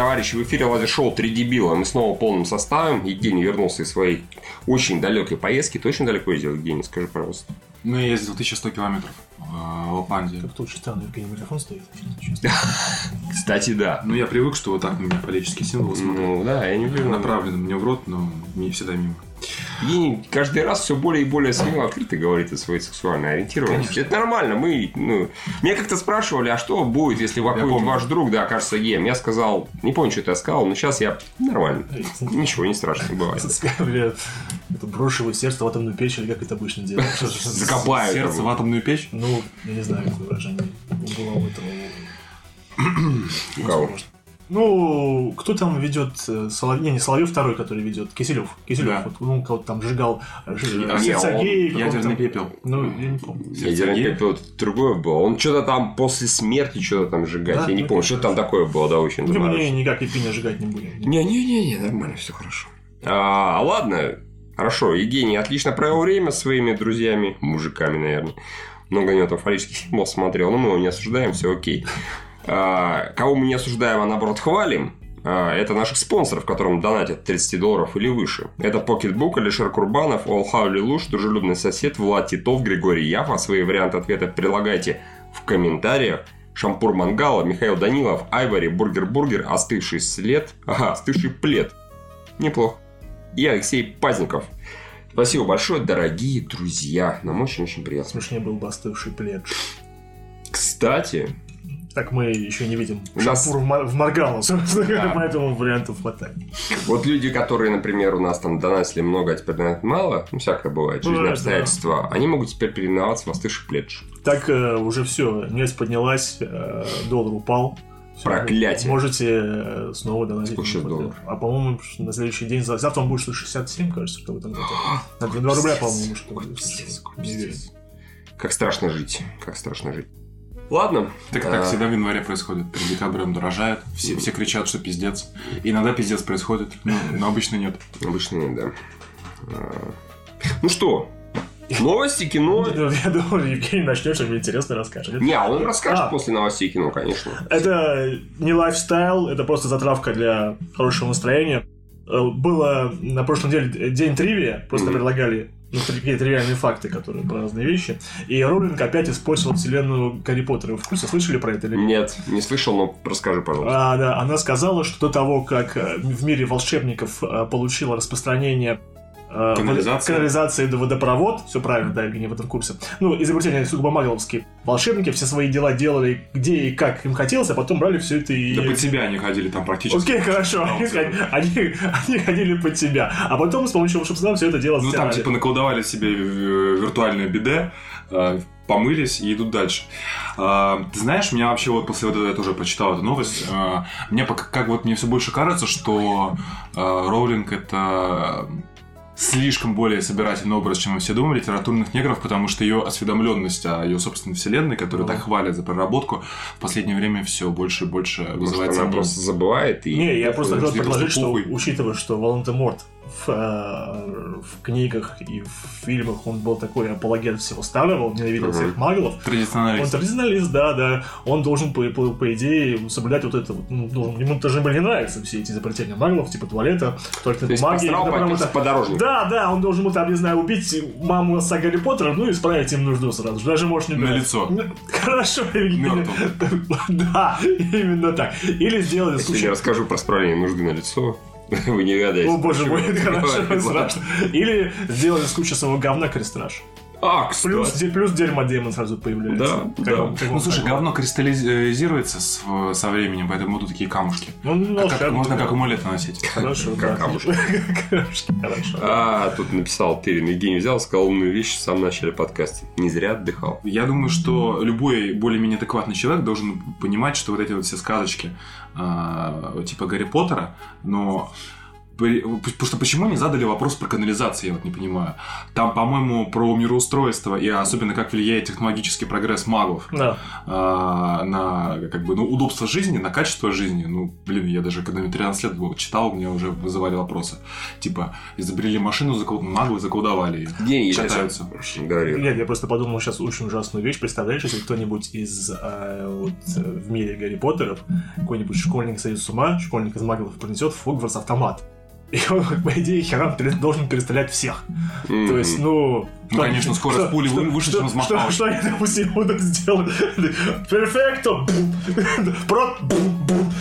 Товарищи! В эфире Лазер-шоу «Три дебила». Мы снова полным составом. Евгений вернулся из своей очень далекой поездки. Ты очень далеко ездил, Евгений? Скажи, пожалуйста. Ну, я ездил 1100 километров э, в Лапландии. Как-то очень странно, Евгений микрофон стоит. Кстати, да. Ну, я привык, что вот так на меня фаллические символы смотрят. Ну, да, я не уверен. Направлены мне в рот, но не всегда мимо. Евгений каждый раз все более и более смело открыто говорит о своей сексуальной ориентированности. Это нормально. Мы, ну, меня как-то спрашивали, а что будет, если какой-нибудь ваш друг, да, окажется геем? Я сказал, не помню, что это я сказал, но сейчас я нормально. Ничего не страшно бывает. Это его сердце в атомную печь, или как это обычно делают? Закопаю. Сердце в атомную печь? Ну, я не знаю, какое выражение было у этого. У кого? Ну, кто там ведет Соловьев? Не, не Соловьев второй, который ведет. Киселев. Киселев. Да. Вот, ну, кого-то там сжигал. ж- Не, Сергей. Ядерный там- пепел. Ну, я не помню. Ядерный Сергей? пепел это другое было. Он что-то там после смерти что-то там сжигать. Да, я не ну, помню, что там такое было, да, очень Ну, мы заморочено. никак Епиня сжигать не будем. Не-не-не, нормально, все хорошо. А, ладно, хорошо. Евгений отлично провел время со своими друзьями, мужиками, наверное. Много него там фаллических символов смотрел, но мы его не осуждаем, все окей. А, кого мы не осуждаем, а наоборот хвалим, а, это наших спонсоров, которым донатят 30 долларов или выше. Это Pocketbook, Алишер Курбанов, Олхаули Луш, Дружелюбный сосед, Влад Титов, Григорий Яфа. Свои варианты ответа прилагайте в комментариях. Шампур Мангала, Михаил Данилов, Айвари, Бургер Бургер, Остывший след, ага, Остывший плед. Неплохо. И Алексей Пазников. Спасибо большое, дорогие друзья. Нам очень-очень приятно. Смешнее был бы остывший плед. Кстати, Так мы еще не видим У нас- в, Мар- в собственно говоря, Да. поэтому вариантов хватает. вот люди, которые, например, у нас там донатили много, а теперь донатят мало, ну, всякое бывает, Ну, жизненные да, обстоятельства, они могут теперь переименоваться в остывший плед. Так э, уже все, нефть поднялась, э, доллар упал. Всё, Проклятие. Можете э, снова сейчас на долларов? А по-моему, на следующий день, за- завтра он будет что 67, кажется, что в этом году. На 2 рубля, по-моему, что. Как страшно жить, как страшно жить. Ладно. Так а, так всегда в январе происходит. Перед декабрем дорожает. Все, все кричат, что пиздец. Иногда пиздец происходит, но, но обычно нет. Обычно нет, да. А, Ну что, новости, кино. Я думал, Евгений начнет, что мне интересно расскажет. Не, а он расскажет А. после новостей кино, конечно. Это не лайфстайл, это просто затравка для хорошего настроения. Э, Было на прошлой неделе день тривия, просто Мгм. предлагали ну, такие тривиальные факты, которые про разные вещи. И Роулинг опять использовал вселенную Гарри Поттера. Вы в курсе, слышали про это или нет? Нет, не слышал, но расскажи, пожалуйста. А, да, она сказала, что до того, как э, в мире волшебников э, получила распространение э, Канализация. до водопровод, все правильно, да, Евгений в этом курсе. Ну, изобретения сугубо магловские. Волшебники все свои дела делали где и как им хотелось, а потом брали все это и... Да под себя они ходили там практически. Окей, хорошо, они, они, они ходили под тебя, а потом с помощью волшебства все это дело Ну там стирали. типа наколдовали себе э, виртуальное биде, э, помылись и идут дальше. А, Ты знаешь, меня вообще вот после вот этого я тоже прочитал эту новость. э, Мне пока как вот мне все больше кажется, что э, Роулинг это слишком более собирательный образ, чем мы все думали, литературных негров, потому что ее осведомленность о ее собственной вселенной, которую так хвалят за проработку, в последнее время все больше и больше Может, вызывает она просто забывает и... Не, я просто хотел предложить, что похуй. учитывая, что Волан-де-Морт в, э, в книгах и в фильмах он был такой апологет всего старого, он ненавидел Мгм. всех маглов. Он Традиционалист. традиционалист, да, да. Он должен, по, по, по идее, соблюдать вот это. вот, ну, должен- ему должны были не нравиться все эти изобретения маглов, типа туалета, То туалетной есть бумаги. потому попился что- подорожник. да, да, он должен был там, не знаю, убить маму отца Гарри Поттера, ну и исправить им нужду сразу же. Даже можешь не На лицо. Ну, Хорошо. Да, именно так. Или случай- я расскажу про справление нужды на лицо, вы не гадаете. О боже мой, это хорошо. Или сделали из кучи самого говна крестраж. А, Плюс, кстати. де- плюс дерьмо демон сразу появляется. Да, Как да. он- как Ну он слушай, такой. говно кристаллизируется с- со временем, поэтому будут такие камушки. Ну, ну, Как- волшебно, можно да. как амулет носить. Хорошо, Как да. камушки. Камушки, Хорошо. А, тут написал Тырин. Евгений взял, сказал умную вещь в самом начале подкаста. Не зря отдыхал. Я думаю, что любой более-менее адекватный человек должен понимать, что вот эти вот все сказочки, а, типа Гарри Поттера, но Потому что почему не задали вопрос про канализацию, я вот не понимаю. Там, по-моему, про мироустройство и особенно как влияет технологический прогресс магов Да. а, на как бы ну, удобство жизни, на качество жизни. Ну, блин, я даже когда мне 13 лет было, читал, мне уже вызывали вопросы. Типа, изобрели машину, закол... маглы заколдовали ее. Деньги Шатаются. Говорил. Нет, я просто подумал сейчас очень ужасную вещь. Представляешь, если кто-нибудь из э, вот, э, в мире Гарри Поттеров, какой-нибудь школьник сойдет с ума, школьник из маглов принесет в Хогвартс автомат. И он, по идее, херам должен перестрелять всех. То есть, ну... Ну, что- конечно, скорость что- пули что- выше, что- чем с Что, Махалычем. что они, допустим, будут сделать? Перфекто! Бум! Про... Бум! Бум!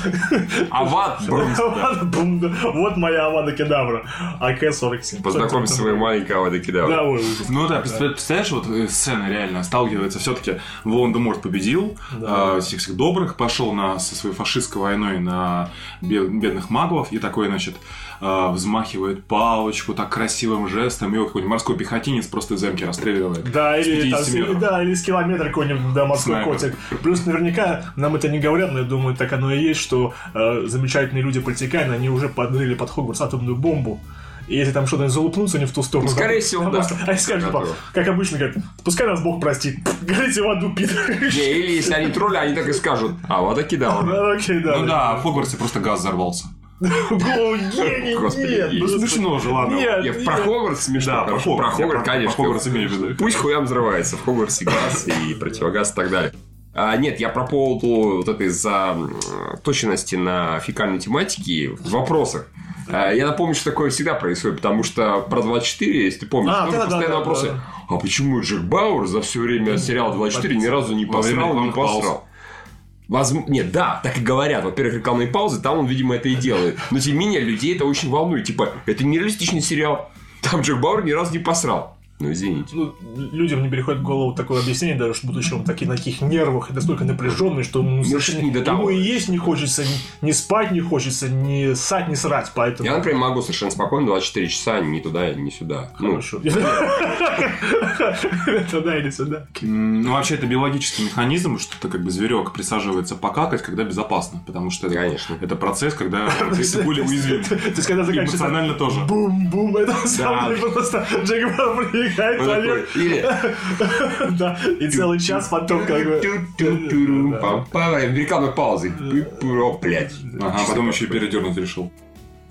Ават, да. Вот моя Авада Кедавра. АК-47. Познакомься с своей маленькой Авадой Да, Кедаврой. ой, ужас. Ну да, представ- представляешь, вот э, сцена реально сталкивается все-таки Волан-де-Морт победил, Да. э, всех всех добрых, пошел на, со своей фашистской войной на бе- бедных маглов и такой, значит, э, взмахивает палочку так красивым жестом, его какой-нибудь морской пехотинец просто из замки расстреливает. Да, или, 50 там, метров. да, или с километра какой-нибудь, да, морской Снайпер. котик. Плюс наверняка нам это не говорят, но я думаю, так оно и есть, что э, замечательные люди политиканы, они уже подрыли под Хогвартс атомную бомбу. И если там что-то залупнутся не в ту сторону... Скорее там- всего, там да. просто- Они скажут, типа, Готово. как обычно, говорят, пускай нас Бог простит. Горите в аду. Не, или если они тролли, они так и скажут. Авада Кедавра. Да, Окей, да. Ну да, в Хогвартсе просто газ взорвался. Нет. гений. ну, Смешно же, ладно. Нет, Я про. Хогвартс смешно. Да, про Хогвартс. Конечно. про Хогвартс имею в виду. Пусть хуям взрывается. В Хогвартсе газ и противогаз и так далее. А, нет, я про поводу вот этой за точности на фекальной тематике в вопросах. А, Я напомню, что такое всегда происходит, потому что про 24, если ты помнишь, А, тоже да, да, постоянно да, вопросы. да. А почему Джек Бауэр за все время сериала 24 ни разу не посрал, не посрал? Возм... Нет, да, так и говорят. Во-первых, рекламные паузы, там он, видимо, это и делает. Но, тем не менее, людей это очень волнует. Типа, это нереалистичный сериал. Там Джек Бауэр ни разу не посрал. Ну, извините. Ну, людям не приходит в голову такое объяснение, даже что будучи он таки на таких нервах и настолько напряженный, что ну, совершенно не до того. ему и есть не хочется, ни, ни спать не хочется, ни ссать, ни срать, поэтому... Я, например, могу совершенно спокойно 24 часа ни туда, ни сюда. Ну, Хорошо. Туда или сюда. Ну, вообще, это биологический механизм, что ты как бы зверек присаживается покакать, когда безопасно. Потому что это, Конечно. это процесс, когда ты более уязвим. То есть, когда заканчивается... Эмоционально тоже. Бум-бум, это на самом деле просто Джек Бауэр приезжает в он туалет, такой, Или... да, и целый час потом как бы... Рекламные паузы. О, блядь. Ага, потом еще и передернуть решил.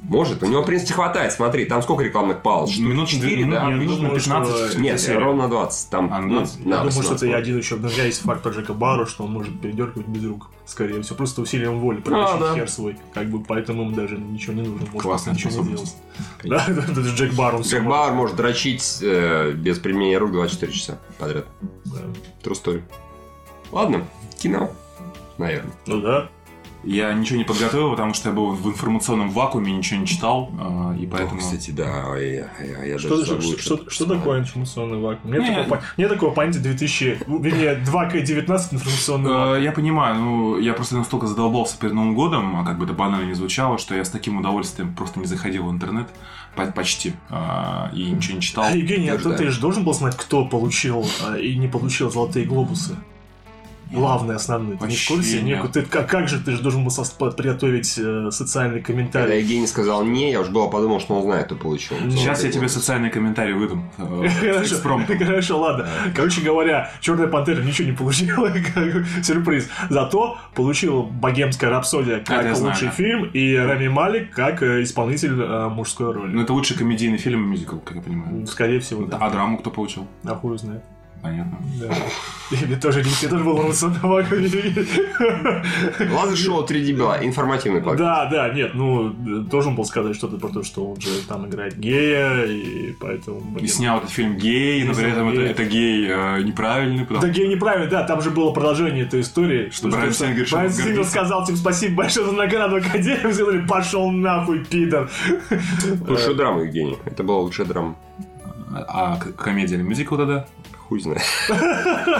Может, у него, в принципе, хватает. Смотри, там сколько рекламных пауз? Минут 4, минут- да? я минут на думаю, что- 15. Нет, серия. ровно 20. Там, А, ну, 20? да, Я думаю, что это 18. и один еще, у меня есть факт про Джека Бару, что он может передергивать без рук. Скорее всего, просто усилием воли протащить да. хер свой. Как бы поэтому ему даже ничего не нужно. Может Классная ничего не делать. Да, это же Джек Бар, всё Джек может. Бауэр может дрочить э, без применения рук 24 часа подряд. Да. True story. Ладно, кино. Наверное. Ну да. Я ничего не подготовил, потому что я был в информационном вакууме, ничего не читал, а, и поэтому... Кстати, да, я, я, я Что, даже что, забыл, что, что, что такое информационный вакуум? Нет, Не. такого, нет такого понятия 2000, ну, вернее, 2К19 информационный вакуум. Э, Я понимаю, ну, я просто настолько задолбался перед Новым годом, а как бы это банально не звучало, что я с таким удовольствием просто не заходил в интернет, по- почти, а, и ничего не читал. А, Евгений, а ты, же должен был знать, кто получил а, и не получил золотые глобусы? Главные, основные. Ты не в курсе? нет. Ты, как, как же ты же должен был подготовить э, социальный Когда комментарий? Евгений сказал не, я уж было подумал, что он знает, кто получил. Сейчас я тебе социальный комментарий выдам. э, Хорошо, ладно. Короче говоря, Черная пантера ничего не получила, сюрприз. Зато получил Богемская рапсодия как лучший да. фильм и Рами Малик как э, исполнитель э, мужской роли. Ну, это лучший комедийный фильм и мюзикл, как я понимаю. Скорее всего, да. А драму кто получил? А хуй знает. Понятно. Да. Или тоже, я тоже был информационного Лазер шоу 3 дебила, информативный подкаст. Да, да, нет, ну, должен был сказать что-то про то, что он же там играет гея, и поэтому... И снял этот фильм гей, но при этом это, гей. это гей э, неправильный, потому Да, гей неправильно, да, там же было продолжение этой истории. Что Брайан Сингер Брайан Сингер сказал, типа, спасибо большое за награду Академии, сказали, пошел нахуй, пидор. Лучшая драма, Евгений. Это была лучшая драма. А к- комедия или мюзикл тогда? Хуй знает.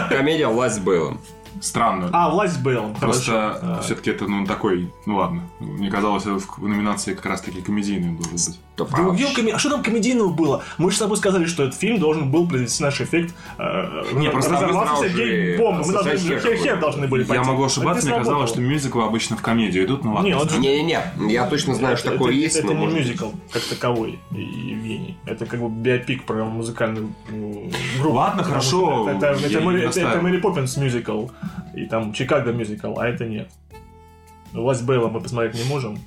Комедия «Власть с Бейлом». Странную. А, власть Бейл. Просто хорошо. А, все-таки это, ну, такой, ну ладно. Мне казалось, это в номинации как раз-таки комедийный должен быть. Да, коме- А что там комедийного было? Мы же с тобой сказали, что этот фильм должен был произвести наш эффект. э, Не, просто разорвался Сергей бомба. Мы должны, ассоциация хер, хер должны были Я пойти. могу Это ошибаться, не мне казалось, что мюзиклы обычно в комедию идут, ну ладно. Не-не-не, я точно знаю, что Это- такое это, есть, Это но не мюзикл как таковой Евгений. Это как бы биопик про музыкальную м, группу. Ладно, хорошо, Это, я. Мэри Поппинс мюзикл. И там Чикаго мюзикл, а это нет. Власть Бейла мы посмотреть не можем.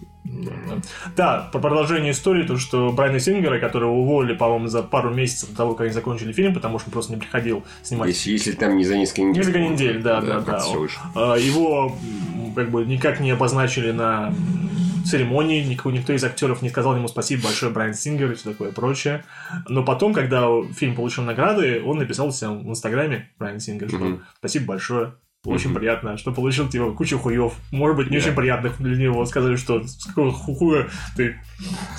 Да, по продолжению истории, то, что Брайана Сингера, которого уволили, по-моему, за пару месяцев до того, как они закончили фильм, потому что он просто не приходил снимать Если, если там не за несколько недель. Несколько недель, да, да, да. вышло. А, Его как бы никак не обозначили на церемонии, никто, никто из актеров не сказал ему спасибо большое, Брайан Сингер и все такое прочее. Но потом, когда фильм получил награды, он написал себя в Инстаграме, Брайан Сингер, что Мгм. спасибо большое, очень Мгм. приятно, что получил типа кучу хуев. Может быть, не Да. очень приятных для него. Сказали, что с какого ху- хуя ты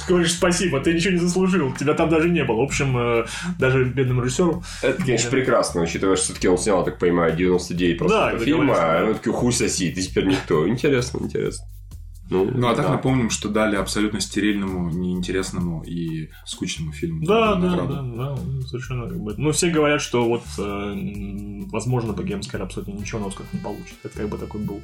говоришь спасибо, ты ничего не заслужил, тебя там даже не было. В общем, э, даже бедному режиссеру Это, конечно, прекрасно, учитывая, что все-таки он снял, так понимаю, 99% Да, фильма, а он такой хуй соси, ты теперь никто. Интересно, интересно. Ну, Ну, а так да. напомним, что дали абсолютно стерильному, неинтересному и скучному фильму. Да, да, да, да, совершенно как бы. Ну, все говорят, что вот, э, возможно, богемская рапсодия ничего на Оскар не получит. Это как бы такой был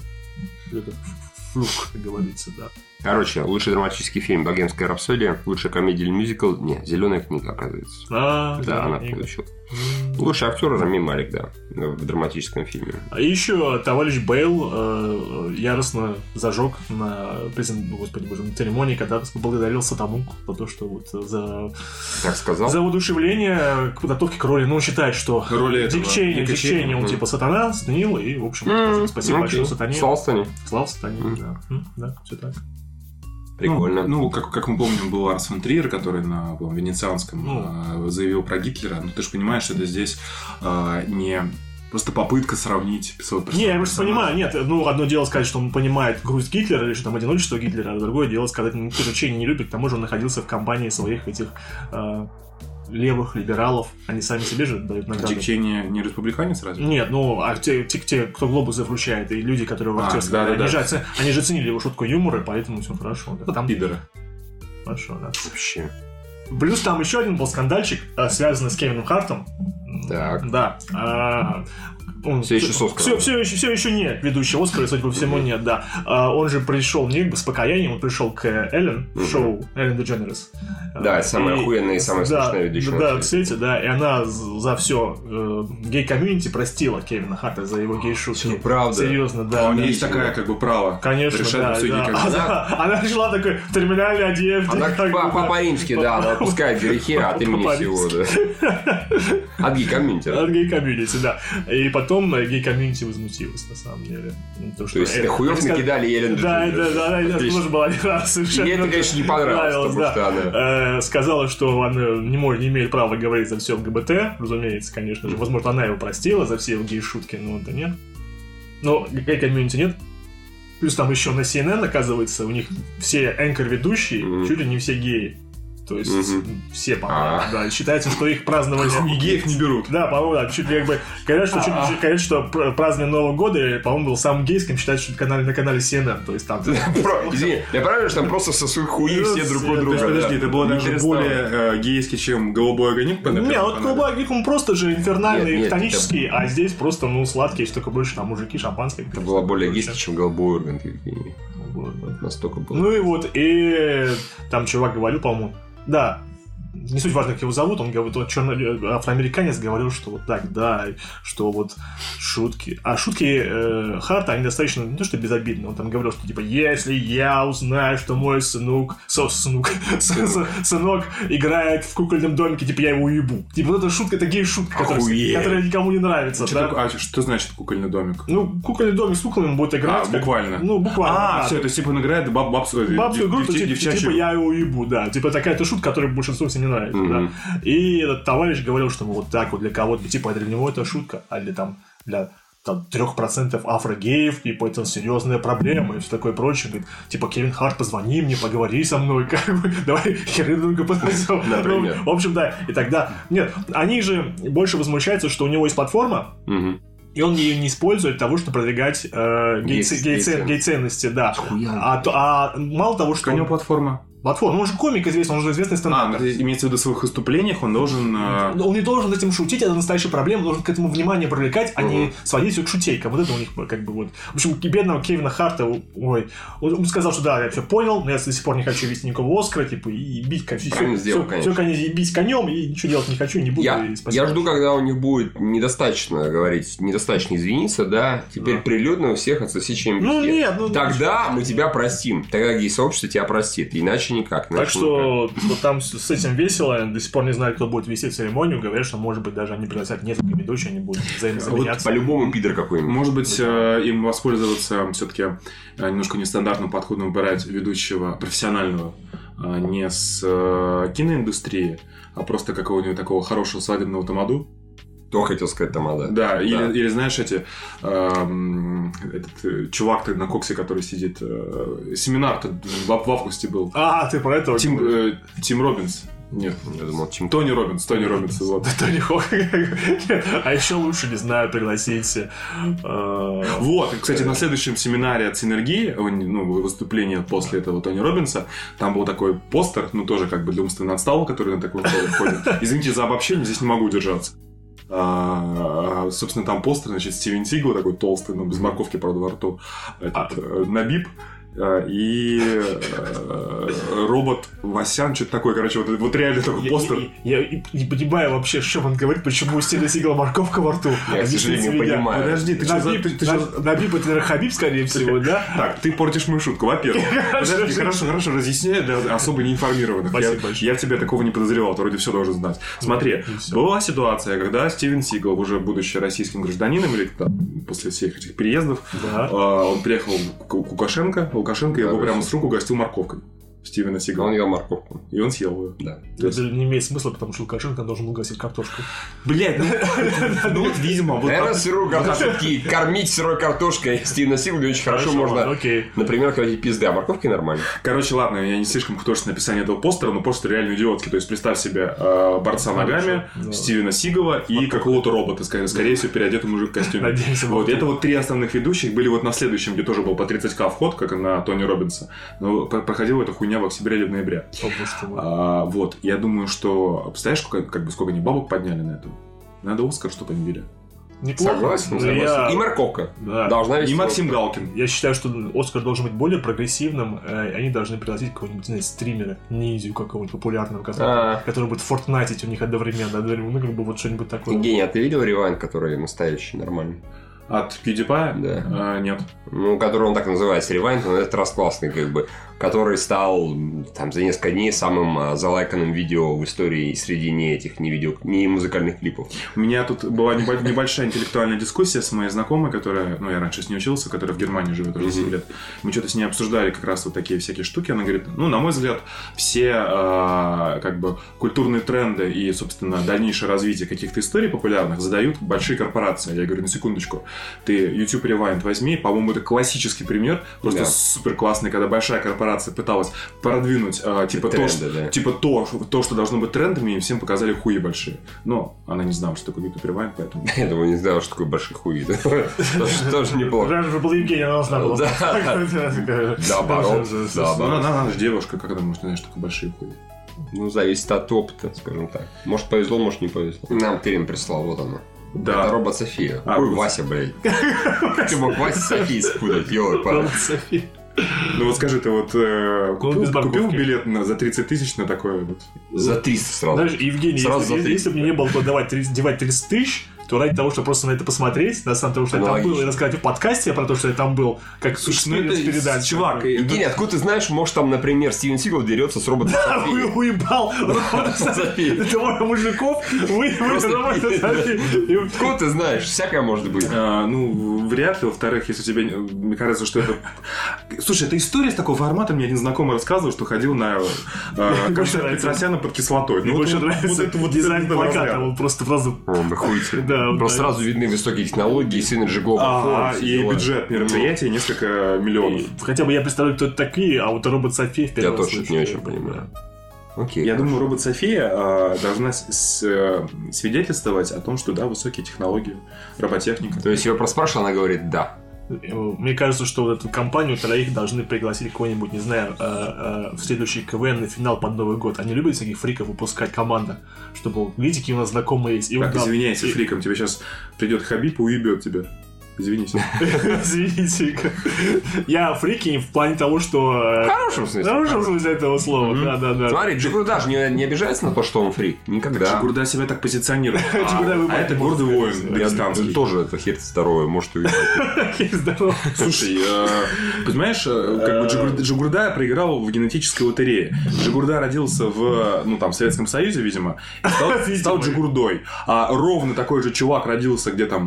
флюк, как говорится, да. Короче, лучший драматический фильм «Богемская рапсодия», лучшая комедия или мюзикл, не, «Зеленая книга», оказывается. А, Да, она книга. получила. Лучший актер Рами Малик, да, в драматическом фильме. А еще товарищ Бейл э, яростно зажег на, презен- ну, господи боже, на церемонии, когда поблагодарил Сатану за то, что вот за, Так сказал? за воодушевление к подготовке к роли. Ну, он считает, что Роли этого Дикчейни, Ника Дикчейни, Чейни, он типа сатана, сатанил, и, в общем, М, спасибо окей. большое сатане. Слава Стане. Слава сатане, М. да. М, Да, все так. Прикольно. Ну, ну, как, как мы помним, был Арс фон Триер, который на венецианском Ну. э, заявил про Гитлера. Ну, ты же понимаешь, что это здесь э, не просто попытка сравнить свой Не, я просто понимаю, нет, ну, одно дело сказать, что он понимает грусть Гитлера или что там одиночество Гитлера, а другое дело сказать, ну, кто же Чейни не любит, к тому же он находился в компании своих этих э, левых либералов, они сами себе же дают награды. Дик Чейни не республиканец разве? Нет, ну, а те, те, те, кто глобусы вручает, и люди, которые в А, актерской, да-да-да. они, же, оце- они же ценили его шутку юмора, поэтому все хорошо. Да. Там Пидоры. хорошо, да. Вообще. Плюс там еще один был скандальчик, э, связанный с Кевином Хартом. Так. Да. А, он, Всё еще с Оскаром. Все, все, еще, все еще нет. Ведущий Оскара, судя по всему, нет, да. А, он же пришел не с покаянием, он пришел к Эллен, в шоу Эллен DeGeneres. Да, это самая и- охуенная и самая да, смешная ведущая. Да, в свете. да, и она за все гей-комьюнити простила Кевина Харта за его гей-шутки. Всё, правда? Серьезно, да. А у нее есть такая, как бы, право Конечно, да, все да. Она, она пришла такой в терминальной одежде. Она как по- бы, Папа Римский, да, она отпускает грехи от имени всего, да. От гей-комьюнити. От гей-комьюнити, да. И потом э, гей-комьюнити возмутилась, на самом деле. Ну, То, То есть, это хуёв накидали Эллен Да, да, да, да, это тоже было один раз совершенно. Ей это, конечно, не понравилось, потому что она... Э, Сказала, что она не, может, не имеет права говорить за все ЛГБТ, разумеется, конечно же. Возможно, она его простила за все его гей-шутки, но это нет. Но гей-комьюнити нет. Плюс там еще на CNN, оказывается, у них все энкор-ведущие, чуть ли не все геи. То есть Мгм. все, по-моему, А. да. Считается, что их празднование... И геев не берут. Да, по-моему, да, чуть ли как бы... Говорят, что, чуть, говорят, что пр- празднование Нового года, по-моему, был самым гейским, считается, что это канале, на канале CNN. То есть там... Извини, я правильно, что там просто сосут хуи все друг у друга. Подожди, это было Не даже более э, гейски, чем голубой огонек Не, вот канале? Клубак он просто же инфернальный, хтонический, а здесь просто, ну, сладкий, есть только больше там мужики, шампанское. Это было более гейски, чем голубой. Евгений. Вот. Настолько было. Ну и вот, и там чувак говорил, по-моему, да, не суть важно, как его зовут, он говорит, вот черно- афроамериканец говорил, что вот так, да, что вот шутки. А шутки э, Харта, они достаточно, не то что безобидные, он там говорил, что типа, если я узнаю, что мой сынок, со, сынок, сынок играет в кукольном домике, типа, я его уебу. Типа, вот эта шутка, это гей-шутка, которая, никому не нравится, Что да. такое- а что значит кукольный домик? Ну, кукольный домик с куклами будет играть. А, как- буквально. Ну, буквально. А, да. все, то есть, типа, он играет баб, бабскую, Бабскую группу, типа, девчачью. типа я его уебу, да. Типа такая-то шутка, которая большинству всем не нравится, Мгм. да. И этот товарищ говорил, что ну, вот так вот для кого-то, типа, для него это шутка, а для там, для там, 3% афрогеев, типа, это серьезная проблема и все такое прочее. Говорит, типа, Кевин Харт, позвони мне, поговори со мной, как бы, давай позовем. Например. Ну, в общем, да. И тогда, нет, они же больше возмущаются, что у него есть платформа, и он ее не использует для того, чтобы продвигать э, гей- Гей- гей- гей-ценности. гей-ценности, да. А, а мало того, что... У него платформа. Платформа, ну, он же комик известный, он же известный А, ну, это имеется в виду в своих выступлениях, он должен... э, Но Он не должен этим шутить, это настоящая проблема, он должен к этому внимание привлекать, а не Мгм. сводить все к шутейкам. Вот это у них как бы вот. В общем, бедного Кевина Харта, ой, он сказал, что да, я все понял, но я до сих пор не хочу вести никакого Оскара, типа, и бить все, Правильно сделал, все, конечно. конец, и бить конем, и ничего делать не хочу, не буду. Я, я жду, когда у них будет недостаточно говорить, недостаточно извиниться, да, теперь Да. прилюдно у всех отсоси чем Ну нет, ну... Тогда мы тебя простим. Тогда гей-сообщество тебя простит. Иначе никак. Так иначе что вот там с этим весело, до сих пор не знаю, кто будет вести церемонию, говорят, что может быть даже они пригласят несколько ведущих, они будут никак. взаимозаменяться. По-любому пидор какой-нибудь. Может быть, э, им воспользоваться все-таки немножко нестандартным подходом выбирать ведущего профессионального а не с э, киноиндустрии, а просто какого-нибудь такого хорошего свадебного тамаду. Кто хотел сказать Тамада? Да, или, или знаешь, эти эм, этот э, чувак ты на коксе, который сидит, э, семинар-то в, в августе был. А, ты про этого? Тим, э, Тим Робинс. Нет, Я думал, чем Тони Робинс, Тони Робинс, вот. Тони Хок. А еще лучше, не знаю, пригласить... э, Вот, и, кстати, на следующем семинаре от Синергии, не, ну, выступление после этого Тони Робинса, там был такой постер, ну, тоже как бы для умственно отсталого, который на такой входит. Извините за обобщение, здесь не могу удержаться. А, собственно, там постер, значит, Стивен Сигл такой толстый, но без морковки, правда, во рту, этот, э, Набиб, а, и э, робот Васян, что-то такое, короче, вот, вот реально такой Я- постер. Я, я не понимаю вообще, что он говорит, почему у Стивена Сигала морковка во рту. Я, к сожалению, меня. понимаю. Подожди, ты что за... Набиб, это наверное, Хабиб, скорее всего, да? Так, ты портишь мою шутку, во-первых. Подожди, хорошо, хорошо, разъясняю для особо неинформированных. Я, я в тебя такого не подозревал, ты вроде все должен знать. Смотри, была ситуация, когда Стивен Сигал, уже будучи российским гражданином, или там, после всех этих переездов, а, он приехал к к Лукашенко, Лукашенко его прямо с рук угостил морковкой. Стивена Он Сигала. ел морковку. И он съел ее. Да. То есть- Это не имеет смысла, потому что Лукашенко должен был гасить картошку. Блять, ну, ну вот, видимо, вот Наверное, так- сырую картошку кормить сырой картошкой Стивена Сигла очень хорошо можно. Например, ходить пизды, а морковки нормально. Короче, ладно, я не слишком художественное описание этого постера, но постер реально идиотский. То есть представь себе э, борца ногами. Стивена Сигала и какого-то робота, скорее, всего, переодетый мужик в костюме. Надеемся, Вот, это вот три основных ведущих были вот на следующем, где тоже был по 30к вход, как на Тони Робинса. Но про- проходила эта хуйня в октябре или в ноябре. А, вот, я думаю, что... Представляешь, сколько, как бы, сколько они бабок подняли на это? Надо Оскар, чтобы они били. Неплохо. Согласен, Но согласен. я- И морковка. Да. Должна И Максим Оскар. Галкин. Я считаю, что Оскар должен быть более прогрессивным. э, Они должны пригласить какого-нибудь, знаю, стримера, ниндзю какого-нибудь популярного, который, А. который будет фортнайтить у них одновременно. одновременно. Ну, как бы вот что-нибудь такое. Евгений, а ты видел ревайн, который настоящий, нормальный? От PewDiePie? Да. А, нет. Ну, который он так называется, ревайн, но на этот раз классный, как бы, который стал там за несколько дней самым а, залайканным видео в истории среди не этих, не видео, не музыкальных клипов. У меня тут была небо- небольшая интеллектуальная дискуссия с моей знакомой, которая, ну, я раньше с ней учился, которая в Германии живет уже 7 лет. Мы что-то с ней обсуждали как раз вот такие всякие штуки. Она говорит, ну, на мой взгляд, все, э, как бы, культурные тренды и, собственно, дальнейшее развитие каких-то историй популярных задают большие корпорации. Я говорю, на секундочку, ты YouTube Rewind возьми, по-моему, это классический пример, просто Да. супер классный, когда большая корпорация пыталась продвинуть, э, типа, то, Тренды, что, да. типа то, то, что должно быть трендами, и всем показали хуи большие. Но она не знала, что такое YouTube Rewind, поэтому... Я думаю, не знал, что такое большой хуй. да. Тоже- неплохо. Раньше же был Евгений, она должна была. Да. Наоборот, Ну, наоборот. она, она, она же девушка, как она может знать, что такое большие хуи? Ну, зависит от опыта, скажем так. Может, повезло, может, не повезло. Нам Терен прислал, вот оно. Это Да. робот София. А, Ой. Вася, блядь. Ты мог Вася с Софией спутать, ёлы София. Ну вот скажи, ты вот э, купил, билет на, за 30 тысяч на такое вот? За 300 сразу. Знаешь, Евгений, Сразу если, за если, 30. если бы мне не было давать 30, девать 30 тысяч, то ради того, чтобы просто на это посмотреть, на самом деле, что я там был, и рассказать в подкасте про то, что я там был, как Слушай, ну передать. чувак, Евгений, откуда ты знаешь, может, там, например, Стивен Сигал дерется с роботом А вы уебал! Двое мужиков, вы, робота да. Откуда ты знаешь? Всякое может быть. А, ну, вряд ли. Во-вторых, если тебе... Мне кажется, что это... Слушай, это история с такого формата. Мне один знакомый рассказывал, что ходил на нравится. Петросяна под кислотой. Мне Ну, больше нравится дизайн плаката, он просто сразу... Он охуительный. Да, Просто сразу видны высокие технологии, Synergy Global А, и бюджет мероприятия несколько миллионов. Хотя бы я представляю, кто это такие, а вот робот София в первый Я тоже не очень понимаю. Окей. Я хорошо. думаю, робот София э, должна с- с- э, свидетельствовать о том, что да, высокие технологии, роботехника. То есть его просто спрашивал, она говорит «да». Мне кажется, что вот эту компанию троих должны пригласить кого-нибудь, не знаю, э, э, в следующий КВН на финал под Новый год. Они любят всяких фриков выпускать команда, чтобы, вот, видите, какие у нас знакомые есть. И вот Так, там- извиняйся, и- фриком, тебе сейчас придет Хабиб и уебет тебя. Извинись. Извините. Я фрики в плане того, что... э, В хорошем В смысле. хорошем смысле этого слова, Мгм. да, да, да. Смотри, Джигур даже не, не обижается на то, что он фрик. Никогда. Джигурда себя так позиционирует. Джигурда А выбрать это гордый воин дагестанский. тоже это хер здоровый, может увидеть. Здорово. Слушай, э, понимаешь, э, как бы Джигурда, Джигурда проиграл в генетической лотерее. Джигурда родился в, ну, там, в Советском Союзе, видимо, и стал, Джигурдой. А ровно такой же чувак родился, где там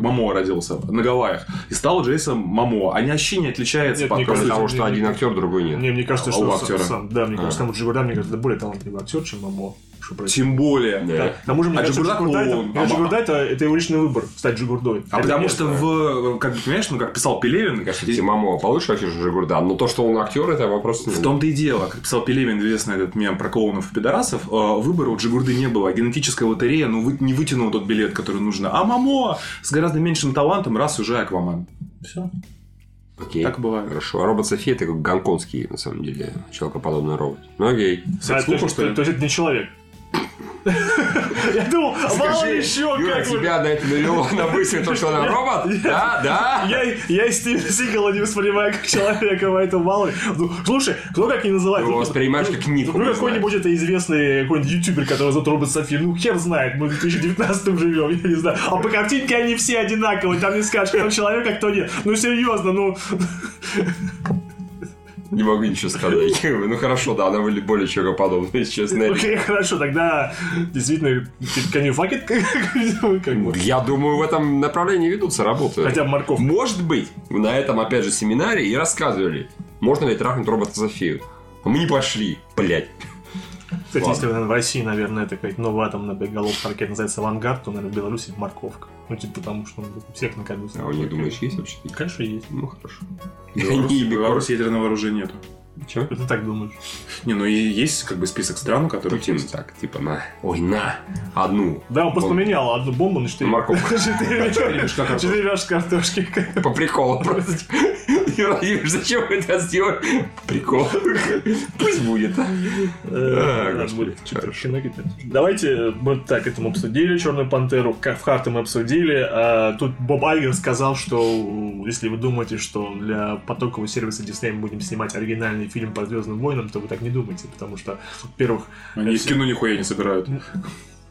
Мамо родился, на Гавайях, и стал Джейсон Мамо. Они вообще не отличаются Нет, по мне Кроме кажется, того, что не- один актер, другой нет. Не, мне кажется, А что у актера? сам- да, мне кажется, А. там Джигурда, мне кажется, это более талантливый актер, чем Мамо. Что происходит? Тем более. Да. К тому же, мне А кажется, Джигурда Джигурда, это, Джигурда это, это его личный выбор, стать Джигурдой. А Это потому что в, как бы, понимаешь, ну, как писал Пелевин, кажется, и- Тимамо получше вообще Жигурда. Но то, что он актер, это вопрос В том-то и дело, как писал Пелевин, известный этот мем про клоунов и пидорасов, э, выбора у Джигурды не было. Генетическая лотерея, ну, вы- не вытянул тот билет, который нужно. А Мамо с гораздо меньшим талантом, раз уже Аквамен. Все. Окей. Так бывает. Хорошо. А робот София это как гонконгский, на самом деле, человекоподобный робот. Ну окей. А, то, что ли? то есть это не человек. Я думал, а мало еще Юра, как тебя на это навело на мысль, то, что она робот? Да, да. Я, и Стивена Сигала не воспринимаю как человека, поэтому мало ли. Ну, слушай, кто как не называет? Ты его Ну, воспринимаешь как Нику, Ну, не какой-нибудь это известный какой-нибудь ютубер, который зовут Робот Софи. Ну, хер знает, мы в 2019 живем, я не знаю. А по картинке они все одинаковые, там не скажешь, кто человек, а кто нет. Ну, серьезно, ну... Не могу ничего сказать. Ну хорошо, да, она выглядит более человекоподобной, если честно. Окей, хорошо, тогда действительно, can you fuck it? Я думаю, в этом направлении ведутся работы. Хотя бы морковь. Может быть, на этом, опять же, семинаре и рассказывали, можно ли трахнуть робота Софию. А мы не пошли, блядь. Кстати, Ладно. если в России, наверное, это какая-то новая атомная боеголовка ракета называется «Авангард», то, наверное, в Беларуси морковка. Ну, типа, потому что ну, всех накормить. А у них, думаешь, есть вообще? Конечно, есть. Ну, хорошо. Беларусь- Они Беларусь ядерного оружия нету. Чё? Ты так думаешь? Не, ну и есть как бы список стран, у которых Путин есть. так, типа, на. Ой, на. Одну. Да, он просто поменял одну бомбу на четыре. Морковку. Четыре мешка картошки. По приколу просто. Юра, зачем вы это сделали? Прикол. Пусть будет. А, Э, кидать. Давайте мы так этому обсудили Черную пантеру, как в Харте мы обсудили. А тут Боб Айгер сказал, что если вы думаете, что для потокового сервиса Disney мы будем снимать оригинальный фильм по Звездным войнам, то вы так не думайте, потому что, во-первых, Они из кино нихуя не собирают.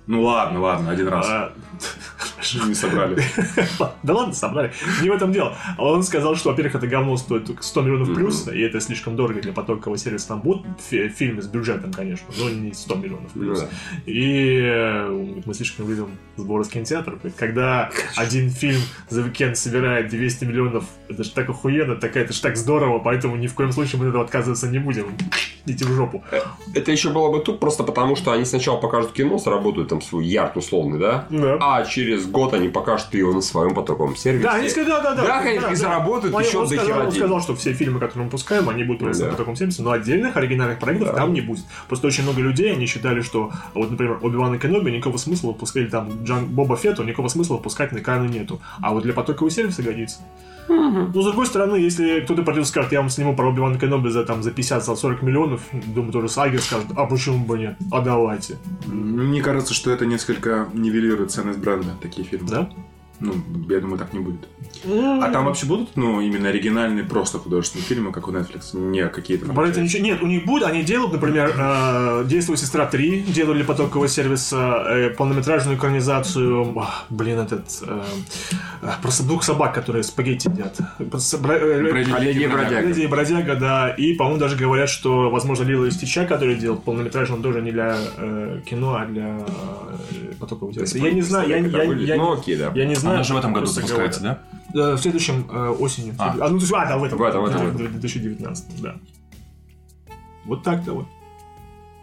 Ну ладно, ладно, один раз. а, Не собрали. Да ладно, собрали. Не в этом дело. А Он сказал, что, во-первых, это говно стоит только 100 миллионов плюс, и это слишком дорого для потокового сервиса. Там будут фи- фильмы с бюджетом, конечно, но не 100 миллионов плюс. И э, мы слишком видим сборы с кинотеатров. Когда один фильм за уикенд собирает 200 миллионов, это же так охуенно, так, это же так здорово, поэтому ни в коем случае мы от этого отказываться не будем. Идите в жопу. Это еще было бы тут просто потому, что они сначала покажут кино, сработают там свой ярд условный, да? Да. А через год они покажут его на своем потоковом сервисе. Да, они сказали, да, да, да. Да, конечно, и заработают Он- еще он до сказал, хера он сказал, что все фильмы, которые мы пускаем, они будут на Да. таком сервисе, но отдельных оригинальных проектов Да. там не будет. Просто очень много людей, они считали, что, вот, например, Оби-Ван и Кеноби никакого смысла выпускать, там Джан Боба Фетту, никакого смысла выпускать на экраны нету. А вот для потокового сервиса годится. Но с другой стороны, если кто-то придет и скажет, я вам сниму про Оби-Ван Кеноби за, там, за 50-40 миллионов, думаю, тоже Сагер скажет, а почему бы нет? А давайте. Мне кажется, что это несколько нивелирует ценность бренда, такие фильмы. Да? Ну, я думаю, так не будет. А там вообще будут, ну, именно оригинальные, просто художественные фильмы, как у Netflix, не какие-то... это ничего нет, у них будет, они делают, например, э, «Действует сестра 3», делали потокового сервиса э, полнометражную экранизацию, ах, блин, этот, э, э, про с- двух собак, которые спагетти едят. Э, А Леди и бродяга. Леди и бродяга, да, и, по-моему, даже говорят, что, возможно, Лила и Стича, который делал полнометражный, он тоже не для э, кино, а для э, потокового сервиса. Я не знаю, я, я, я, Ну окей, да. я не знаю. Она же в этом году запускается, да? Э, В следующем э, осенью. А. А, ну, то есть, а, да, в этом. В этом, в этом. В 2019, да. Вот так-то вот.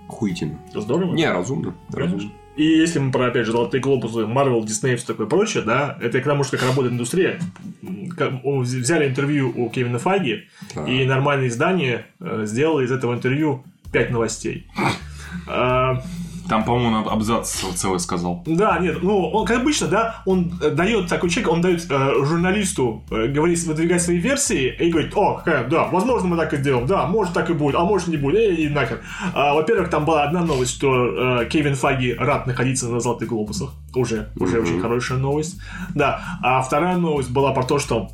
Хуйтин. Здорово. Не, разумно. Разумно. И если мы про, опять же, золотые глобусы, Marvel, Disney и все такое прочее, да, это к тому, что как работает индустрия. Взяли интервью у Кевина Файги, Так. и нормальное издание э, сделало из этого интервью 5 новостей. Там, по-моему, абзац целый сказал. Да, нет, ну, он, как обычно, да, он э, дает такой человек, он дает э, журналисту э, говорить, выдвигать свои версии и говорит, о, э, да, возможно, мы так и сделаем, да, может так и будет, а может не будет, э, и нахер. А, во-первых, там была одна новость, что э, Кевин Фаги рад находиться на Золотых Глобусах, уже, уже Мгм. очень хорошая новость, да. А вторая новость была про то, что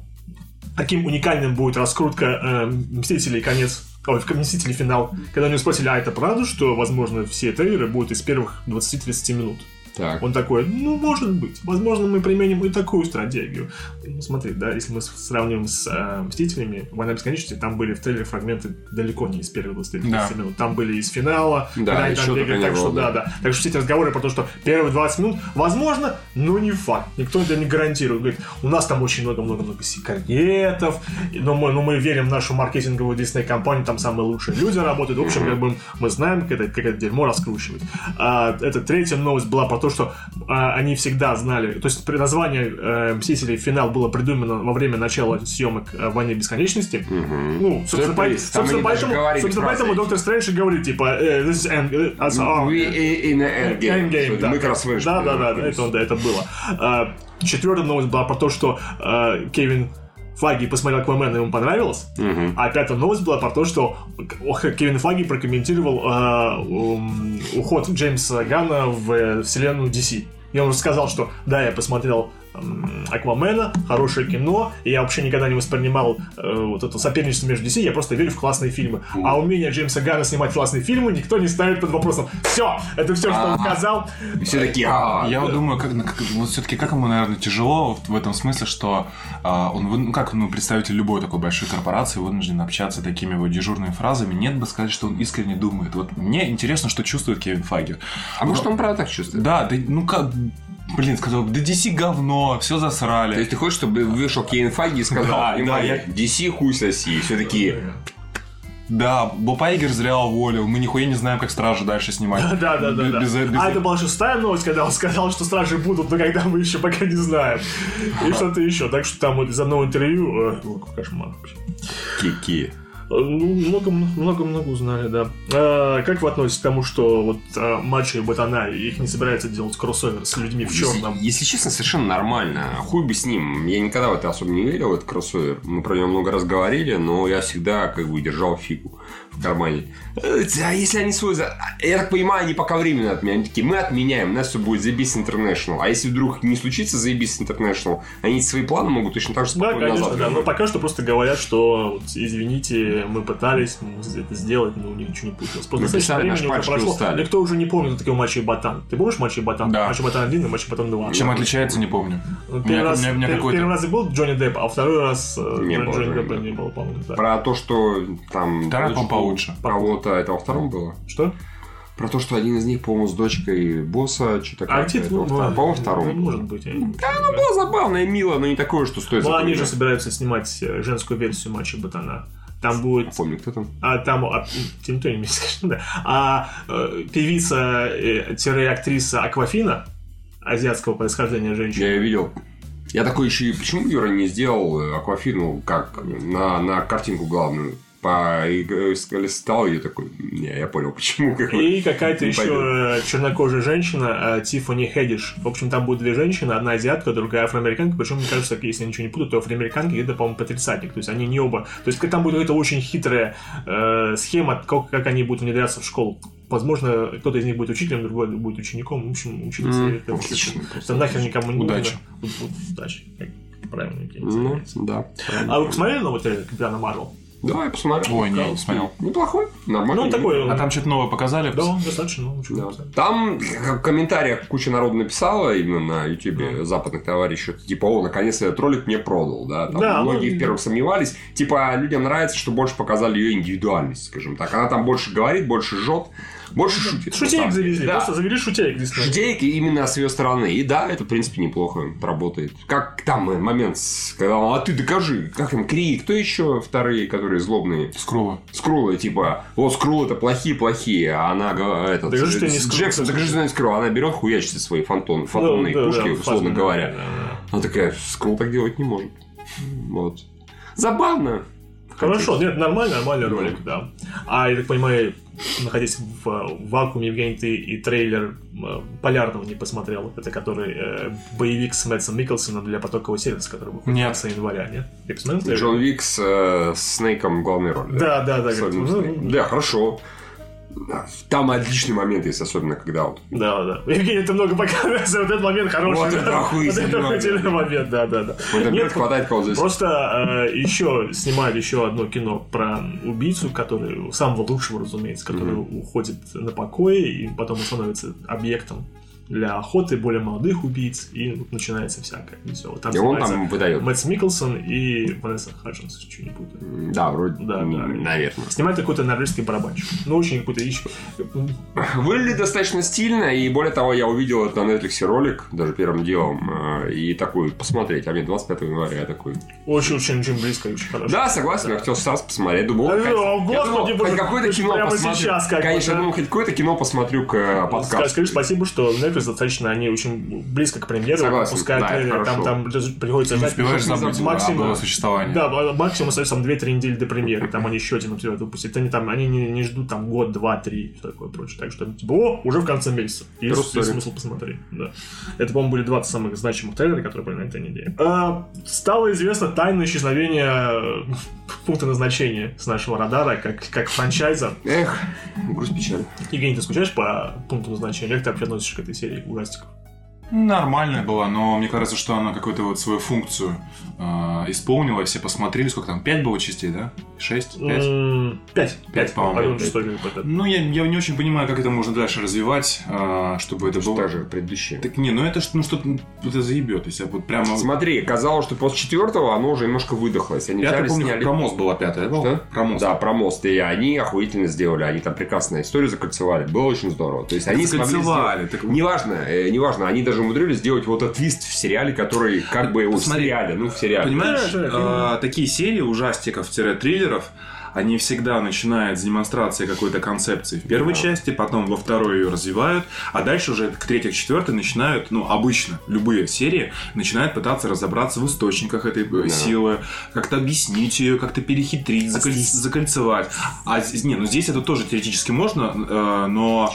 каким уникальным будет раскрутка э, Мстителей конец Ой, в Мстители финал, когда у него спросили, а это правда, что, возможно, все трейлеры будут из первых 20-30 минут? Так. Он такой, ну, может быть. Возможно, мы применим и такую стратегию. Ну, смотри, да, если мы сравним с э, Мстителями, Война Бесконечности, там были в трейлере фрагменты далеко не из первых 20 Да. минут. Там были из финала, Да, когда они там бегали, так что, да, да. да. Так что все эти разговоры про то, что первые 20 минут, возможно, но не факт. Никто это не гарантирует. Говорит, у нас там очень много-много-много секретов, но мы, но мы верим в нашу маркетинговую Disney-компанию, там самые лучшие люди работают. В общем, как бы мы знаем, как это, как это дерьмо раскручивать. А, это третья новость была про то, что а, они всегда знали, то есть при название э, Мстителей финал было придумано во время начала съемок э, Войны Бесконечности. Мгм. Ну, собственно, по- собственно, поэтому, собственно, поэтому. Доктор Стрэндж и говорит, типа, э, this is end, э, as our- We in a endgame. Endgame, да. Мы как раз вышли. Да, да, да, это, да, это было. А, Четвертая новость была про то, что а, Кевин Фаги посмотрел Аквамена, ему понравилось. Мгм. А пятая новость была про то, что Кевин Фаги прокомментировал ум, уход Джеймса Ганна в э, вселенную DC. И он рассказал, что да, я посмотрел Аквамена, хорошее кино, и я вообще никогда не воспринимал э, вот это соперничество между DC, я просто верю в классные фильмы. А умение Джеймса Ганна снимать классные фильмы никто не ставит под вопросом. Все, это все, что он А. сказал. Все такие, а, Я вот думаю, как, вот все-таки как ему, наверное, тяжело в, этом смысле, что а, он, ну, как ну, представитель любой такой большой корпорации вынужден общаться такими вот дежурными фразами. Нет бы сказать, что он искренне думает. Вот мне интересно, что чувствует Кевин Файги. А может он правда так чувствует? Да, да, ну как, блин, сказал, да DC говно, все То засрали. есть ты хочешь, чтобы вышел Кейн Файги и сказал, Да, да, «Внимание, я- DC хуй соси. Все такие, Да, Боб Айгер зря уволил, мы нихуя не знаем, как Стражи дальше снимать. Да, да, да, да. Без- без- А это была шестая новость, когда он сказал, что стражи будут, но когда мы еще пока не знаем. И что-то еще. Так что там вот из одного интервью... э, о, кошмар вообще. кики. Много, много, много узнали, да. А, как вы относитесь к тому, что вот а, Мачо и Ботана, их не собираются делать кроссовер с людьми в черном? Если, если честно, совершенно нормально. Хуй бы с ним. Я никогда в это особо не верил, в этот кроссовер. Мы про него много раз говорили, но я всегда как бы держал фигу в кармане. Э, А если они свой... за- Я так понимаю, они пока временно отменяют. Они такие, мы отменяем, у нас все будет The Beast International. А если вдруг не случится The Beast International, они свои планы могут точно так же Да, спокойно конечно, назад да. Но пока что просто говорят, что вот, извините, мы пытались это сделать, но ничего не получилось. Просто Мы достаточно времени уже прошло. устали. Никто уже не помнит, такой Мачо и Ботан. Ты помнишь Мачо и Ботан? Да. Мачо и Ботан 1 и Мачо и Ботан 2. Чем отличается, не помню. Ну, У Первый меня- раз, у меня- у меня пер- какой-то- первый раз и был Джонни Депп, а второй раз э, Не Джонни Джонни Деппа не было, по-моему. да. Про то, что там... Вторая, дочку по-моему, получше. Кого-то, это во втором было? Что? Про то, что один из них, по-моему, с дочкой босса, что-то А как где это во втором- По-моему, втором. Ну, может быть. Да, оно было забавно и мило, но не такое, что стоит Ну, они же собираются снимать э, женскую версию матча Ботана. Там будет Помню, кто там. А там, а, тем то не конечно, да. А э, певица, э, Аквафина, азиатского происхождения женщина. Я ее видел. Я такой еще и почему Юра не сделал Аквафину как на, на картинку главную? По листал ее такой. Не, я понял, почему. И какая-то еще э, чернокожая женщина, э, Тиффани Хедиш. В общем, там будет две женщины, одна азиатка, другая афроамериканка. Причем, мне кажется, если я ничего не путаю, то афроамериканка где-то, по-моему, потрясательник. То есть они не оба. То есть там будет какая-то очень хитрая э, схема, как, как они будут внедряться в школу. Возможно, кто-то из них будет учителем, другой будет учеником. В общем, учиться М, это, отлично, это нахер никому не Удачи. Удачи. Правильно, Ну, да. А вы посмотрели новый трейлер Капитана Марвел? Да, я посмотрел. Ой, не, не смотрел. Неплохой, нормально. Ну, он такой... А там что-то новое показали? Да, он достаточно, ну, Да. чего Там в комментариях куча народу написала именно на ютубе западных товарищей, типа, о, наконец-то этот ролик мне продал, да. Там Да, многие ну, в первых сомневались. Типа, людям нравится, что больше показали ее индивидуальность, скажем так. Она там больше говорит, больше жжет, больше шутит. на Шутеек завезли, Да. просто завели шутеек здесь. Шутеек именно с ее стороны. И да, это, в принципе, неплохо работает. Как там э, момент, когда он, а ты докажи, как там Кри, кто еще вторые, которые злобные? Скрулы. Скрулы, типа, вот Скрулы это плохие-плохие, а она, этот, Докажи, что не с- Скрул. Джексон, докажи, что не Скрул. Она берет, хуячится свои фантон, фотонные Ну, да, пушки, да, условно фазмы, говоря. да, да, Она такая, Скрул так делать не может. Вот. Забавно. Хорошо, нет, нормальный, нормальный ролик, да. А, я так понимаю, находясь в, в вакууме, Евгений, ты и трейлер э, Полярного не посмотрел. Это который э, боевик с Мэтсом Микkelсоном для потокового сервиса, который выходит Нет. в конце января, нет? Ты посмотрел трейлер? Джон Вик с э, Снейком в главной роли. Да, да, да. Особенно говорит, ну, Да, хорошо. Там отличный момент есть, особенно когда вот Да, да. Евгений, ты много показываешь, вот этот момент хороший. Вот да. это охуительный Вот момент. момент, да, да, да. в интернет Нет, хватает кого здесь. Просто э, еще снимают еще одно кино про убийцу, который самого лучшего, разумеется, который уходит на покой и потом становится объектом для охоты более молодых убийц, и вот начинается всякое веселое. Там И он там выдает. Мэтс Микkelсон и Ванесса Хаджинс, если не путаю. Да, вроде, Да, да. наверное. Снимает какой-то норвежский барабанщик. Ну, очень какой-то еще... Выглядит достаточно стильно, и более того, я увидел это на Netflix ролик, даже первым делом, э, и такой посмотреть, а мне 25 января я такой... Очень-очень близко очень хорошо. Да, согласен, я хотел сразу посмотреть, думал, О, хоть- я хоть какое-то кино посмотрю. сейчас как Конечно, да? думал, хоть какое-то кино посмотрю к э, подкасту. Скажи спасибо, что Netflix достаточно, они очень близко к премьере Согласен, выпускают да, трейлеры, там, хорошо. там даже приходится ждать забыть максимум, существовании. Да, м- максимум остается там 2-3 недели до премьеры, там они еще один эпизод выпустят. Они там, они не, не ждут там год, два, три и такое прочее. Так что, типа, о, уже в конце месяца. Есть, есть смысл посмотреть. Да. Это, по-моему, были 20 самых значимых трейлеров, которые были на этой неделе. А, стало известно тайное исчезновение пункта назначения с нашего радара, как, как франчайза. Эх, грусть печаль. Евгений, ты скучаешь по пункту назначения? Как ты вообще относишься к этой серии ужастиков? Нормальная была, но мне кажется, что она какую-то вот свою функцию э, исполнила. Все посмотрели, сколько там, 5 было частей, да? 6? 5? М, Пять. Пять, по-моему, что. Ну, я, я не очень понимаю, как это можно дальше развивать, э, чтобы это было... Же, предыдущее. Так не, ну это ну ну, это заебет. Если вот прямо... Смотри, казалось, что после четвертого оно уже немножко выдохлось. Они взяли, помню, сняли... про мост была пятая, да? Что? Про мост. Да, про мост. И они охуительно сделали. Они там прекрасную историю закольцевали. Было очень здорово. То есть они смогли Закольцевали, сделать- так- Неважно, э, неважно. Они даже умудрились сделать вот этот твист в сериале, который как бы... вот в Смотри, сериале, ну, в сериале. Понимаешь, Да, да, э, такие серии ужастиков-триллеров, они всегда начинают с демонстрации какой-то концепции в первой Да. части, потом во второй ее развивают, а дальше уже к третьей, к четвертой начинают, ну, обычно, любые серии начинают пытаться разобраться в источниках этой э, силы, как-то объяснить ее, как-то перехитрить, заколь- закольцевать. А здесь, не, ну здесь это тоже теоретически можно, э, но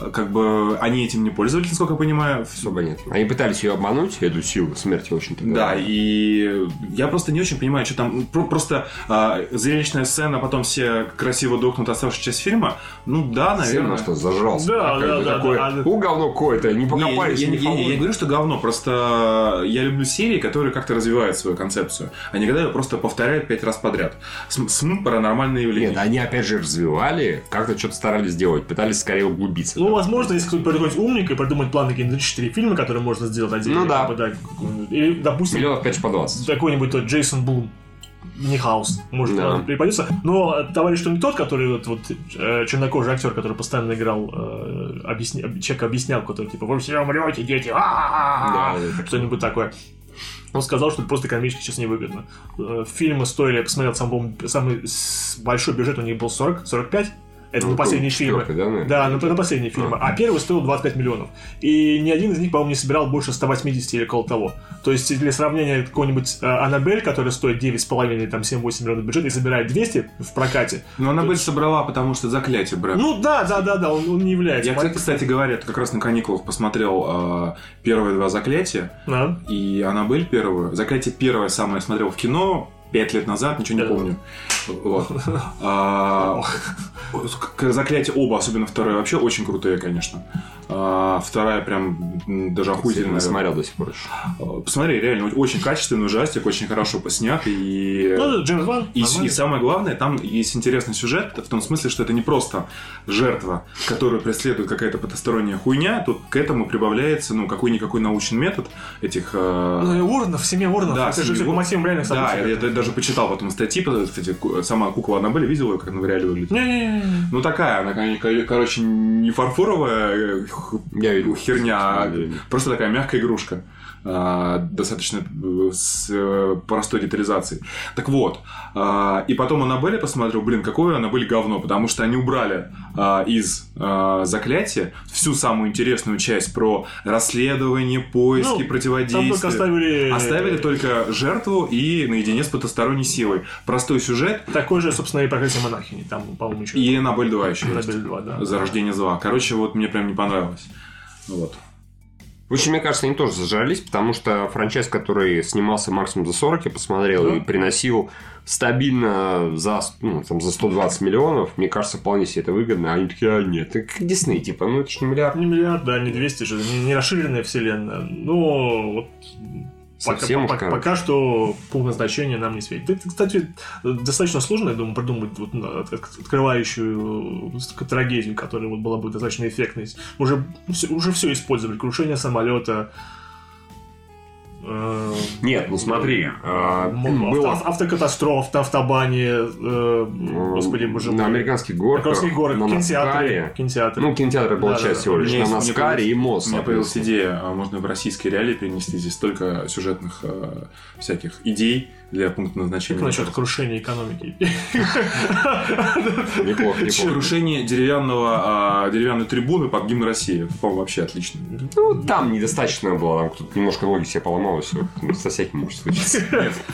э, как бы они этим не пользовались, насколько я понимаю. Особо нет. Они пытались ее обмануть, эту силу смерти, в общем-то. Да, и я просто не очень понимаю, что там про- просто а, зрелищная сцена, потом все красиво дохнут оставшуюся часть фильма. Ну да, Наверное, наверное. что зажрался. Да, да, да, такое, да. У, говно какое-то, не Не, я, покопались, я- не я- я- я фолот. говорю, что говно, просто я люблю серии, которые как-то развивают свою концепцию, а не когда ее просто повторяют пять раз подряд. См, паранормальные явления. Нет, они опять же развивали, как-то что-то старались сделать, пытались скорее углубиться. Ну, возможно, если кто-то придумать умник и придумать план какие-нибудь 3-4 фильма, которые можно сделать отдельно. Ну да. Или, допустим, Миллионов 5 по 20. какой-нибудь тот Джейсон Блум. Не хаус, может, Да. он припадется. Но товарищ что не тот, который вот, вот э, чернокожий актер, который постоянно играл, э, объясня... человек объяснял, который типа, вы все умрете, дети, а-а-а-а». Да, что-нибудь такое. Он сказал, что это просто экономически сейчас невыгодно. Э, Фильмы стоили, я посмотрел, сам, самый большой бюджет у них был 40, 45. Это Ну, на последние фильмы. да? Да, на, на последние фильмы. А первый стоил 25 миллионов. И ни один из них, по-моему, не собирал больше 180 или около того. То есть, для сравнения, какой-нибудь э, Аннабель, который стоит 9,5 или там 7-8 миллионов бюджет, и собирает 200 в прокате. Но она бы собрала, потому что заклятие, Брэд. Ну да, да, да, да, он, он не является. я, кстати, кстати говоря, как раз на каникулах посмотрел э, первые два заклятия, Да. и Аннабель первую. Заклятие первое самое я смотрел в кино пять лет назад, ничего не помню. Вот. Заклятие оба, особенно второе, вообще очень крутые, конечно. А, Вторая прям даже Я охуительная. не смотрел до сих пор. А, Посмотри, реально, очень качественный ужастик, очень хорошо поснят и... Ну, Джеймс Ван. И, и самое главное, там есть интересный сюжет, в том смысле, что это не просто жертва, которую преследует какая-то потусторонняя хуйня, тут к этому прибавляется, ну, какой-никакой научный метод этих... э, Ну, и Уорренов, семья Уорренов, Да, это же все по мотивам реальных Да, событий. я, я даже почитал потом статьи, кстати, сама кукла Аннабель, видела ее, как она в реале выглядит? Не-не-не. Ну, такая, она, кор- короче, не фарфоровая э, Я видел. херня, а просто такая мягкая игрушка. Э, достаточно э, с э, простой детализацией. Так вот, э, и потом Аннабель посмотрел, блин, какое Аннабель говно, потому что они убрали э, из заклятия всю самую интересную часть про расследование, поиски, Ну, Там противодействие. только оставили... Оставили только жертву и наедине с потусторонней силой. Простой сюжет Такой же, собственно, и проклятие монахини. Там, по-моему, еще... и Аннабель 2 еще. Аннабель 2, да. Зарождение зла. Короче, вот мне прям не понравилось. Вот. В общем, мне кажется, они тоже зажрались, потому что франчайз, который снимался максимум за 40, я посмотрел, Да. и приносил стабильно за, ну, там, за 120 миллионов, мне кажется, вполне себе это выгодно. Они такие, а нет, это как Дисней, типа, ну это ж не миллиард. Не миллиард, да, не 200 же, не, не расширенная вселенная. Но вот Совсем пока, короче. пока что пункт назначения нам не светит. Это, кстати, достаточно сложно, я думаю, придумать вот, ну, от- от- открывающую э, трагедию, которая вот была бы достаточно эффектной. Уже, всё- уже все использовали. Крушение самолета. Э, Нет, ну смотри, м, было авто- автокатастроф на автобане, э, господи, боже на мой. американских горках, Американских горок, на кинотеатры, кинотеатры. Ну, кинотеатр была Да-да-да. часть всего лишь, на Наскаре и МОЗ. У меня появилась идея, а можно в российские реалии перенести здесь столько сюжетных э, всяких идей для пункта назначения. Как насчет крушения экономики? Неплохо, неплохо. Крушение деревянного, а, деревянной трибуны под гимн России. По-моему, вообще отлично. Ну, там недостаточно было, там кто-то немножко ноги себе поломал, и все. Со всяким может случиться.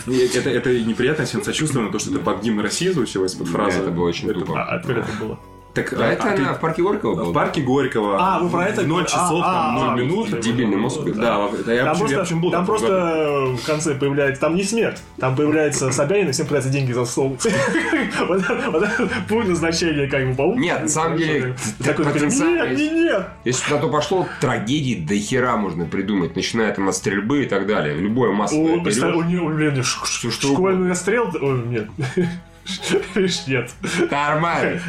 Нет, это, это неприятно, всем сочувствую, но то, что это под гимн России звучалось под фразу. это было очень тупо. А откуда это было? Так, Да, а, это а ты- в парке Горького в была. парке Горького. А, вы про это в 0 говорите? часов, А, там, а, 0 а, минут. вот, Дебильный вот, мозг, вот, Да, это я Там я просто, почему был там в просто году. в конце появляется, там не смерть, там появляется Собянин и всем пытается деньги. Вот это- вот это пункт назначения, как бы, по-моему. Нет, на самом деле, Такой, потенциально нет, нет, нет. Если на то пошло, трагедий до хера можно придумать, начиная там от стрельбы и так далее. Любое массовое О, представь, у берешь. него, у него ш- Всё, что школьный расстрел, ой, нет. Видишь, нет. Нормально.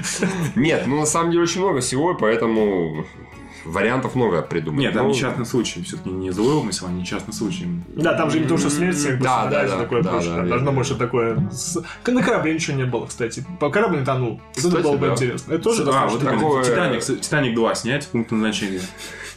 Нет, ну на самом деле очень много всего, поэтому вариантов много придумать. Нет, там Ну, несчастный случай. Все-таки не злой умысел, а несчастный случай. Да, там же не то, что смерть всех Да, да, да, такое да. Должно быть что такое. На корабле ничего не было, кстати. По корабль не тонул. Кстати, это было бы да. интересно. Это тоже а, вот такое-. Титаник, Титаник 2 снять, пункт назначения.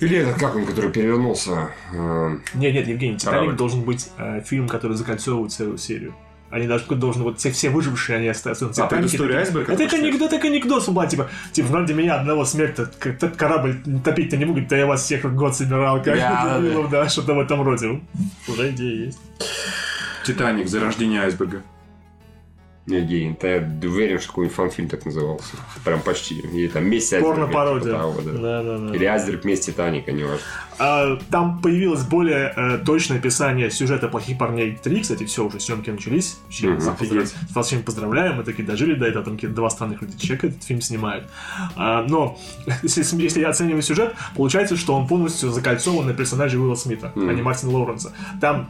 Или этот, как он, который перевернулся. э, Нет, нет, Евгений, Титаник должен быть э, фильм, который закольцовывает целую серию. Они даже должны, вот все, все выжившие, они остаются на А, Титанике. предыстория такие, айсберга, Это хочешь анекдот, это анекдот, была, типа, типа, ради меня одного смерть, этот корабль топить-то не будет, да я вас всех год собирал, как Да, да, что-то в этом роде. Уже идея есть. Титаник, зарождение айсберга. Евгений, да я уверен, что какой-нибудь фан-фильм так назывался. Прям почти. Или там «Месть айсберга», Порно-пародия. типа да. Да, да, да. Или «Айсберг. Месть Титаника», неважно. А, Там появилось более э, точное описание сюжета «Плохих парней 3». Кстати, все, уже съемки начались. Поздравляю. С вас всеми поздравляю. Мы таки дожили до этого. Там какие-то два странных люди человека этот фильм снимают. А, Но если, если оценивать сюжет, получается, что он полностью закольцован на персонаже Уилла Смита, а не. Мартина Лоуренса. Там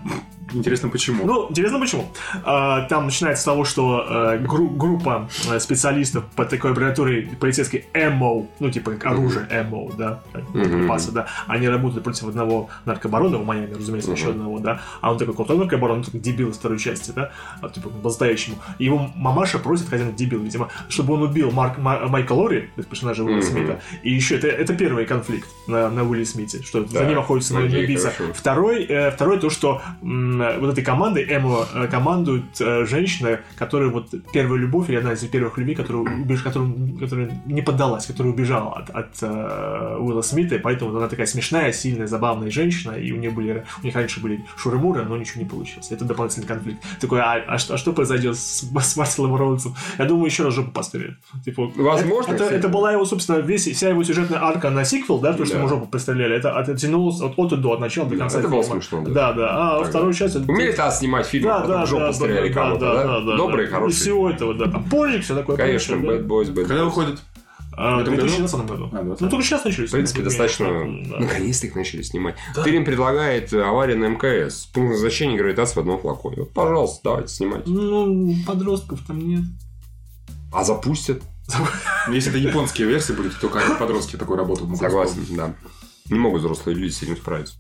Интересно, почему? ну, интересно почему. А, Там начинается с того, что э, гру- группа э, специалистов по такой аббревиатуре полицейской МО, ну, типа как оружие МО, да, боеприпасы, да, они работают против одного наркобарона в Майами, разумеется, еще одного, да, а он такой крутой наркобарон, он такой дебил из второй части, да, а, типа по-настоящему. И его мамаша просит, хотя он дебил, видимо, чтобы он убил Марк, Ма- Майка Лори, персонажа Уилла Мгм. Смита, и еще это, это первый конфликт на, на Уилле Смите, что за Так, ним охотится окей, убийца. хорошо. Второй, э, второй то, что м, вот этой командой Эмо э, командует э, женщина, которая вот первая любовь или одна из первых любви, которая, убеж... которая, которая не поддалась, которая убежала от, от э, Уилла Смита, и поэтому она такая смешная, сильная, забавная женщина, и у нее были, у них раньше были шуры-муры, но ничего не получилось. Это дополнительный конфликт. Такой, а, а что, а что произойдет с, с Мартином Роудсом? Я думаю, еще раз жопу постреляет. Типа, Возможно, Это, это была его, собственно, весь, вся его сюжетная арка на сиквел, да, то, что Да. ему жопу постреляли. Это оттянулось от, от и до, от начала до конца это было фильма. смешно, да. Да, да. А Так, вторую часть... это- Умели-то снимать фильмы, да, потом да, жопу да, стреляли да, кому-то, да, да? да, да, Добрые, да. хорошие. Из всего этого, да. Там позже все такое Конечно, Bad Boys, Bad Когда выходит? А, в В этом 2016 году. А, Ну, 20. только сейчас начались. В принципе, достаточно... Да. Наконец-то их начали снимать. Теперь им предлагает э, авария на МКС. Пункт назначения гравитации в одном флаконе. Вот, пожалуйста, давайте снимайте. Ну, подростков там нет. А запустят? Если это японские версии будут, то как подростки такой работают могут Согласен, да. Не могут взрослые люди с этим справиться.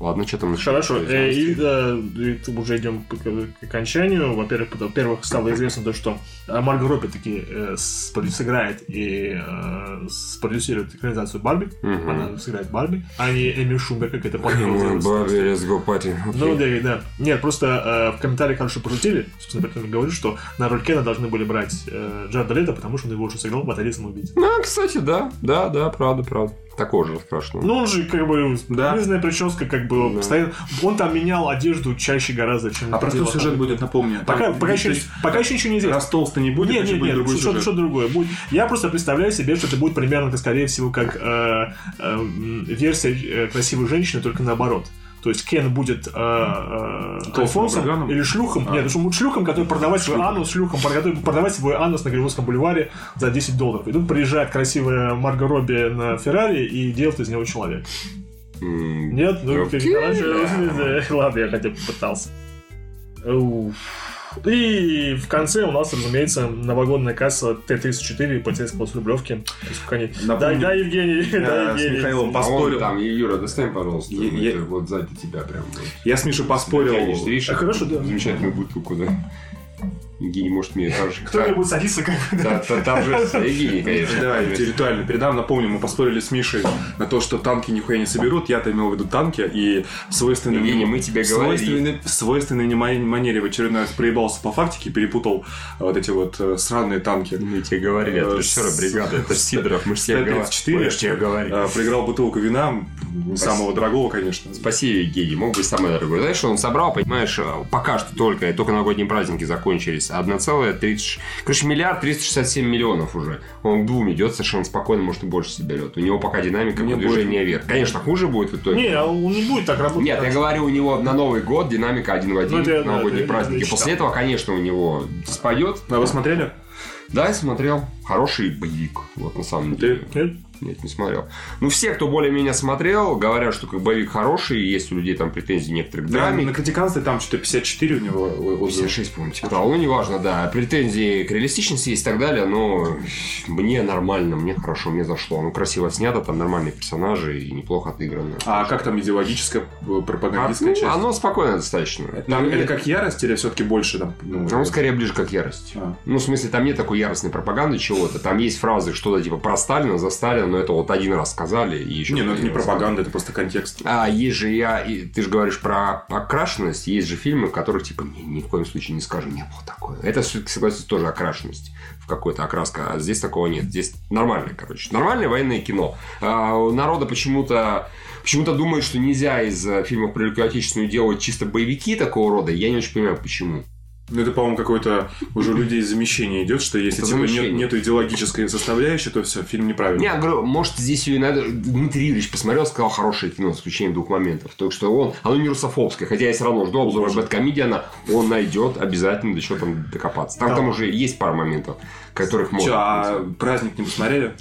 Ладно, что там? Хорошо, э, и, да, и уже идем к, к окончанию. Во-первых, во-первых, стало известно то, что э, Марго Робби таки э, сыграет и э, спродюсирует экранизацию Барби. Мгм. Она сыграет Барби, а не Эми Шумбер, как это on, Барби, let's go party. Ну, Окей. да, да. Нет, просто э, в комментариях хорошо пошутили. Собственно, поэтому говорю, что на роль Кена должны были брать э, Джарда Лето, потому что он его уже сыграл в «Батаре самоубийц». Ну, кстати, да, да, да, правда, правда. Такого же раскрашенного. Ну, он же, как бы, Да. да. прическа, как бы, Да. постоянно... Он там менял одежду чаще гораздо, чем... А про что сюжет будет, напомню. Пока, Там, пока, еще, есть, пока еще ничего не известно. Раз толсто не будет, Нет, нет, будет нет, другой что, сюжет. что другое. Будет... Я просто представляю себе, что это будет примерно, скорее всего, как э, э, версия э, красивой женщины, только наоборот. То есть Кен будет э, э, обраганом? или шлюхом. А. Нет, он будет шлюхом, который продавать свой анус, шлюхом, который продавать свой анус на Голливудском бульваре за 10 долларов. И тут приезжает красивая Марго Робби на Феррари и делает из него человека. Нет, ну ты Окей, короче, ладно, я хотя бы попытался. Уф. И в конце у нас, разумеется, новогодная касса Т-34 полицейского с Рублевки. Не- Да, да, Евгений, да, э, с Евгений. Михаилом А поспорил. вон там, Юра, достань, пожалуйста. Я- я- это вот сзади тебя прям. вот. Я с Мишей поспорил. Конечно, видишь, А, хорошо, да. Замечательную бутылку, да. Евгений, может, мне там же... Кто-нибудь будет садиться как та- Там же Евгений, конечно. Давай, ритуально передам. Напомню, мы поспорили с Мишей на то, что танки нихуя не соберут. Я-то имел в виду танки. И в свойственной, Евгений, мы тебе говорили. свойственной, манере в очередной раз проебался по фактике, перепутал вот эти вот э, сраные танки. Мы тебе говорили, от Э, режиссера бригады, это ж Сидоров, мы же тебе говорили. 134. Мы ж тебе говорили. Э, Проиграл бутылку вина, самого дорогого, конечно. Спасибо, Евгений, мог быть самый дорогой. Знаешь, что он собрал, понимаешь, э, пока что только, только новогодние праздники закончились, 1,30... Короче, миллиард 367 миллионов уже. Он к двум идет совершенно спокойно, может и больше соберет. У него пока динамика Мне движения вверх. Конечно, хуже будет в итоге. Не, он не будет так работать. Нет, я говорю, у него на Новый год динамика один в один, Ну, это да, новогодние это праздники. читал. После этого, конечно, у него споет. А вы смотрели? Да, я смотрел. Хороший боевик. Вот на самом деле. Нет? Нет, не смотрел. Ну, все, кто более-менее смотрел, говорят, что как боевик хороший, есть у людей там претензии некоторых к Да, драме. на критиканстве там что-то 54 у него отзывов. 56, по-моему, типа того. Ну, неважно, да. Претензии к реалистичности есть и так далее, но мне нормально, мне хорошо, мне зашло. Ну, красиво снято, там нормальные персонажи и неплохо отыграно. А как там идеологическая, э, А, пропагандистская ну, часть? оно спокойно достаточно. Это, Там это как ярость или все-таки больше там? Ну, Ну, скорее ближе как ярость. А. Ну, в смысле, там нет такой яростной пропаганды чего-то. Там есть фразы, что-то типа про Сталина, за Сталина, но это вот один раз сказали и еще... Не, ну это не пропаганда, это просто контекст. А есть же я, и ты же говоришь про окрашенность, есть же фильмы, в которых типа ни, ни в коем случае не скажем, не было такое. Это, согласись, тоже окрашенность в какой-то окраска, а здесь такого нет. Здесь нормальное, короче. Нормальное военное кино. А, у народа почему-то почему-то думает, что нельзя из э, фильмов про Великую Отечественную делать чисто боевики такого рода. Я не очень понимаю, почему. Ну, это, по-моему, какое-то уже у людей замещение идет, что если Это типа, нет, нету идеологической составляющей, то все, фильм неправильный. Не, я говорю, может, здесь ее надо... Дмитрий Юрьевич посмотрел, сказал хорошее кино, с исключением двух моментов. Так что он... Оно не русофобское. Хотя я все равно жду обзора Бэткомедиана. Он найдет обязательно до чего там докопаться. Там, Да. там уже есть пара моментов, которых можно... Чё, а праздник не посмотрели?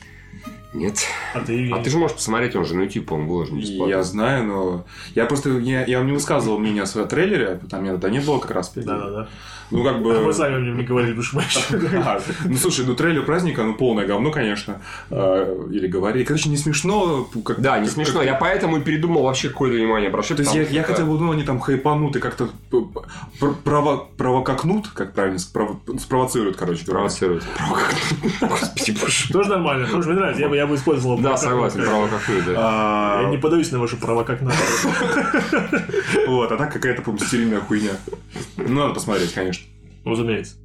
Нет. А ты, А ты же можешь посмотреть, он же на YouTube, он выложен бесплатно. Я знаю, но... Я просто... Я, я вам не высказывал мнение о своем трейлере, там меня тогда не было как раз. Да-да-да. Ну, как бы... А мы сами мне не говорили, потому что мы еще- Ну, слушай, ну трейлер праздника, ну, полное говно, конечно. А, Или говорили. Короче, не смешно. Как, Да, не смешно. Я поэтому и передумал вообще какое-то внимание обращать. То есть я, я хотел бы, ну, они там хайпанут и как-то прово, провокакнут, как правильно, спрово- спровоцируют, короче говоря. Провоцирует. Господи, боже. Тоже нормально, тоже мне нравится. Я бы, я бы использовал. Да, согласен, какое, да. Я не подаюсь на как надо. Вот, а так какая-то, по-моему, стерильная хуйня. Ну, надо посмотреть, конечно. Разумеется.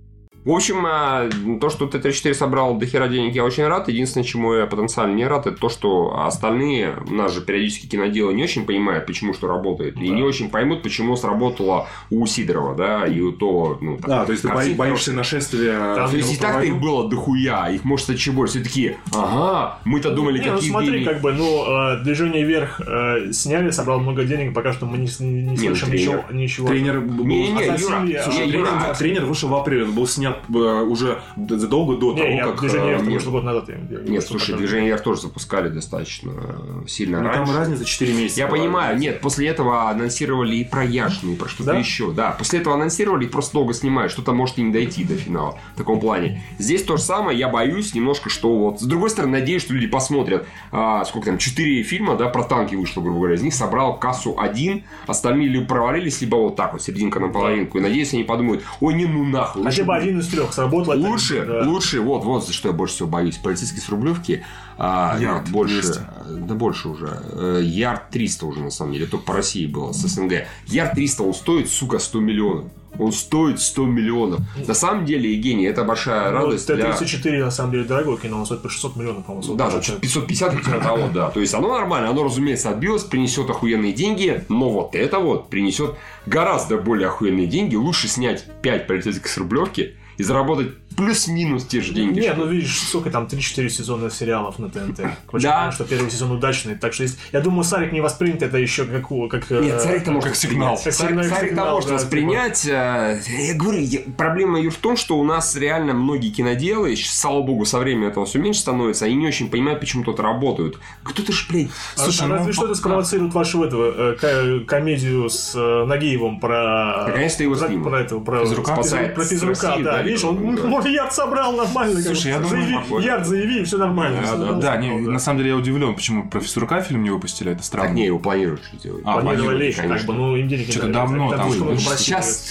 В общем, а, то, что Т-34 собрал до хера денег, я очень рад. Единственное, чему я потенциально не рад, это то, что остальные, у нас же периодически киноделы не очень понимают, почему что работает. И Да. не очень поймут, почему сработало у Сидорова, да, и у то, ну, так, А, то есть ты боишься нашествия... Там То есть и так-то их было дохуя, их может еще больше. Все такие, ага, мы-то думали, Не, ну какие смотри, Евгений- как бы, ну, э, движение вверх э, сняли, собрал много денег, пока что мы не, не, не Не, ну, слышим тренер. ничего. ничего. Тренер был... Не-не-не, А Юра, Василий, слушай, а, Тренер, Юра, тренер вышел в апреле, он был снят меня э, уже задолго до того, Не, как... движение э, вверх, потому нет. год назад я- я- Нет, слушай, движение вверх тоже запускали достаточно э, сильно Ну, раньше. там разница 4 месяца. Я понимаю, нет, после этого анонсировали и про Яшину, и про что-то Да? еще. Да, после этого анонсировали и просто долго снимают, что-то может и не дойти до финала в таком плане. Здесь то же самое, я боюсь немножко, что вот... С другой стороны, надеюсь, что люди посмотрят, а, сколько там, 4 фильма, да, про танки вышло, грубо говоря, из них собрал кассу один, остальные либо провалились, либо вот так вот, серединка на половинку. И надеюсь, они подумают, ой, не ну нахуй. Хотя бы- один из трех сработал. это- Лучше, да. лучше, вот, вот за что я больше всего боюсь. Полицейский с Рублевки, а, Ярд нет, больше, 200. да больше уже. Э, Ярд 300 уже, на самом деле, только по России было, с СНГ. Ярд 300, он стоит, сука, 100 миллионов. Он стоит 100 миллионов. На самом деле, Евгений, это большая Ну, радость для... Т-34 на самом деле дорогое кино, он стоит по 600 миллионов, по-моему. Да, Вот там это- что-то 550 или типа того, да. То есть оно нормально, оно, разумеется, отбилось, принесет охуенные деньги, но вот это вот принесет гораздо более охуенные деньги. Лучше снять 5 полицейских с рублевки и заработать плюс-минус те же деньги. Не, что- ну видишь, сколько там 3-4 сезона сериалов на ТНТ. Очень Да. понятно, что первый сезон удачный. Так что есть- я думаю, Сарик не воспринят это еще как... как э, Нет, царик-то может как сигнал. Как сигнал, сигнал, может да, воспринять. э, Я говорю, я- проблема ее в том, что у нас реально многие киноделы, слава богу, со временем этого все меньше становится, они не очень понимают, почему тут работают. Кто-то ж, блядь, А- Слушай, а ну, разве что это спровоцирует вашу этого, э, ко- комедию с э, Нагиевым про... Наконец-то его про, про этого, про Физрука? про, Спасает про физрука, да. да, Видишь, он, да. Он ярд собрал нормально. как Слушай, бы. я думаю, Заяви, похоже. ярд заяви, все нормально. Да, Всё да. Да, не, на самом деле я удивлен, почему про физрука фильм не выпустили, это странно. так не, его планируют что делать. А, Планировали, конечно. как бы, ну, им денег не Что-то дали. давно там. Сейчас,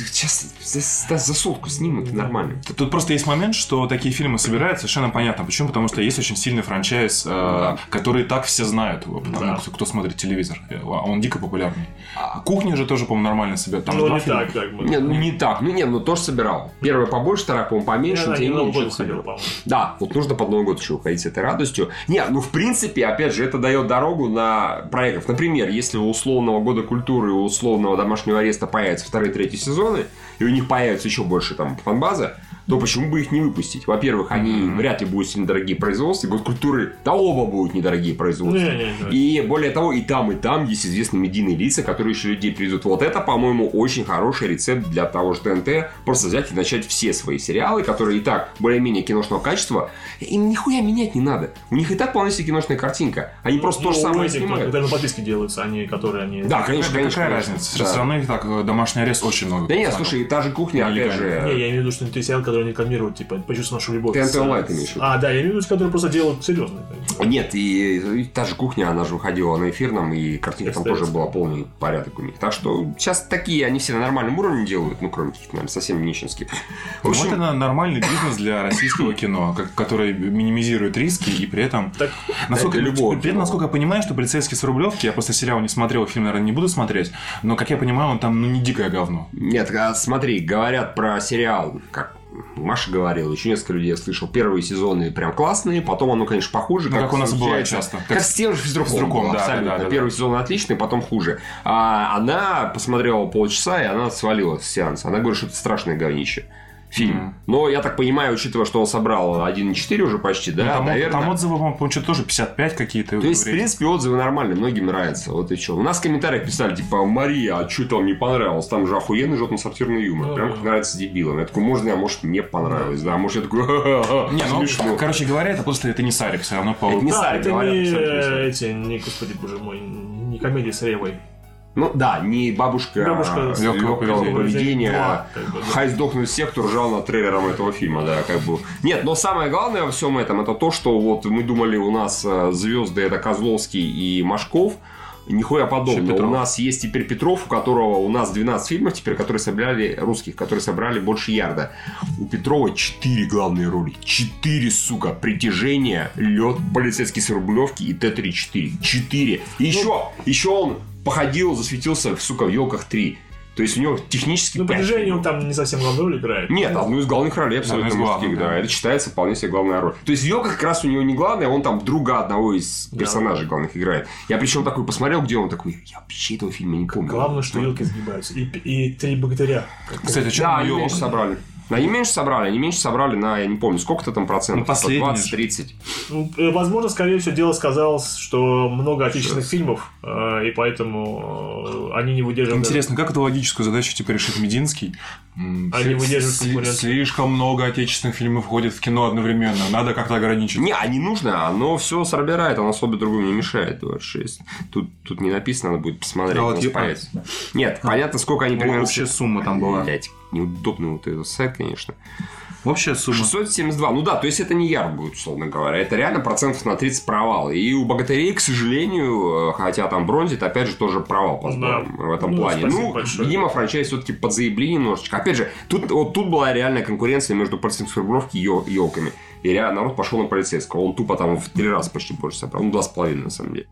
сейчас сутку снимут, нормально. Тут просто есть момент, что такие фильмы собирают совершенно понятно. Почему? Потому что есть очень сильный франчайз, э, который и так все знают, потому Да. кто, смотрит телевизор. А Он дико популярный. А кухня же тоже, по-моему, нормально собирает. Там Ну, не фильма. так, как бы. Не, ну не так. Ну, не, ну тоже собирал. Первая побольше, вторая, по-моему, поменьше. Не не Новый год уходила. Да, вот нужно под Новый год еще уходить с этой радостью. Не, ну в принципе, опять же, это дает дорогу на проектов. Например, если у условного года культуры и у условного домашнего ареста появятся вторые, третьи сезоны, и у них появится еще больше там фанбаза, то почему бы их не выпустить? Во-первых, они вряд ли будут сильно дорогие производства. Год культуры, да оба будут недорогие производства. Не-не-не. И более того, и там, и там есть известные медийные лица, которые еще людей привезут. Вот это, по-моему, очень хороший рецепт для того же ТНТ. Просто взять и начать все свои сериалы, которые и так более-менее киношного качества. Им нихуя менять не надо. У них и так вполне себе киношная картинка. Они просто то же Ну, самое эти, снимают. Когда на подписке делаются, они, которые они... Да, конечно, Да конечно. какая конечно. разница? Да. Все равно их так, э, домашний арест очень много. Да нет, слушай, та же кухня, опять же... Не, я имею в виду, что это сериал, который они рекламируют, типа, почувствуй нашу любовь. С- Online ты имеешь в виду? А, да, я имею в виду, которые просто делают серьезно. Нет, и, и та же кухня, она же выходила на эфирном, и картинка там тоже была полный порядок у них. Так что сейчас такие, они все на нормальном уровне делают, ну, кроме каких-то, наверное, совсем нищенских. В Вот общем, это нормальный бизнес для российского кино, который минимизирует риски и при этом... Так, Насколько, для любого при этом, насколько я понимаю, что полицейский с Рублевки, я просто сериал не смотрел, фильм, наверное, не буду смотреть, но, как я понимаю, он там, ну, не дикое говно. Нет, а смотри, говорят про сериал, как Маша говорила, еще несколько людей я слышал. Первые сезоны прям классные, потом оно, конечно, похуже. Ну, как у нас бывает часто. Как, Как с тем же физруком. физруком, было, да, абсолютно. да, да, да. Первый сезон отличный, потом хуже. А она посмотрела полчаса, и она свалила с сеанса. Она говорит, что это страшное говнище. Фильм. Мгм. Но я так понимаю, учитывая, что он собрал 1,4 уже почти, да, Ну, там, наверное. там отзывы, по-моему, что-то тоже 55 какие-то. То есть, в принципе, отзывы нормальные, многим нравится. Вот и что. У нас в комментариях писали, типа, Мария, а что там не понравилось? Там же охуенный желтно-сортирный юмор. Прям как нравится дебилам. Я такой, можно, а может, мне понравилось. Да, может, я такой, «Ха-ха-ха, Не, ну, короче говоря, это просто это не Сарик, все равно по... Это не да, Сарик, это говорят, не Сарик. эти, не, господи, боже мой, не комедия с Ревой. Ну, да, не бабушка, Бабушка а легкого поведения. Два, как бы, да. Хай сдохнуть все, кто ржал над трейлером этого фильма, да, как бы. Нет, но самое главное во всем этом, это то, что вот мы думали, у нас э, звезды это Козловский и Машков, Нихуя подобного. У нас есть теперь Петров, у которого у нас 12 фильмов теперь, которые собрали русских, которые собрали больше ярда. У Петрова 4 главные роли. 4, сука. Притяжение, лед, полицейский с Рублевки и Т-34. 4. И еще, еще он походил, засветился, сука, в елках 3. То есть у него технически Ну, движение он там не совсем главную роль играет. Нет, одну из главных ролей абсолютно мужских, да. да. Это считается вполне себе главная роль. То есть Йока как раз у него не главная, он там друга одного из Да. персонажей главных играет. Я причем такой посмотрел, где он такой, я вообще этого фильма не помню. Главное, что елки сгибаются. И, и три богатыря. Кстати, что Да, они собрали. Они меньше собрали, они меньше собрали на, я не помню, сколько-то там процентов, Ну, последний 20-30. Ну, э, возможно, скорее всего, дело сказалось, что много отечественных фильмов, э, и поэтому э, они не выдерживают... Интересно, как эту логическую задачу типа решит Мединский? Они сли- выдерживают конкуренцию. Слишком много отечественных фильмов входит в кино одновременно. Надо как-то ограничить. Не, а не нужно, оно все собирает, оно особо другому не мешает, 26. Тут, тут не написано, надо будет посмотреть. А вот. Нет, понятно, сколько они Ну, примерно... общая сумма там была. Блять, неудобный вот этот сайт, конечно. Общая сумма. 672. Ну да, то есть это не яр будет, условно говоря. Это реально процентов на 30 провал. И у богатырей, к сожалению, э, хотя там бронзит, опять же, тоже провал по сборам в этом Ну, плане. Ну, большое. видимо, франчайз все-таки подзаебли немножечко. Опять же, тут, вот тут была реальная конкуренция между полицейской рублевки и ел- елками. И реально народ пошел на полицейского. Он тупо там в три раза почти больше собрал. Ну, два с половиной, на самом деле.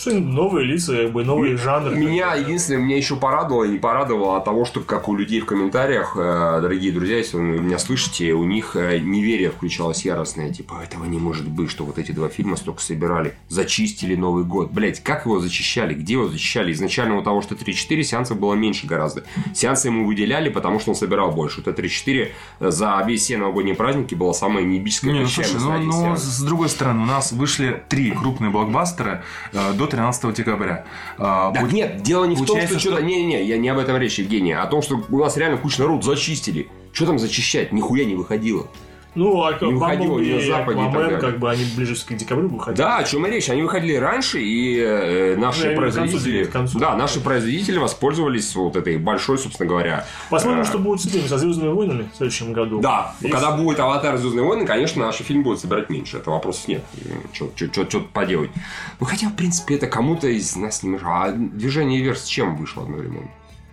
Что новые лица, как бы новые жанры. Меня единственное, меня еще порадовало и не порадовало от того, что как у людей в комментариях, э, дорогие друзья, если вы меня слышите, у них э, неверие включалось яростное, типа, этого не может быть, что вот эти два фильма столько собирали, зачистили Новый год. Блять, как его зачищали, где его зачищали? Изначально у того, что 3-4 сеансов было меньше гораздо. Сеансы ему выделяли, потому что он собирал больше. Вот это 3-4 за весь все новогодние праздники было самое небическое Не, ну слушай, ну, ну, с другой стороны, у нас вышли три крупные блокбастера э, до 13 декабря. А, Так пу- нет, дело не в том, что что-то... Не-не-не, я не об этом речь, Евгений, а о том, что у нас реально куча народ зачистили. Что там зачищать? Нихуя не выходило. Ну, а Не выходило Бамблби на Западе Аквамен, как бы они ближе к декабрю выходили. Да, о чем и речь. Они выходили раньше, и э, наши Ну, к концу, производители... к концу. Да, наши производители воспользовались вот этой большой, собственно говоря... Посмотрим, э, что будет с этими, со Звездными войнами в следующем году. Да, Если- когда будет «Аватар. Звездные войны», конечно, наш фильм будет собирать меньше. Это вопросов нет. Что-то поделать. Ну, хотя, в принципе, это кому-то из нас не мешало. А «Движение вверх» с чем вышло одновременно?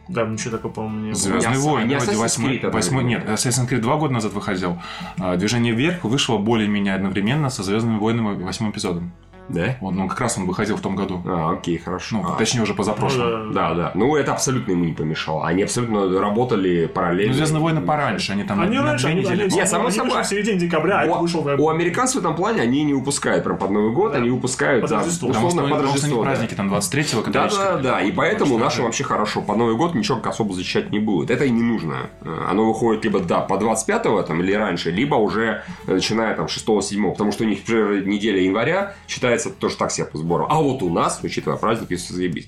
Да, ничего такого, по-моему, не было. Звездные войны, не вроде восьмой, восьмой, нет. Assassin's Creed два года назад выходил. А, Движение вверх вышло более-менее одновременно со Звездными войнами восьмым эпизодом. Да? Вот, ну, как раз он выходил в том году. А, окей, хорошо. Ну, А. точнее, уже позапрошлом. Ну, Да, да. Ну, это абсолютно ему не помешало. Они абсолютно работали параллельно. Ну, Звездные войны пораньше, они там Они на раньше, две они, недели. они, Не, само собой. в середине декабря, а это У, вышел как- у американцев в этом плане они не выпускают прям под Новый год, Да. они выпускают Под да, Рождество. Потому что, условно под потому что они Рождество. да. праздники там 23-го, Да, да, да, и поэтому что- вообще хорошо. Под Новый год ничего как особо защищать не будет. Это и не нужно. Э, Оно выходит либо, да, по 25-го там, или раньше, либо уже э, начиная там 6-7, потому что у них первая неделя января считается тоже так себе по сбору. А вот у нас, учитывая праздники, все заебись.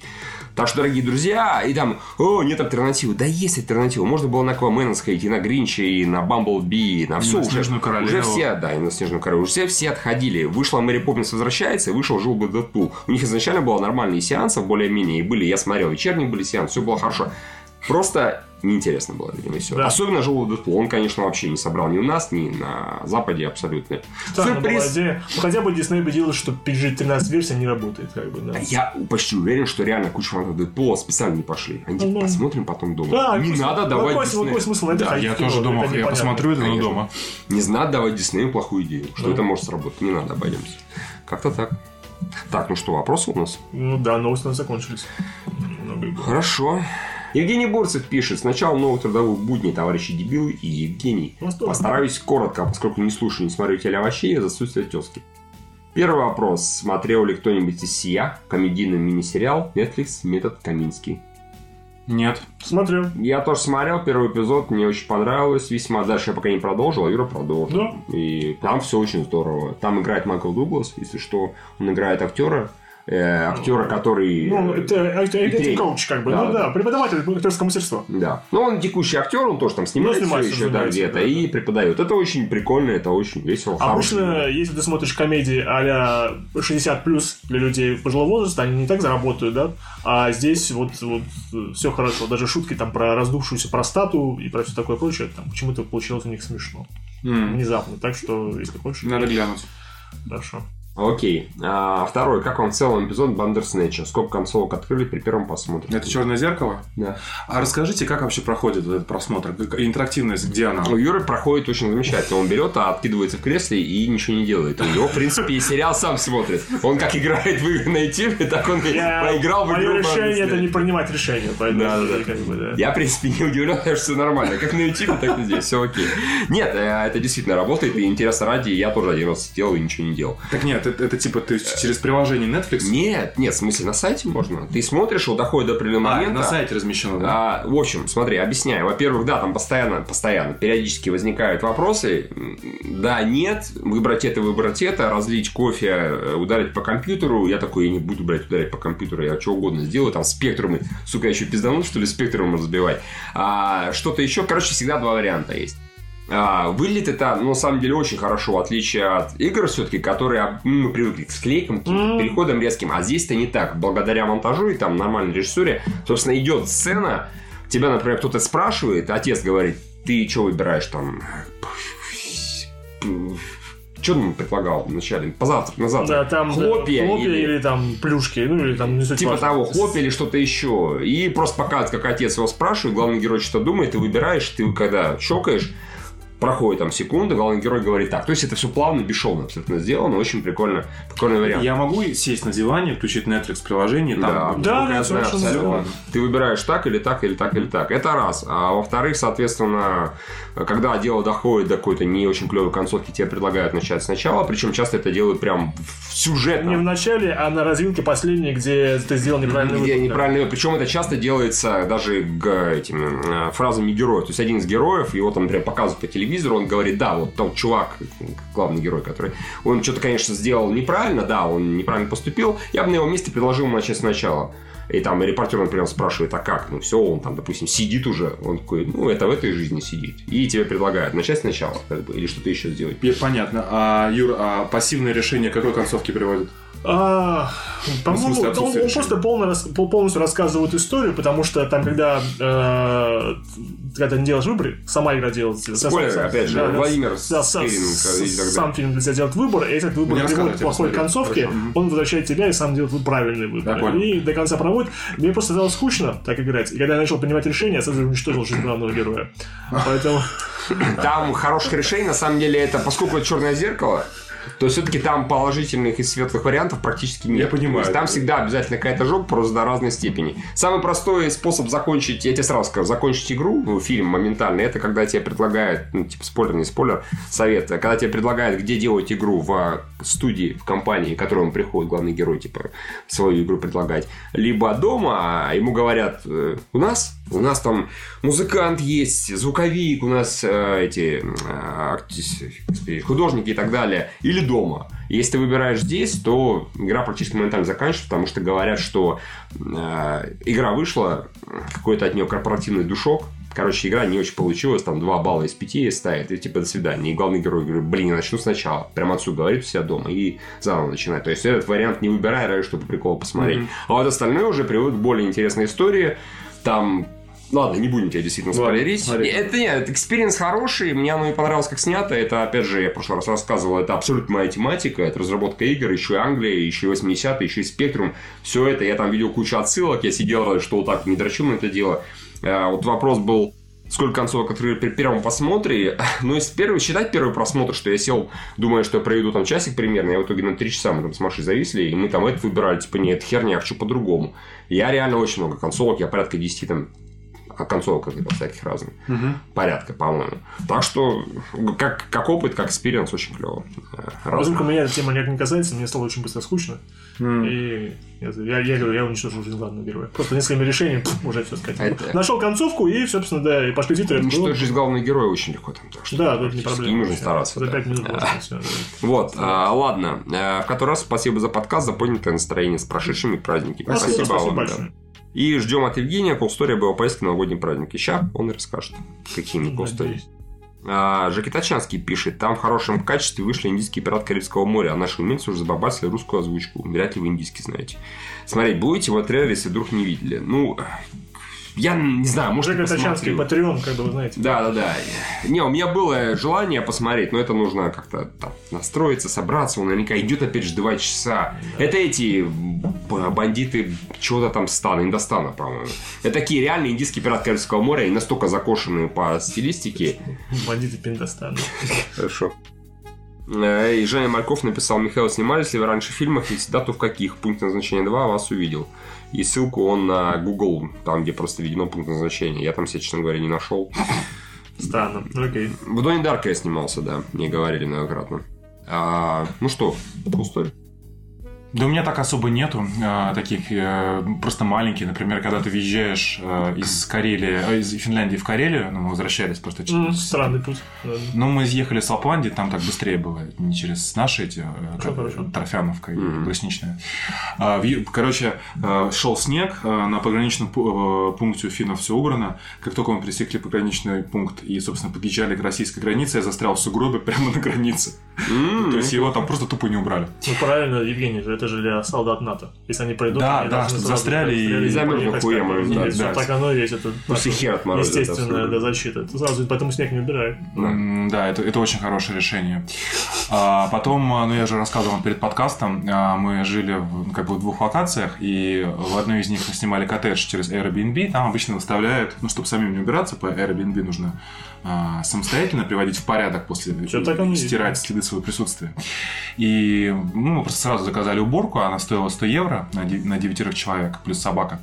Так что, дорогие друзья, и там, о, нет альтернативы. Да есть альтернатива. Можно было на Аквамена сходить, и на Гринча, и на Бамблби, и на все. на уже, Снежную Королеву. уже все, да, и на Снежную Королеву. Уже все, все отходили. Вышла Мэри Поппинс возвращается, и вышел Жил бы Дэдпул. У них изначально было нормальные сеансы, более-менее, и были, я смотрел, вечерние были сеансы, все было хорошо. Просто неинтересно было, видимо, и все. Да. Особенно Жил бы Дэдпул. Он, конечно, вообще не собрал ни у нас, ни на Западе абсолютно. Странная была Сюрприз. идея. Ну, хотя бы Дисней убедилась, что PG-13 версия не работает, как бы, да. Я почти уверен, что реально куча фанатов Дэдпула специально не пошли. Они Ну, посмотрим потом дома. Да, не какой- надо ну, давать какой, Диснею. какой смысл это Да, Я тоже думал, Это я посмотрю это, но дома. Не надо давать Диснею плохую идею, что Ну. это может сработать. Не надо, обойдемся. Как-то так. Так, ну что, вопросы у нас? Ну да, новости у нас закончились. Хорошо. Евгений Борцев пишет. Сначала новых трудовых будней, товарищи дебилы и Евгений. У нас тоже. Постараюсь коротко, поскольку не слушаю, не смотрю теле овощей из отсутствия тезки. Первый вопрос. Смотрел ли кто-нибудь из сия комедийный мини-сериал Netflix «Метод Каминский»? Нет. Смотрел. Я тоже смотрел первый эпизод, мне очень понравилось весьма. Дальше я пока не продолжил, а Юра продолжил. Да. И там все очень здорово. Там играет Майкл Дуглас, если что. Он играет актера. Э, актера, который... Ну, э, это, это, это коуч, как бы. Да, ну да. да, преподаватель актерского мастерства. Да. Ну, он текущий актер, он тоже там снимается, Ну, снимается, еще да, где-то да, и преподает. Это очень прикольно, это очень весело. Обычно, хороший. если ты смотришь комедии а 60 плюс для людей пожилого возраста, они не так заработают, да? А здесь вот, вот все хорошо. Даже шутки там про раздувшуюся простату и про все такое прочее, там почему-то получилось у них смешно. М, Внезапно. Так что, если хочешь, Надо глянуть. хорошо. Окей. А, второй. Как вам в целом эпизод Бандерснэча? Сколько концовок открыли при первом просмотре? Это черное зеркало? Да. А расскажите, как вообще проходит этот просмотр? Интерактивность, где она? У Юры проходит очень замечательно. Он берет, а откидывается в кресле и ничего не делает. У него, в принципе, и сериал сам смотрит. Он как играет в игры на YouTube, так он и поиграл в Мое игру решение это не принимать решения, поэтому Да, да, да. как бы, да. Я, в принципе, не удивлен, что все нормально. Как на YouTube, так и здесь. Все окей. Нет, э, это действительно работает. И интересно ради, я тоже один раз сидел и ничего не делал. Так нет, это, это типа ты через приложение Netflix? Нет, нет, в смысле, на сайте можно. Ты смотришь, вот доходит до определенного А, момента. на сайте размещено, да? А, в общем, смотри, объясняю. Во-первых, да, там постоянно, постоянно, периодически возникают вопросы. Да, нет, выбрать это, выбрать это, разлить кофе, э, ударить по компьютеру. Я такой, я не буду брать, ударить по компьютеру, я что угодно сделаю. Там спектрумы, сука, я еще пизданул, что ли, спектрумы разбивать. А, что-то еще, короче, всегда два варианта есть. А, выглядит это, ну, на самом деле, очень хорошо, в отличие от игр, все-таки, которые ну, мы привыкли к склейкам, каким-то Мгм. переходам резким. А здесь-то не так. Благодаря монтажу и там нормальной режиссуре, собственно, идет сцена, тебя, например, кто-то спрашивает, отец говорит, ты что выбираешь там? Что он предлагал вначале? Позавтрак, на завтрак. Да, там хлопья, хлопья или... или... там плюшки, ну или там не суть Типа важно. того, хлопья или что-то еще. И просто показывает, как отец его спрашивает, главный герой что-то думает, ты выбираешь, ты когда щелкаешь, проходит там секунда, главный герой говорит так. То есть это все плавно, бесшовно абсолютно сделано, очень прикольно, прикольный вариант. Я могу сесть на диване, включить Netflix приложение, Да, там... Да, да, совершенно абсолютно. Ты выбираешь так или так, или так, или так. Это раз. А во-вторых, соответственно, когда дело доходит до какой-то не очень клевой концовки, тебе предлагают начать сначала. Причем часто это делают прям в сюжетно. Не в начале, а на развилке последней, где ты сделал неправильный Где выбор. неправильно. Причем это часто делается даже этими э, фразами героя. То есть один из героев, его там, например, показывают по телевизору, он говорит, да, вот тот чувак, главный герой, который, он что-то, конечно, сделал неправильно, да, он неправильно поступил, я бы на его месте предложил ему начать сначала. И там репортер, например, спрашивает, а как? Ну, все, он там, допустим, сидит уже. Он такой, ну, это в этой жизни сидит. И тебе предлагают начать сначала, как бы, или что-то еще сделать. Понятно. А, Юр, а пассивное решение какой концовке приводит? А, по-моему, он, он просто полно рас- пол- полностью рассказывает историю, потому что там, когда, э, когда ты не делаешь выбор, сама игра делает. Спойлеры, сам- опять же, да, да, Владимир да, сам, сам фильм для тебя делает выбор, и этот выбор приводит к плохой концовке, Хорошо. Он возвращает тебя и сам делает правильный выбор. Понял. И до конца проводит. Мне просто стало скучно так играть. И когда я начал принимать решения, я сразу уничтожил жизнь главного героя. Поэтому... Там хороших решений, на самом деле, это, поскольку это черное зеркало, то все-таки там положительных и светлых вариантов практически нет. Я понимаю. То есть там всегда обязательно какая-то жопа, просто до разной степени. Самый простой способ закончить, я тебе сразу скажу, закончить игру, ну, фильм моментально, это когда тебе предлагают, ну, типа, спойлер, не спойлер, совет, когда тебе предлагают, где делать игру в студии, в компании, к которому приходит главный герой, типа, свою игру предлагать, либо дома, а ему говорят, э, у нас у нас там музыкант есть, звуковик, у нас э, эти э, художники и так далее. Или дома. Если ты выбираешь здесь, то игра практически моментально заканчивается, потому что говорят, что э, игра вышла, какой-то от нее корпоративный душок. Короче, игра не очень получилась, там 2 балла из 5 ставит, и типа до свидания. И главный герой говорит, блин, я начну сначала. Прямо отсюда говорит у себя дома и заново начинает. То есть этот вариант не выбирай, ради чтобы прикол посмотреть. А вот остальное уже приводит к более интересной истории. Там Ладно, не будем тебя действительно спойлерить. Это нет, experience хороший, мне оно и понравилось, как снято. Это, опять же, я в прошлый раз рассказывал, это абсолютно моя тематика, это разработка игр, еще и Англия, еще и 80-е, еще и Спектрум. Все это, я там видел кучу отсылок, я сидел, что вот так не дрочил на это дело. А, Вот вопрос был, сколько концовок открыли при первом просмотре. Ну, если первый, считать первый просмотр, что я сел, думая, что я проведу там часик примерно, я в итоге на 3 часа мы там с Машей зависли, и мы там это выбирали, типа, нет, херня, я хочу по-другому. Я реально очень много концовок, я порядка 10 там а концовок каких-то всяких разных. Порядка, по-моему. Так что, как, как опыт, как experience, очень клево. Э. Поскольку меня эта тема никак не касается, мне стало очень быстро скучно. И я, я, говорю, я уничтожил жизнь главного героя. Просто несколькими решениями пф, уже все сказать. Это- Нашел концовку и, собственно, да, и пошли титры. Ну, Это было- что жизнь главного героя очень легко там. Так что Да, тут не проблема. Не нужно стараться. За да. минут было да. Вот, а, ладно. Э, В который раз спасибо за подкаст, за поднятое настроение с прошедшими праздниками. Спасибо, спасибо вам, да. И ждем от Евгения колл-стори об его поездке на новогодние праздники. Ща он расскажет, какими колл-стори. Надеюсь. А, Жеки Тачанский пишет, там в хорошем качестве вышли индийский пират Карибского моря, а наши умельцы уже забабасили русскую озвучку. Вряд ли вы индийский знаете. Смотреть будете его трейлер, если вдруг не видели. Ну, я не знаю, может, Жека Тачанский. Patreon, как бы вы знаете. Да, да, да. Не, у меня было желание посмотреть, но это нужно как-то там настроиться, собраться. Он наверняка идет опять же два часа. Это эти бандиты чего-то там стана, Индостана, по-моему. Это такие реальные индийские пираты Карибского моря и настолько закошенные по стилистике. Бандиты Пиндостана. Хорошо. Э, И Женя Мальков написал, Михаил, снимались ли вы раньше в фильмах, если да, то в каких? Пункт назначения 2 вас увидел. И ссылку он на Google, там, где просто введено пункт назначения. Я там себе, честно говоря, не нашел. Странно. Окей. В Доне Дарка я снимался, да, мне говорили многократно. А, ну что, story. Да у меня так особо нету э, таких, э, просто маленькие. Например, когда ты въезжаешь э, из Карелии, э, из Финляндии в Карелию, ну, мы возвращались просто через... Странный путь. Да. Ну, мы ехали с Лапландии, там так быстрее бывает, не через наши эти, э, как, хорошо. Торфяновка и Мгм. Брусничная. А, в короче, э, шел снег, э, на пограничном э, пункте у финнов все убрано. Как только мы пересекли пограничный пункт и, собственно, подъезжали к российской границе, я застрял в сугробе прямо на границе. М, То есть его там просто тупо не убрали. Ну правильно, Евгений, же это же для солдат НАТО. Если они пройдут, Да, они да, должны застряли и- замерзли хуем, да, да. Так оно и есть. Это отморозит, естественная да, защита. Это Сразу поэтому снег не убирают. Да, это, это очень хорошее решение. А, потом, а, ну я же рассказывал вам перед подкастом, а, мы жили в, ну, как бы в двух локациях, и в одной из них мы снимали коттедж через Airbnb. Там обычно выставляют, ну, чтобы самим не убираться, по Airbnb нужно а, самостоятельно приводить в порядок после и стирать следы своего присутствия. И ну, мы просто сразу заказали уборку, она стоила 100 евро на, на девятерых человек, плюс собака.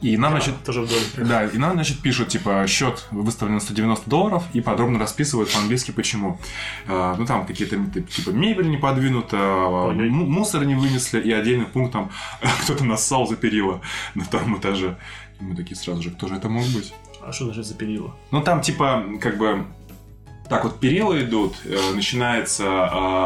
И нам, значит, Тоже да, и нам, значит, пишут, типа, счет выставлен на 190 долларов и подробно расписывают по-английски, почему. А, ну, там какие-то, типа, мебель не подвинута, а, м- мусор не вынесли, и отдельный пункт там кто-то нассал за перила на втором этаже. И мы такие сразу же, кто же это мог быть? А что значит запилило? Ну, там, типа, как бы, так вот перила идут, э, начинается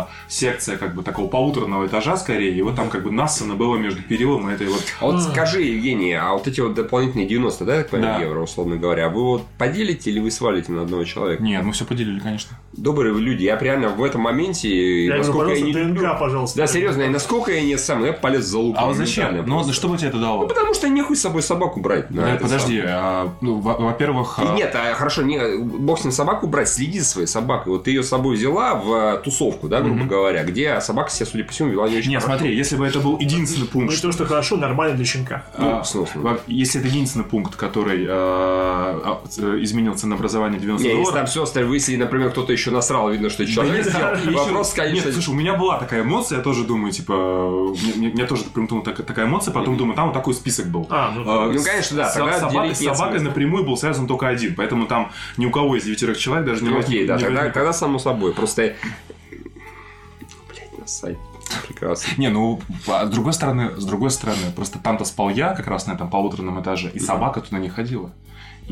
э, секция как бы такого полуторного этажа скорее, и вот там как бы нассано было между перилом и этой вот А вот скажи, Евгений, а вот эти вот дополнительные 90, да, я так понимаю, Да. евро, условно говоря, вы вот поделите или вы свалите на одного человека? Нет, мы все поделили, конечно. Добрые вы люди, я реально в этом моменте, Я говорю, насколько я не... ДНК, пожалуйста. Да, серьезно, и насколько я не сам, я полез за лук. А вот зачем? Ну, просто. что бы тебе это дало? Ну, потому что нехуй с собой собаку брать. Да, это подожди, а, ну, во- во-первых... А, Нет, а, хорошо, не, бог с ним собаку брать, следи за своей собакой. Вот ты ее с собой взяла в э, тусовку, да, грубо Мгм. говоря, где собака себя, судя по всему, вела не очень Не, хорошо. смотри, если бы это был единственный Ну пункт, и то, что хорошо, нормально для щенка. Ну, а, во- если это единственный пункт, который а, а, э, изменил ценообразование 90 Не, если долларов... там все остальное, если, например, кто-то еще насрал, видно, что это Да человек нет, сделал. еще- Вопрос, конечно, Нет, слушай, у меня была такая эмоция, я тоже думаю, типа, мне, тоже примтнула так- такая эмоция, потом думаю, там вот такой список был. А, ну, А, Ну, конечно, да, с- нет собакой смысла. напрямую был связан только один, поэтому там ни у кого из девятерых человек даже не Ну, возник- окей, да, тогда, тогда само собой. Просто... Блять, на сайт. Прекрасно. Не, ну, а с другой стороны, с другой стороны, просто там-то спал я как раз на этом полуторном этаже, и собака туда не ходила.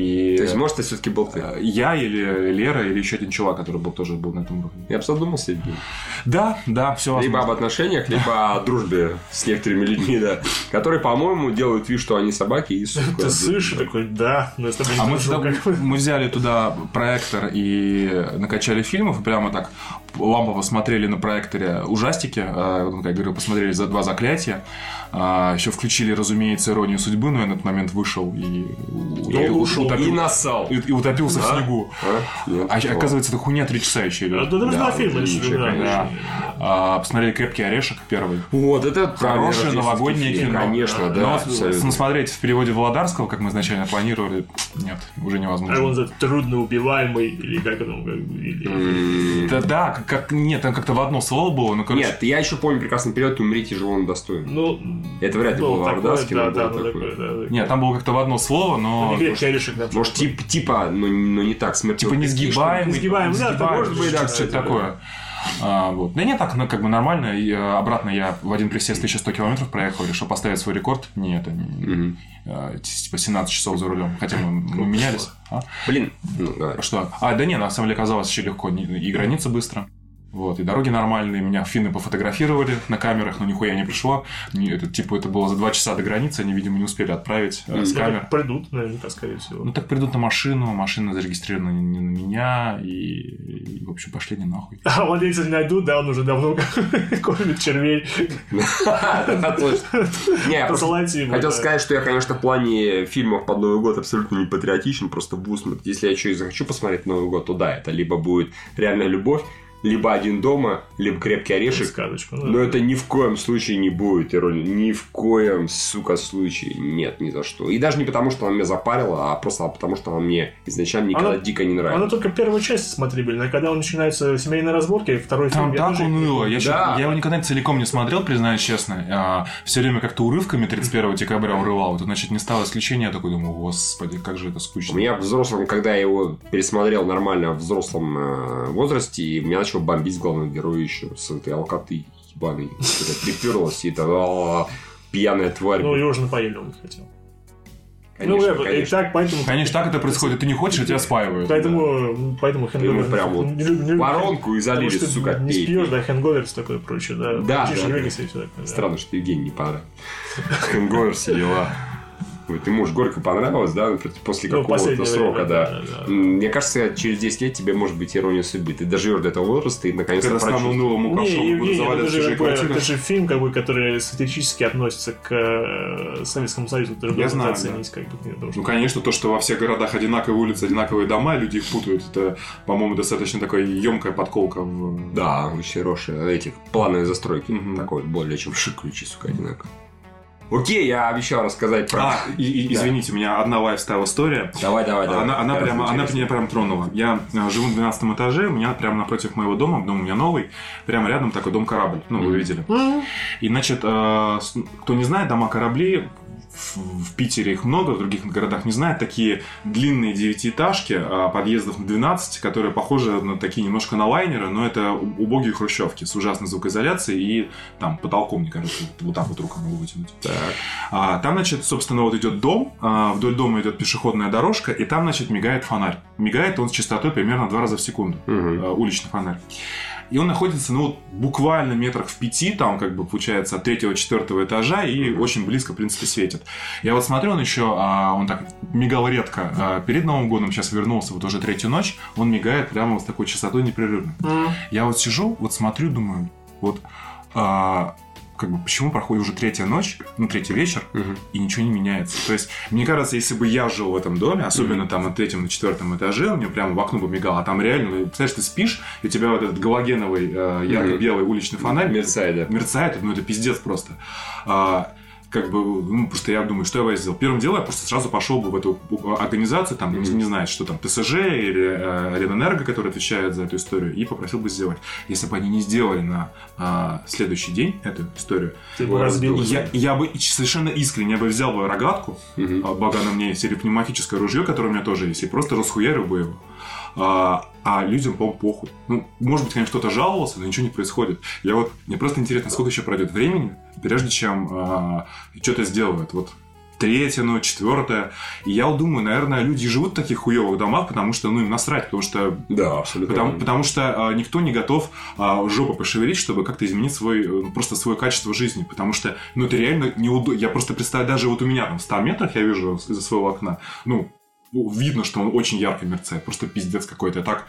И То есть, может, это все-таки был ты. э, я или Лера, или еще один чувак, который был тоже был на этом уровне. Я бы задумался, Евгений. Да, да, все Либо об отношениях, либо о дружбе с некоторыми людьми, да. Которые, по-моему, делают вид, что они собаки и сука. Ты слышишь, такой, да, но я с тобой не А мы, мы взяли туда проектор и накачали фильмов, и прямо так лампово смотрели на проекторе ужастики, э, ну, как я говорю, посмотрели за два заклятия, А, еще включили, разумеется, иронию судьбы, но я на этот момент вышел и, и ушел утопил- и нассал. и- и утопился в А? снегу. А? Нет, А, оказывается, это хуйня три часа еще идет. Да, Да, на фильм да. Да. А, посмотрели «Крепкий орешек» первый. Вот, это Хорошее новогоднее фильм. кино. Конечно, да, Но абсолютно. смотреть в переводе Володарского, как мы изначально планировали, нет, уже А невозможно. он за трудно убиваемый, или как или- М, Да, да, как, как- нет, там как-то в одно слово было, ну, короче, Нет, я еще помню прекрасный период «Умрите живым достойно». Ну, Это вряд ли было такое, Вардаски, да, но да, было ну, такое. такое, да. нет, там было как-то в одно слово, Ну, но не крепкий орешек, да. Может, тип, типа, но, но не так, смерть. типа несгибаемый, Несгибаемый, да, несгибаемый, может быть, да, что-то такое. А, вот. Да нет, так, ну, как бы нормально. И, э, обратно я в один присест 1100 километров проехал, решил поставить свой рекорд. Не, это не, э, типа 17 часов за рулем. Хотя мы, мы менялись. А? Блин, ну. Что? А, да не, на самом деле оказалось еще легко. И граница быстро. Вот, и дороги нормальные, меня финны пофотографировали на камерах, но нихуя не пришло. Это, типа, это было за два часа до границы, они, видимо, не успели отправить э, с камер. так Придут, наверняка, скорее всего. Ну так придут на машину, машина зарегистрирована не на меня, и, и, в общем, пошли не нахуй. А вот если найдут, да, он уже давно кормит червей. Не. Хотел сказать, что я, конечно, в плане фильмов под Новый год абсолютно не патриотичен, просто в ус. Если я что и захочу посмотреть Новый год, то да, это либо будет реальная любовь, либо один дома, либо крепкий орешек. Сказочку. ну, Но это ни в коем случае не будет ирония. Ни в коем, сука, случае. Нет, ни за что. И даже не потому, что она меня запарила, а просто потому, что она мне изначально никогда Она- дико не Она нравилась. только первую часть смотрибельная, когда начинаются семейные разборки, второй Там фильм... я так тоже- уныло. Я, Да. я его никогда целиком не смотрел, признаюсь честно. все время как-то урывками 31 декабря урывал. Это, значит, не стало исключения. Я такой думаю, господи, как же это У скучно. меня в взрослом, когда я его пересмотрел нормально в взрослом э, возрасте, и у меня начал бомбить главного героя еще с этой алкоты ебаной, приперлась, и это а, пьяная тварь. Ну, его же напоили, он хотел. Конечно, ну, и конечно. так, поэтому... Конечно, так это происходит. Ты не хочешь, а тебя спаивают. Поэтому, поэтому Ему Hangover... прям вот не не воронку и залили, потому сука, Не пей, спьешь, пей. да, Hangover такое прочее, да. Да, да, да. И всё такое, да. Странно, что Евгений не понравился. Хэнговерс все дела. Ой, Ты, может, горько понравилось, да, после Ну, какого-то срока, время, да. да, да. М, Мне кажется, через 10 лет тебе может быть ирония судьбы. Ты доживешь до этого возраста и наконец-то Когда стану прочувствуешь. унылым Не, Лукашовым, буду Евгений, заваливать это же, чужие квартиры. это же фильм, как бы, который сатирически относится к э, Советскому Союзу. Который Я можно знаю, оценить, как бы, потому Ну, конечно, то, что во всех городах одинаковые улицы, одинаковые дома, люди их путают, это, по-моему, достаточно такая емкая подколка в... Да, очень хорошие этих плановые застройки. Такой более чем шик ключи, сука, одинаково. Окей, я обещал рассказать про... А, и- и- извините, у меня одна лайфстайл история. Давай, давай, давай. Она, она, прямо, она меня прям тронула. Я э, живу на 12 этаже, у меня прямо напротив моего дома, дом у меня новый, прямо рядом такой дом-корабль. Ну, вы видели. И, значит, э, кто не знает, дома-корабли, в, Питере их много, в других городах не знают, такие длинные девятиэтажки, а, подъездов на 12, которые похожи на такие немножко на лайнеры, но это убогие хрущевки с ужасной звукоизоляцией и там потолком, мне кажется, вот, так вот руку могу вытянуть. Так. А, там, значит, собственно, вот идет дом, а, вдоль дома идет пешеходная дорожка, и там, значит, мигает фонарь. Мигает он с частотой примерно два раза в секунду, а, уличный фонарь. И он находится, ну, буквально метрах в пяти, там, как бы, получается, от третьего-четвертого этажа, и очень близко, в принципе, светит. Я вот смотрю, он еще, а, он так мигал редко а, перед Новым годом, сейчас вернулся, вот уже третью ночь, он мигает прямо вот с такой частотой непрерывно. Я вот сижу, вот смотрю, думаю, вот а, как бы почему проходит уже третья ночь, ну третий вечер, Мгм. и ничего не меняется. То есть, мне кажется, если бы я жил в этом доме, особенно там на третьем, на четвертом этаже, у меня прямо в окно бы мигал, а там реально, ну, представляешь, ты спишь, и у тебя вот этот галогеновый э, ярко-белый уличный фонарь Мерцает, да. мерцает, ну это пиздец просто. А, как бы, ну, просто я думаю, что я бы сделал. Первым делом я просто сразу пошел бы в эту организацию, там, не- Мгм. не знаю, что там, ТСЖ или э, Ленэнерго, который отвечает за эту историю, и попросил бы сделать. Если бы они не сделали на а, следующий день эту историю, Ты бы разбил я, я бы совершенно искренне я бы взял бы рогатку, Мгм. а, благо на мне есть, или пневматическое ружье, которое у меня тоже есть, и просто расхуярил бы его. А, а людям, по похуй. Ну, может быть, конечно, кто-то жаловался, но ничего не происходит. Я вот, мне просто интересно, сколько еще пройдет времени, прежде чем а, что-то сделают. Вот третья ночь, четвертая. И я вот думаю, наверное, люди живут в таких хуевых домах, потому что, ну, им насрать, потому что Да, абсолютно. Потому, потому что а, никто не готов а, жопу пошевелить, чтобы как-то изменить свой, э, просто свое качество жизни. Потому что, ну, это реально неудобно. Я просто представляю, даже вот у меня там в 100 метрах я вижу из-за своего окна, ну, ну, видно, что он очень ярко мерцает. Просто пиздец какой-то. Я Так,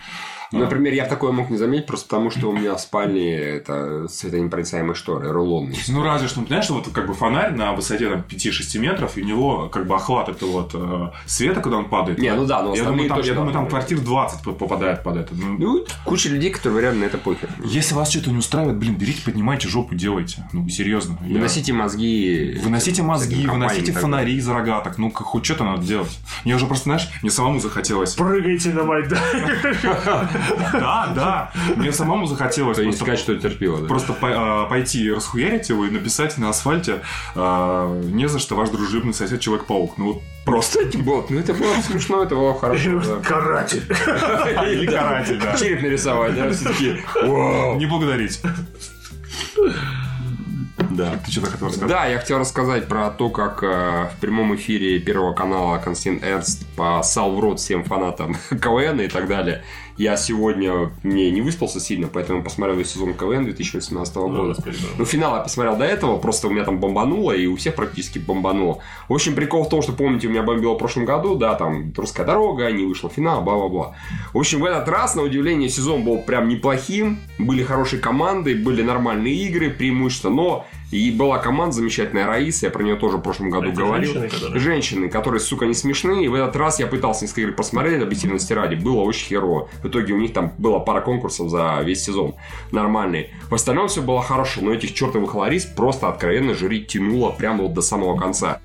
Например, я такое мог не заметить, просто потому что у меня в спальне это светонепроницаемые шторы, рулонные. Ну, разве что, понимаешь, вот как бы фонарь на высоте там, 5-6 метров, и у него как бы охват этого вот э, света, когда он падает. Не, ну да, но я думаю, там, точно я думаю, там квартир 20 по- попадает под это. Ну, Ну, куча людей, которые реально на это похер. если вас что-то не устраивает, блин, берите, поднимайте жопу, делайте. Ну, серьезно. Я- Выносите мозги. Выносите мозги, выносите фонари из рогаток. Ну, как- хоть что-то надо делать. Мне уже просто, знаешь, мне самому захотелось. Прыгайте на Майдан. Да, да. Мне самому захотелось. То что терпило, да? просто а, пойти и расхуярить его и написать на асфальте а, не за что ваш дружелюбный сосед Человек-паук. Ну, вот просто. Кстати, вот, ну это было смешно, это было хорошо. да. Каратель. Или каратель, да. Череп нарисовать, да, все таки Не благодарить. Да, ты что-то хотел рассказать? Да, я хотел рассказать про то, как э, в прямом эфире Первого канала Константин Эрнст посал в рот всем фанатам КВН и так далее. Я сегодня не, не выспался сильно, поэтому посмотрел весь сезон КВН 2018 года. Ну, финал я посмотрел до этого, просто у меня там бомбануло, и у всех практически бомбануло. В общем, прикол в том, что, помните, у меня бомбило в прошлом году, да, там, «Русская дорога», не вышел финал, бла-бла-бла. В общем, в этот раз, на удивление, сезон был прям неплохим, были хорошие команды, были нормальные игры, преимущества, но и была команда замечательная Раиса, я про нее тоже в прошлом году Эти говорил. женщины, которые- Женщины, которые, сука, не смешные, и в этот раз я пытался несколько игр посмотреть, объективности ради, было очень херово. В итоге у них там была пара конкурсов за весь сезон нормальные. В остальном все было хорошо, но этих чертовых Ларис просто откровенно жрить тянуло прямо вот до самого конца.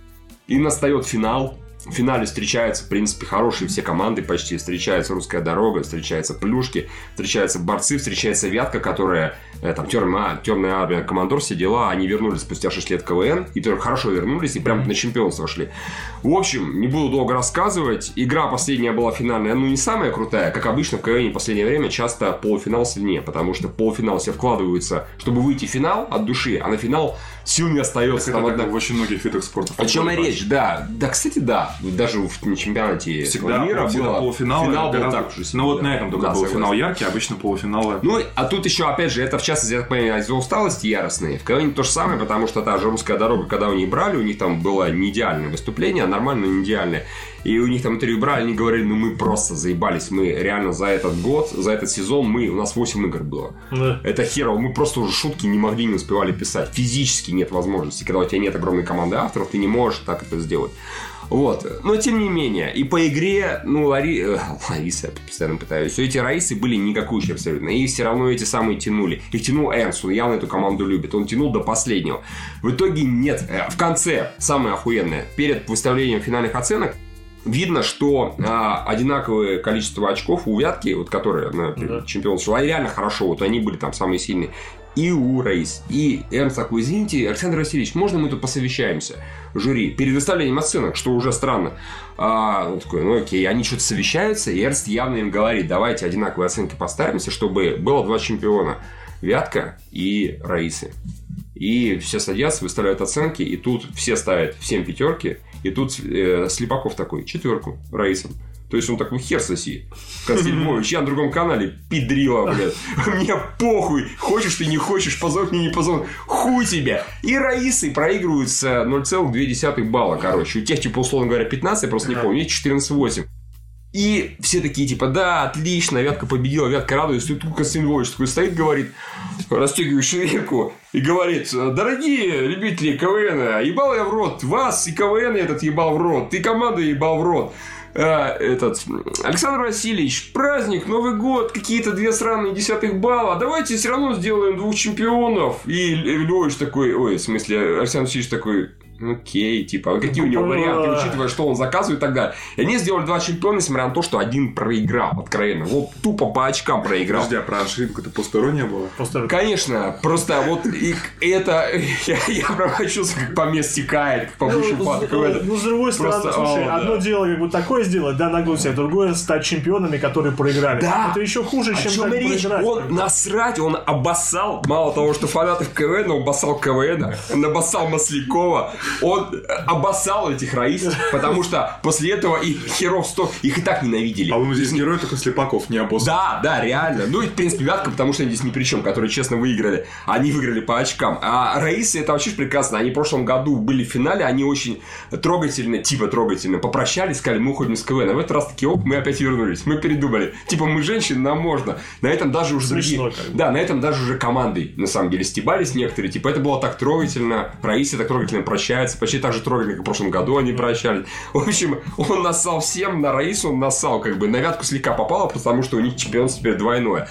И настает финал, в финале встречаются, в принципе, хорошие все команды почти. Встречается «Русская дорога», встречаются «Плюшки», встречаются борцы, встречается «Вятка», которая, там, темная, темная армия, командор, все дела. Они вернулись спустя 6 лет КВН, и тоже хорошо вернулись, и прям на чемпионство шли. В общем, не буду долго рассказывать. Игра последняя была финальная, ну, не самая крутая. Как обычно, в КВН в последнее время часто полуфинал сильнее, потому что полуфинал все вкладываются, чтобы выйти в финал от души, а на финал сил не остается. Это Там так одна- в очень многих видах спорта. о чем и речь, да. Да, кстати, да. Даже в на чемпионате Всегда мира полуфинал, было... полуфинал, финал был так же. Ну вот на этом только был финал яркий, обычно полуфиналы. Ну, а тут еще, опять же, это в частности, я так понимаю, из-за усталости яростной. В КВН то же самое, потому что та же русская дорога, когда у них брали, у них там было не идеальное выступление, а нормально, но не идеальное. И у них там интервью брали, они говорили, ну мы просто заебались, мы реально за этот год, за этот сезон, мы, у нас 8 игр было. Да. Это херово, мы просто уже шутки не могли, не успевали писать. Физически нет возможности. Когда у тебя нет огромной команды авторов, ты не можешь так это сделать. Вот. Но тем не менее, и по игре, ну, Лари... э, Лариса, я постоянно пытаюсь. Все эти Раисы были никакущие абсолютно. И все равно эти самые тянули. Их тянул Эрнст, он явно эту команду любит. Он тянул до последнего. В итоге нет. Э, В конце, самое охуенное, перед выставлением финальных оценок, видно, что а, одинаковое количество очков у Вятки, вот которые на Да. чемпион шла, реально хорошо, вот они были там самые сильные. И у Раис, и Эрнст такой, извините, Александр Васильевич, можно мы тут посовещаемся? Жюри, перед выставлением оценок, что уже странно. А, он такой, ну окей, они что-то совещаются, и Эрнст явно им говорит, давайте одинаковые оценки поставимся, чтобы было два чемпиона. Вятка и Раисы. И все садятся, выставляют оценки, и тут все ставят всем пятерки, и тут э, Слепаков такой, четверку Раисом. То есть он такой хер соси. Константинович, я на другом канале пидрила, блядь. Мне похуй. Хочешь ты, не хочешь, позор мне, не позор. Хуй тебе. И Раисы проигрывают с 0,2 балла, короче. У тех, типа, условно говоря, 15, я просто не помню, есть 14,8. И все такие, типа, да, отлично, Вятка победила, Вятка радуется. И тут Константин Львович такой стоит, говорит, расстегивает ширинку и говорит, дорогие любители КВН, ебал я в рот вас, и КВН этот ебал в рот, и команду ебал в рот. А, этот Александр Васильевич, праздник, Новый год, какие-то две сраные десятых балла. Давайте все равно сделаем двух чемпионов. И Львович такой, ой, в смысле, Александр Васильевич такой, окей, типа, а какие у него варианты, учитывая, что он заказывает и так далее. И они сделали два чемпиона, несмотря на то, что один проиграл откровенно. Вот тупо по очкам проиграл. Подожди, а про ошибку это посторонняя была? Просто Конечно, просто вот и это я, я прям как по мне стекает, как по Ну, ну, с другой стороны, Просто, слушай, о, да. одно дело как бы такое сделать, да, нагнуть себя, другое стать чемпионами, которые проиграли. Да. Это еще хуже, О чем чем речь? проиграть. Он насрать, он обоссал, мало того, что фанатов КВН, он обоссал КВН, он обоссал Маслякова, он обоссал этих Раис, потому что после этого их херов 100, их и так ненавидели. А он здесь герой только Слепаков, не обосс. Да, да, реально. Ну и, в принципе, Вятка, потому что они здесь ни при чем, которые честно выиграли. Они выиграли по очкам. А Раисы, это вообще прекрасно. Они в прошлом году были в финале, они очень трогательно, типа трогательно, попрощались, сказали, мы уходим с КВН. А в этот раз таки, оп, мы опять вернулись. Мы передумали. Типа, мы женщины, нам можно. На этом даже уже Смешно другие... как бы. Да, на этом даже уже командой, на самом деле, стебались некоторые. Типа, это было так трогательно. Раисы так трогательно прощаются. Почти так же трогательно, как в прошлом году они прощались. В общем, он нассал всем, на Раису он нассал, как бы, на Вятку слегка попало, потому что у них чемпионство теперь двойное.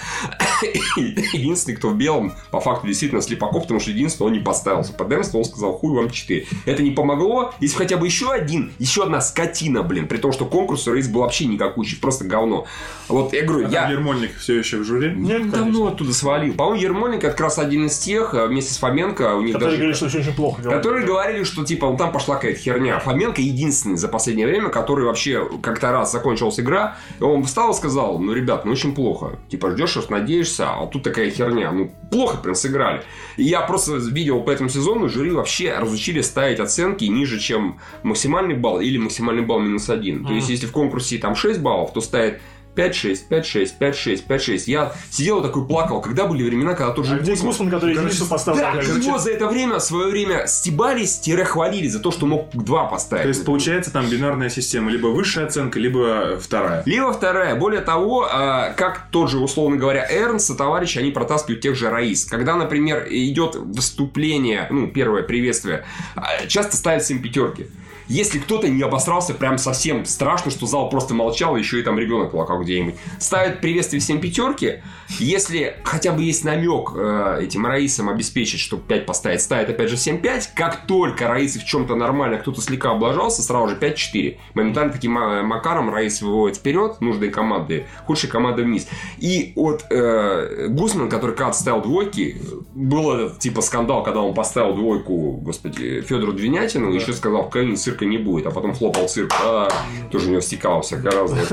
Единственный, кто в белом, по факту, действительно Слепаков, потому что единственный, он не поставился под Эрнста, он сказал, хуй вам 4. Это не помогло. Если хотя бы еще один, еще одна скотина, блин, при том, что конкурс у Раис был вообще никакущий, просто говно. Вот я говорю, А я... Ермольник все еще в жюри? Нет, конечно. давно оттуда свалил. По-моему, Ермоленко как раз один из тех, э, вместе с Фоменко, у них Которые даже... говорят, что очень-очень плохо говорят. Которые говорили, что типа ну, там пошла какая-то херня. Фоменко единственный за последнее время, который вообще как-то раз закончилась игра, и он встал и сказал, ну, ребят, ну очень плохо. Типа ждешь, что надеешься, а тут такая херня. Ну, плохо прям сыграли. И я просто видел по этому сезону, жюри вообще разучили ставить оценки ниже, чем максимальный балл или максимальный балл минус один. То есть, если в конкурсе там 6 баллов, то ставит 5-6, 5-6, 5-6, 5-6. Я сидел такой плакал, когда были времена, когда тот же А где Гусман- который короче, поставил? да, Короче, его за это время, свое время стебались, хвалили за то, что мог два поставить. То есть, получается, там бинарная система. Либо высшая оценка, либо вторая. Либо вторая. Более того, а, как тот же, условно говоря, Эрнст и товарищи, они протаскивают тех же Раис. Когда, например, идет выступление, ну, первое приветствие, а, часто ставят всем пятерки. Если кто-то не обосрался прям совсем страшно, что зал просто молчал, еще и там ребенок плакал где-нибудь. Ставят приветствие всем пятерки. Если хотя бы есть намек э, этим Раисам обеспечить, чтобы 5 поставить, ставят опять же всем 5. Как только Раисы в чем-то нормально, кто-то слегка облажался, сразу же 5-4. Моментально таким макаром Раис выводит вперед нужные команды, худшие команды вниз. И вот э, Гусман, который когда ставил двойки, было типа скандал, когда он поставил двойку, господи, Федору Двинятину, да. еще сказал, в Калине цирка не будет, а потом хлопал цирк, а, тоже у него стекало всякое разное,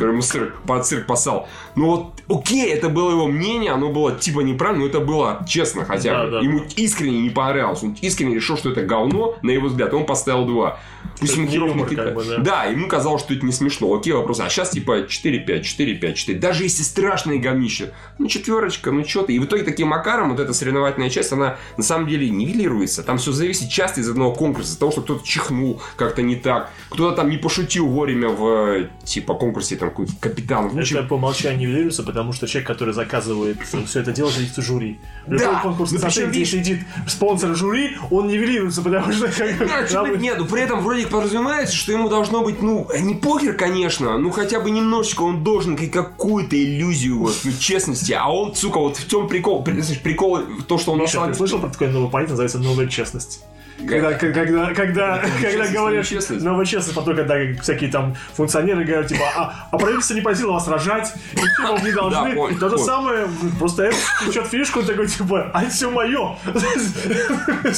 ему цирк, под цирк посал. Ну вот, окей, это было его мнение, оно было типа неправильно, но это было честно хотя бы. Ему искренне не понравилось, он искренне решил, что это говно, на его взгляд, он поставил два. Пусть ему юмор, как бы, да. да, ему казалось, что это не смешно. Окей, вопрос. А сейчас типа 4-5, 4-5, 4. Даже если страшные говнище, ну четверочка, ну что ты. И в итоге таким макаром вот эта соревновательная часть, она на самом деле нивелируется. Там все зависит часто из одного конкурса, из того, что кто-то чихнул как-то не так, кто-то там не пошутил вовремя в типа конкурсе там какой-то капитан. Это общем... по умолчанию нивелируется, потому что человек, который заказывает все это дело, сидит в жюри. Да, конкурс, ну, причем, видишь... сидит спонсор жюри, он нивелируется, потому что... Нет, нет, ну при этом вроде подразумевается, что ему должно быть, ну, не покер, конечно, ну хотя бы немножечко он должен какую-то иллюзию, вот, ну, честности, а он, сука, вот в чем прикол, прикол, то, что он Миша, ты слышал про такой новый понятие, называется новая честность? Когда, когда, когда, когда говорят новая честность, потом, когда всякие там функционеры говорят, типа, а, а правительство не просило вас рожать, ничего не должны. То же самое, просто это включат фишку, такой, типа, а все мое.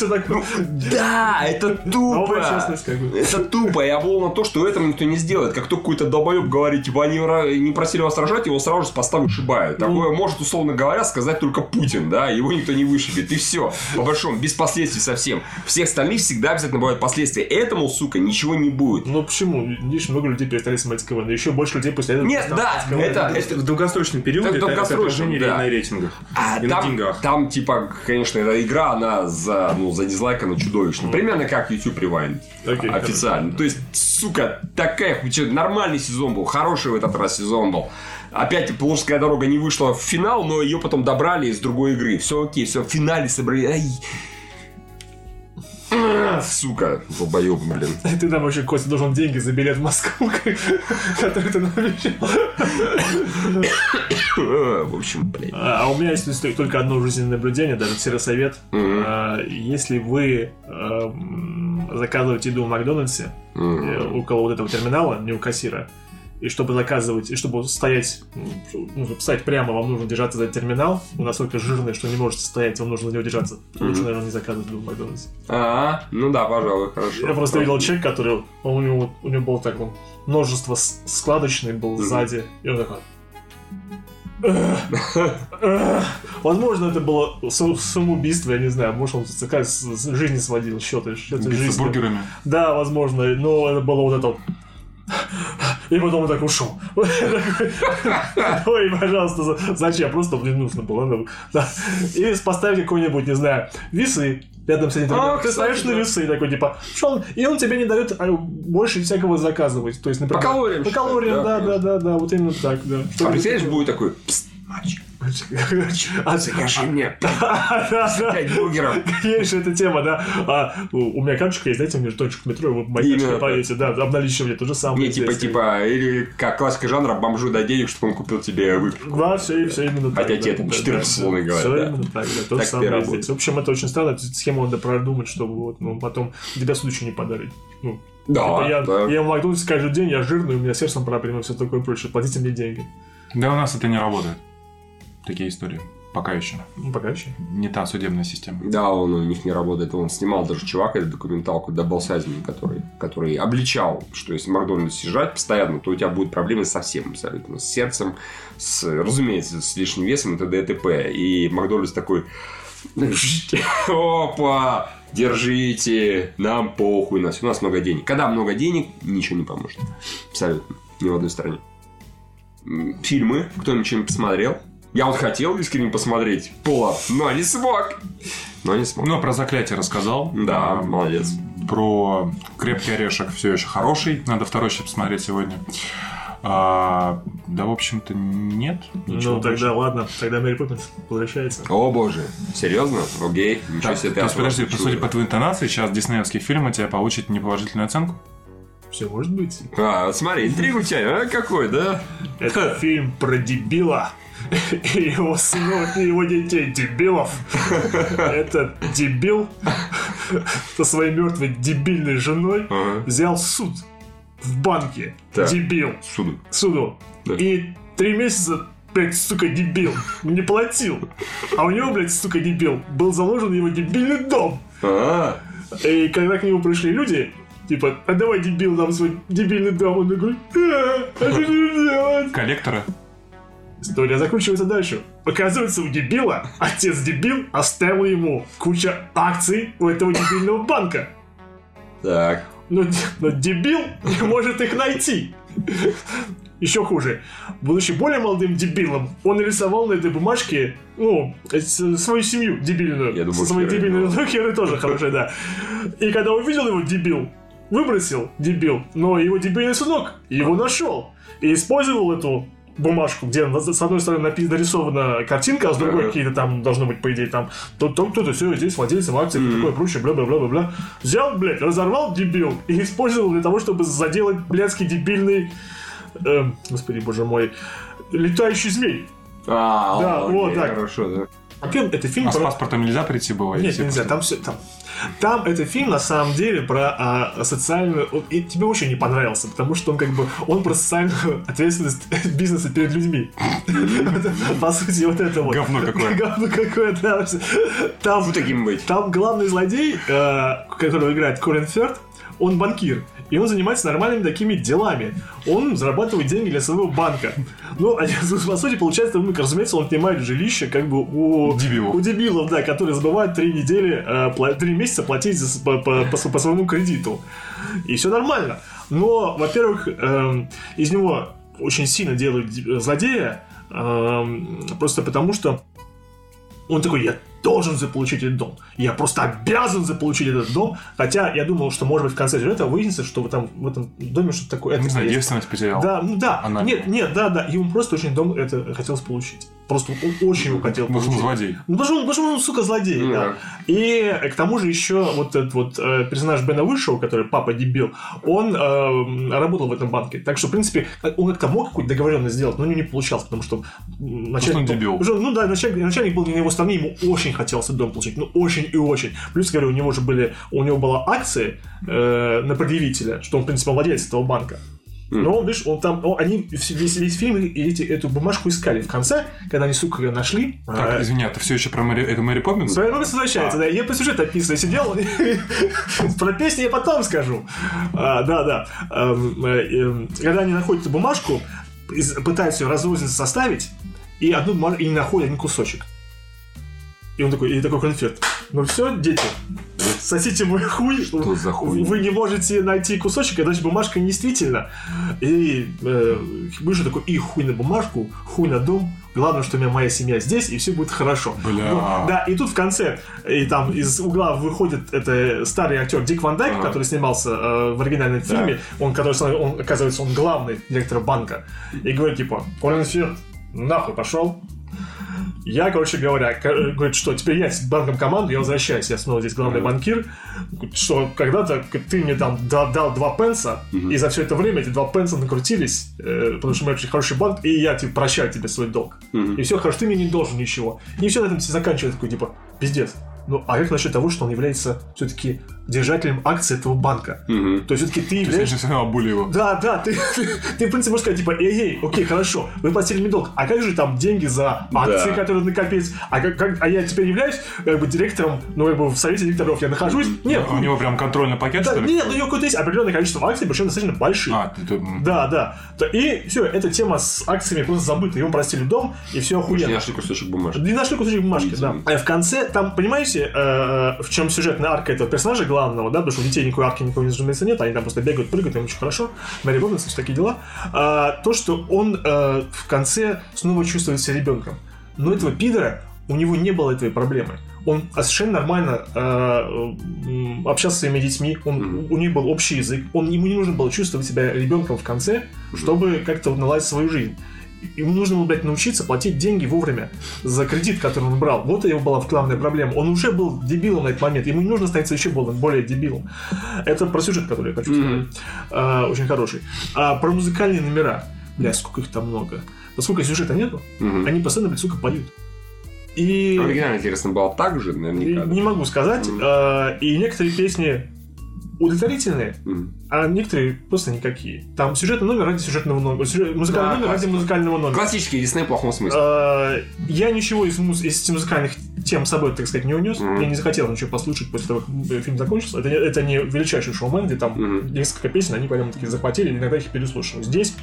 Да, это тупо. Это тупо. Я был на то, что этого никто не сделает. Как только какой-то долбоеб говорит, типа, они не просили вас рожать, его сразу же с поста вышибают. Ну. Такое может, условно говоря, сказать только Путин, да, его никто не вышибет. И все. По большому, без последствий совсем. Всех остальных всегда обязательно бывают последствия. Этому, сука, ничего не будет. Ну почему? Видишь, много людей перестали смотреть КВН. Еще больше людей после этого... Нет, да, это, это... В долгосрочном периоде это, это да. на рейтингах а, и там, на деньгах. Там, типа, конечно, эта игра, она за, ну, за дизлайк, она чудовищная. Mm. Примерно как YouTube Rewind. Okay, официально. Хорошо. То есть, сука, такая... Нормальный сезон был, хороший в этот раз сезон был. Опять Полужская дорога не вышла в финал, но ее потом добрали из другой игры. Все окей, все, в финале собрали. Ай, Сука, долбоёб, блин. Ты нам вообще, Костя, должен деньги за билет в Москву, который ты нам обещал. В общем, блин. А, а у меня есть только одно жизненное наблюдение, даже серосовет. А, если вы заказываете еду в Макдональдсе, э, около вот этого терминала, не у кассира, и чтобы заказывать, и чтобы стоять, ну, чтобы стоять прямо, вам нужно держаться за терминал. Вы настолько жирный, что не можете стоять, вам нужно за него держаться. Mm-hmm. Лучше, наверное, не заказывать в Макдональдсе. А, ну да, пожалуй, хорошо. Я просто видел человека, который, у него, у него был так, он множество складочный был mm-hmm. сзади, и он такой... Возможно, это было самоубийство, я не знаю. Может, он с жизни сводил счеты. счеты с бургерами. Да, возможно. Но это было вот это и потом он так ушел. Ой, пожалуйста, зачем? Просто, блин, нужно было. Да. И поставить какой-нибудь, не знаю, весы рядом с этим. А, ты ставишь на весы, такой, типа, и он тебе не дает а, больше всякого заказывать. То есть, например, по калориям. По калориям, да, да, да, да, вот именно так, да. А представляешь, будет такой, мальчик, а закажи мне 5 бургеров. Конечно, эта тема, да. А, у меня карточка есть, знаете, у меня жетончик в метро, вы магически повесите, да, обналичивали то же самое. Не, типа, типа, или как классика жанра, бомжу дай денег, чтобы он купил тебе выпивку. Да, все, все именно так. Хотя тебе там 14 условно говоря. Все именно так, да, то же самое здесь. В общем, это очень странно, схему надо продумать, чтобы вот, ну, потом тебя случай не подарить. Ну, да, типа я, да. я в Макдональдсе каждый день, я жирный, у меня сердцем проблемы, все такое прочее. Платите мне деньги. Да, у нас это не работает такие истории. Пока еще. Ну, пока еще. Не та судебная система. Да, он у них не работает. Он снимал даже чувак эту документалку Дабл Сазин, который, который обличал, что если Макдональдс съезжать постоянно, то у тебя будут проблемы со всем абсолютно. С сердцем, с, разумеется, с лишним весом и т.д. и т.п. И Макдональдс такой... Опа! Держите, нам похуй, нас, у нас много денег. Когда много денег, ничего не поможет. Абсолютно. Ни в одной стране. Фильмы, кто-нибудь что-нибудь посмотрел? Я вот хотел искренне посмотреть Пола, но не смог. Но не смог. Ну, про заклятие рассказал. Да, молодец. Про крепкий орешек все еще хороший. Надо второй еще посмотреть сегодня. А, да, в общем-то, нет. Ничего Ну, больше. тогда ладно. Тогда Мэри Поппинс возвращается. О боже, серьезно? Окей, ничего Так, себе ты то есть, подожди, озвучил. судя по твоей интонации, сейчас диснеевский фильм у тебя получит неположительную оценку? Все может быть. А, смотри, интригу у тебя, а, какой, да? Это фильм про дебила и его сынов, и его детей дебилов. Это дебил со своей мертвой дебильной женой взял суд в банке. Дебил. Суду. Суду. И три месяца блядь, сука, дебил, не платил. А у него, блядь, сука, дебил, был заложен его дебильный дом. А, И когда к нему пришли люди, типа, а давай, дебил, нам свой дебильный дом, он такой, «А, а что делать? Коллектора? История закручивается дальше. Оказывается, у дебила, отец дебил, оставил ему куча акций у этого дебильного банка. так. Но, но дебил не может их найти. Еще хуже. Будучи более молодым дебилом, он нарисовал на этой бумажке, ну, свою семью дебильную. Я думаю, дебильной... да. Ну, Херы тоже хорошая, да. И когда увидел его дебил, выбросил дебил, но его дебильный сынок его нашел. И использовал эту бумажку, где на- с одной стороны нарисована картинка, а с другой какие-то там должно быть, по идее, там то то кто-то все здесь владельцем акций, mm такое прочее, бла-бла-бла-бла-бла. Взял, блядь, разорвал дебил и использовал для того, чтобы заделать блядский дебильный, эм, господи, боже мой, летающий змей. А, Да, окей, вот так. Хорошо, да. А фильм- это фильм А с про... паспортом нельзя прийти было? Нет, если нельзя, там все там. Там это фильм на самом деле про а, социальную. он- И тебе очень не понравился, потому что он как бы он про социальную ответственность бизнеса перед людьми. По сути, вот это вот. Говно какое. Говно какое, да. Там, таким быть. там главный злодей, э, которого играет Корин Ферд, он банкир. И он занимается нормальными такими делами. Он зарабатывает деньги для своего банка. Ну, а по сути, получается, ну, разумеется, он снимает жилище как бы у Дебилов. у дебилов, да, которые забывают три недели, э, три месяца платить по, по- по по своему кредиту. И все нормально. Но, во-первых, эм, из него очень сильно делают злодея, эм, просто потому что он такой, я должен заполучить этот дом. Я просто обязан заполучить этот дом. Хотя я думал, что, может быть, в конце сюжета выяснится, что в этом, в этом доме что-то такое. Не знаю, девственность потерял. Да, ну да. Она- Нет, нет, да, да. Он просто очень дом это хотел получить. Просто он очень его хотел Потому что он злодей. Ну, потому что, он, потому что он, сука, злодей, Ну, да. И к тому же еще вот этот вот э, персонаж Бена Вышел, который папа дебил, он э, работал в этом банке. Так что, в принципе, он как-то мог какую-то договоренность сделать, но у него не получалось, потому что начальник... он дебил. Уже, ну да, начальник, начальник был на его стороне, ему очень хотелось дом получить. Ну, очень и очень. Плюс, говорю, у него же были... У него была акция э, на предъявителя, что он, в принципе, владелец этого банка. Но, видишь, он там, о, они весь, весь- фильм и эти, эту бумажку искали. В конце, когда они, сука, ее нашли, Так, э, извини, а ты все еще про Мэри... Это Мэри Поппинс? Своя новость возвращается, да. Я по сюжету описываю, сидел. Про песни я потом скажу. А, Да, да. Эм, э, эм, Когда они находят эту бумажку, пытаются ее разрозненно составить, и одну бумажку, и не находят один кусочек. И он такой, и такой конфет. Ну все, дети, сосите мой хуй. Что за хуй? Вы не можете найти кусочек, значит бумажка недействительна. И э, Миша такой, и хуй на бумажку, хуй на дом. Главное, что у меня моя семья здесь, и все будет хорошо. Бля. Ну, да, и тут в конце, и там из угла выходит это старый актер Дик Ван Дайк, Ага. который снимался э, в оригинальном фильме. Он, который, он, оказывается, он главный директор банка. И говорит, типа, Колин Фирд, нахуй пошел. Я, короче говоря, говорит, что теперь я с банком команду, я возвращаюсь, я снова здесь главный банкир, что когда-то ты мне там да- дал два пенса, и за все это время эти два пенса накрутились, э, потому что мы очень хороший банк, и я типа прощаю тебе свой долг. И все хорошо, ты мне не должен ничего. И все на этом заканчивается такой, типа, пиздец. Ну, а как насчет того, что он является все-таки держателем акций этого банка? Мгм. То есть все-таки ты То есть являешься... я сейчас обули его. Да, да, ты, ты, ты, в принципе, можешь сказать, типа, эй-ей, окей, хорошо, вы платили мне долг, а как же там деньги за акции, Да. которые накопить, а, как, как- а я теперь являюсь, как бы, директором, ну, как бы, в совете директоров я нахожусь? Нет, У него прям контрольный пакет, да, что ли? нет, ну, у него какое-то есть определенное количество акций, причем достаточно большие. А, ты- ты-. Да, да. И все, эта тема с акциями просто забыта. Ему простили дом, и все Не охуенно. нашли кусочек бумажки. Не нашли кусочек бумажки, да. А в конце, там, понимаете, э, в чем сюжетная арка этого персонажа главного, да, потому что у детей никакой арки никакой, разумеется, нет, они там просто бегают, прыгают, им очень хорошо. Мэри Поппинс, все такие дела. А, то, что он э, в конце снова чувствует себя ребенком. Но этого пидора, у него не было этой проблемы. он совершенно нормально э, общался с своими детьми, он, Мгм. у них был общий язык, он, ему не нужно было чувствовать себя ребенком в конце, чтобы как-то наладить свою жизнь. Ему нужно было, блядь, научиться платить деньги вовремя за кредит, который он брал. Вот его была главная проблема. Он уже был дебилом на этот момент. Ему не нужно становиться еще более, более дебилом. Это про сюжет, который я хочу сказать. А, очень хороший. А про музыкальные номера. Бля, сколько их там много. Поскольку сюжета нету, Мгм. они постоянно, блядь, сука, поют. И... Оригинально, интересно, было так же, наверняка. да? Не могу сказать. А, И некоторые песни удовлетворительные, Мгм. а некоторые просто никакие. Там сюжетный номер ради сюжетного номера. сюжет- Музыкальный Да, номер ради классика. музыкального номера. Классический Дисней в плохом смысле. А, Я ничего из, муз- из музыкальных тем с собой, так сказать, не унес. Мгм. Я не захотел ничего послушать после того, как фильм закончился. Это, не- это не величайший шоумен, где там Мгм. несколько песен, они прям такие захватили, иногда их переслушиваю. Здесь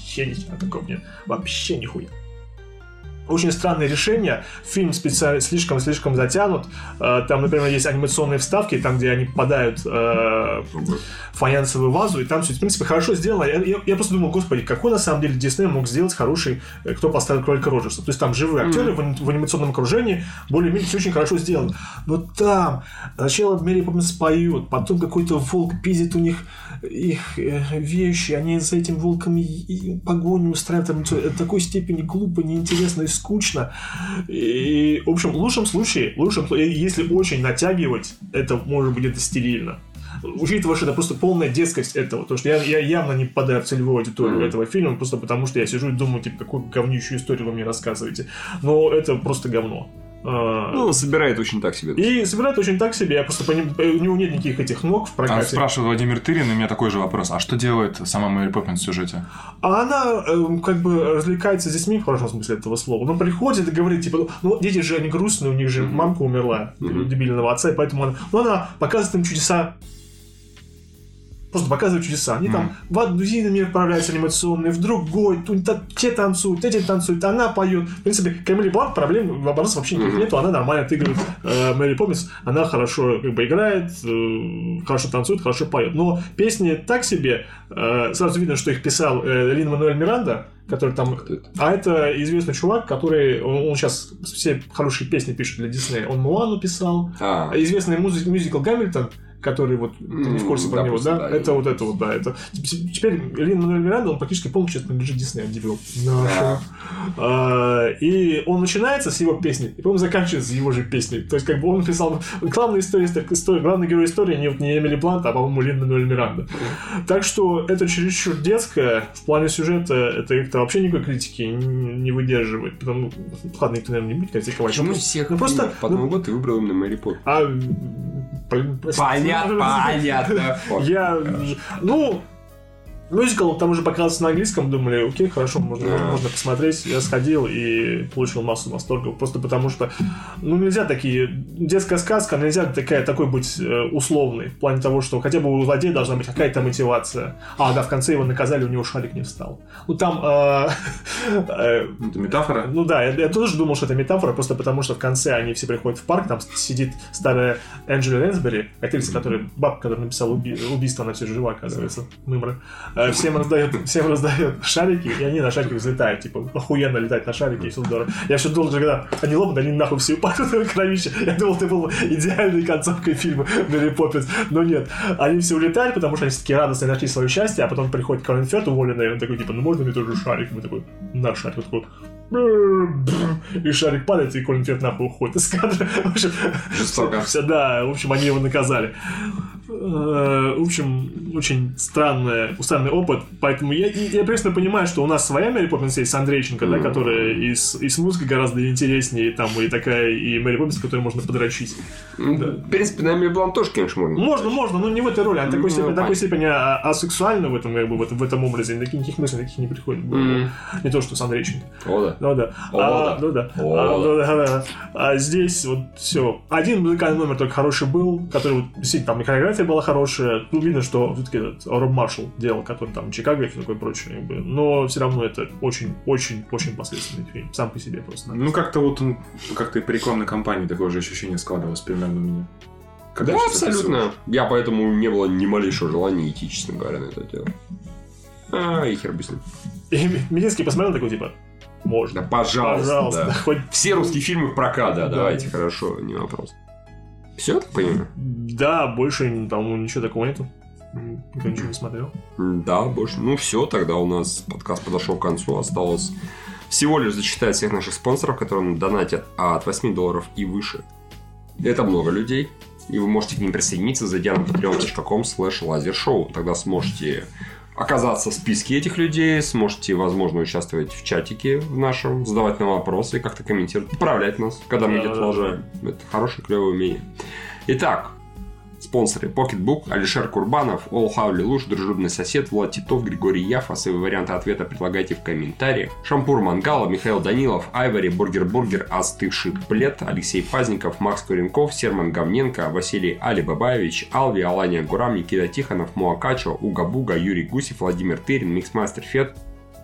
вообще нихера такого нет. Вообще нихуя. Очень странное решение. Фильм специально слишком-слишком затянут. Э, Там, например, есть анимационные вставки, там, где они попадают э, в фаянсовую вазу, и там все, в принципе, хорошо сделано. Я, я- я просто думал, господи, какой на самом деле Дисней мог сделать хороший, э, кто поставил кролика Роджерса. То есть там живые актеры в, ани- в анимационном окружении, более-менее все очень хорошо сделано. Но там сначала Мэри Поппинс поет, потом какой-то волк пиздит у них их э, вещи, они с этим волком и, погоню устраивают, там до такой степени глупо, неинтересно и скучно. И, в общем, в лучшем случае, в лучшем если очень натягивать, это может быть это стерильно. Учитывая, что это просто полная детскость этого, потому что я, я явно не попадаю в целевую аудиторию Мгм. этого фильма, просто потому что я сижу и думаю, типа, какую говнющую историю вы мне рассказываете. Но это просто говно. А, Ну, собирает очень так себе. и собирает очень так себе, я просто поним... у него нет никаких этих ног в А прокате. спрашивает Владимир Тырин, и у меня такой же вопрос. А что делает сама Мэри Поппинс в сюжете? А она эм, как бы развлекается с детьми в хорошем смысле этого слова. Но приходит и говорит, типа, ну, дети же, они грустные, у них же Мгм. мамка умерла, Мгм. дебильного отца, и поэтому она, ну, она показывает им чудеса Просто показывают чудеса. Они там в один мир отправляются анимационные, в другой, те танцуют, эти танцуют, она поет. В принципе, Кэмили Бланк проблем вопросов вообще никаких нету, она нормально отыгрывает. Э, Мэри Поппинс, она хорошо как бы играет, э, хорошо танцует, хорошо поет. Но песни так себе, э, сразу видно, что их писал э, Лин Мануэль Миранда, который там... Это? А это известный чувак, который... Он, сейчас все хорошие песни пишет для Диснея. Он Муану писал, А, известный музы- мюзикл Гамильтон, который вот ты не в курсе про него, да? да, это вот это вот, да. Это Теп- теперь Лин Мануэль Миранда, он практически полностью принадлежит Диснею, девелоп. Да. А, И он начинается с его песни, и потом заканчивается с его же песней. То есть, как бы он писал главная история, история главный герой истории не, не Эмили Блант, а, по-моему, Лин Мануэль Миранда. Так что это чересчур детское. В плане сюжета это как-то вообще никакой критики не, выдерживает. Потому, ладно, никто, наверное, не будет критиковать. почему Ну, всех ну, просто- под Новый год ты выбрал именно Мэри Поппинс? а, простите. Понятно, понятно. Я, ну, мюзикл к тому же показывался на английском, думали, окей, хорошо, можно, Да. можно посмотреть. Я сходил и получил массу восторгов, просто потому что, ну, нельзя такие, детская сказка, нельзя такая, такой быть э, условной, в плане того, что хотя бы у злодея должна быть какая-то мотивация. А, да, в конце его наказали, у него шарик не встал. Ну, там... э, э, Это метафора? ну да, я, я тоже думал, что это метафора, просто потому что в конце они все приходят в парк, там сидит старая Энджели Лэнсбери, актриса, которая, бабка, которая написала уби- убийство, она все жива, оказывается, мымра. Э, Всем раздает, всем раздает шарики, и они на шариках взлетают, типа, охуенно летать на шарике, и все здорово. Я все думал, когда они лопнут, они нахуй все упадут в кровище. Я думал, это было идеальной концовкой фильма Мэри Поппинс, но нет. Они все улетают, потому что они все-таки радостно нашли свое счастье, а потом приходит Колин Ферт, уволенный, и он такой, типа, ну можно мне тоже шарик? Мы такой, на шарик, Он такой, и шарик падает, и Колин Ферт нахуй уходит из кадра. В общем, Жестоко. все, да, в общем, они его наказали. Э, В общем, очень странный, странный опыт, поэтому я, я прекрасно понимаю, что у нас своя Мэри Поппинс есть Андрейченко, да, Мгм. которая и с, и с музыкой гораздо интереснее, там, и такая, и Мэри Поппинс, которую можно подрочить. Ну, В принципе, на Эмили Блант тоже, конечно, можно. Можно, можно, но не в этой роли, она такой Ну, степени, такой степени а- асексуальна в этом, как бы, в этом, в этом образе, никаких мыслей таких не приходит. Не то, что с Андрейченко. О, да. Ну да. О, а, да. Ну да. О, А, да. да, да. А здесь вот все. Один музыкальный номер только хороший был, который вот, действительно там и хореография была хорошая. Ну, видно, что все-таки этот Роб Маршалл делал, который там Чикаго и все такое прочее. как бы. Но все равно это очень-очень-очень посредственный фильм. Сам по себе просто. Ну, как-то вот он, как-то и по рекламной кампании такое же ощущение складывалось примерно у меня. Когда Да, абсолютно. Я поэтому не было ни малейшего желания идти, честно говоря, на это дело. А, и хер бы с ним. Мединский посмотрел такой, типа, Можно. Да, пожалуйста. Пожалуйста. да. Хоть... Все русские фильмы прокат, да, Да. давайте, хорошо, не вопрос. Все, так понимаю? Да, больше, по-моему, ничего такого нету. Никто ничего не смотрел. Да, больше. Ну все, тогда у нас подкаст подошел к концу. Осталось всего лишь зачитать всех наших спонсоров, которые нам донатят от 8 долларов и выше. Это много людей. И вы можете к ним присоединиться, зайдя на patreon.com slash лазершоу. Тогда сможете оказаться в списке этих людей, сможете, возможно, участвовать в чатике в нашем, задавать нам вопросы, как-то комментировать, поправлять нас, когда мы где-то лажаем. Это хорошее, клевое умение. Итак, Спонсоры Pocketbook, Алишер Курбанов, All Хаули Луш, Дружелюбный сосед, Влад Титов, Григорий Яфа. Свои варианты ответа предлагайте в комментариях. Шампур Мангала, Михаил Данилов, Айвари, Бургер Бургер, Остывший Плед, Алексей Пазников, Макс Куренков, Серман Говненко, Василий Али Бабаевич, Алви, Алания Гурам, Никита Тихонов, Муакачо, Уга Буга, Юрий Гусев, Владимир Тырин, Миксмастер Фет,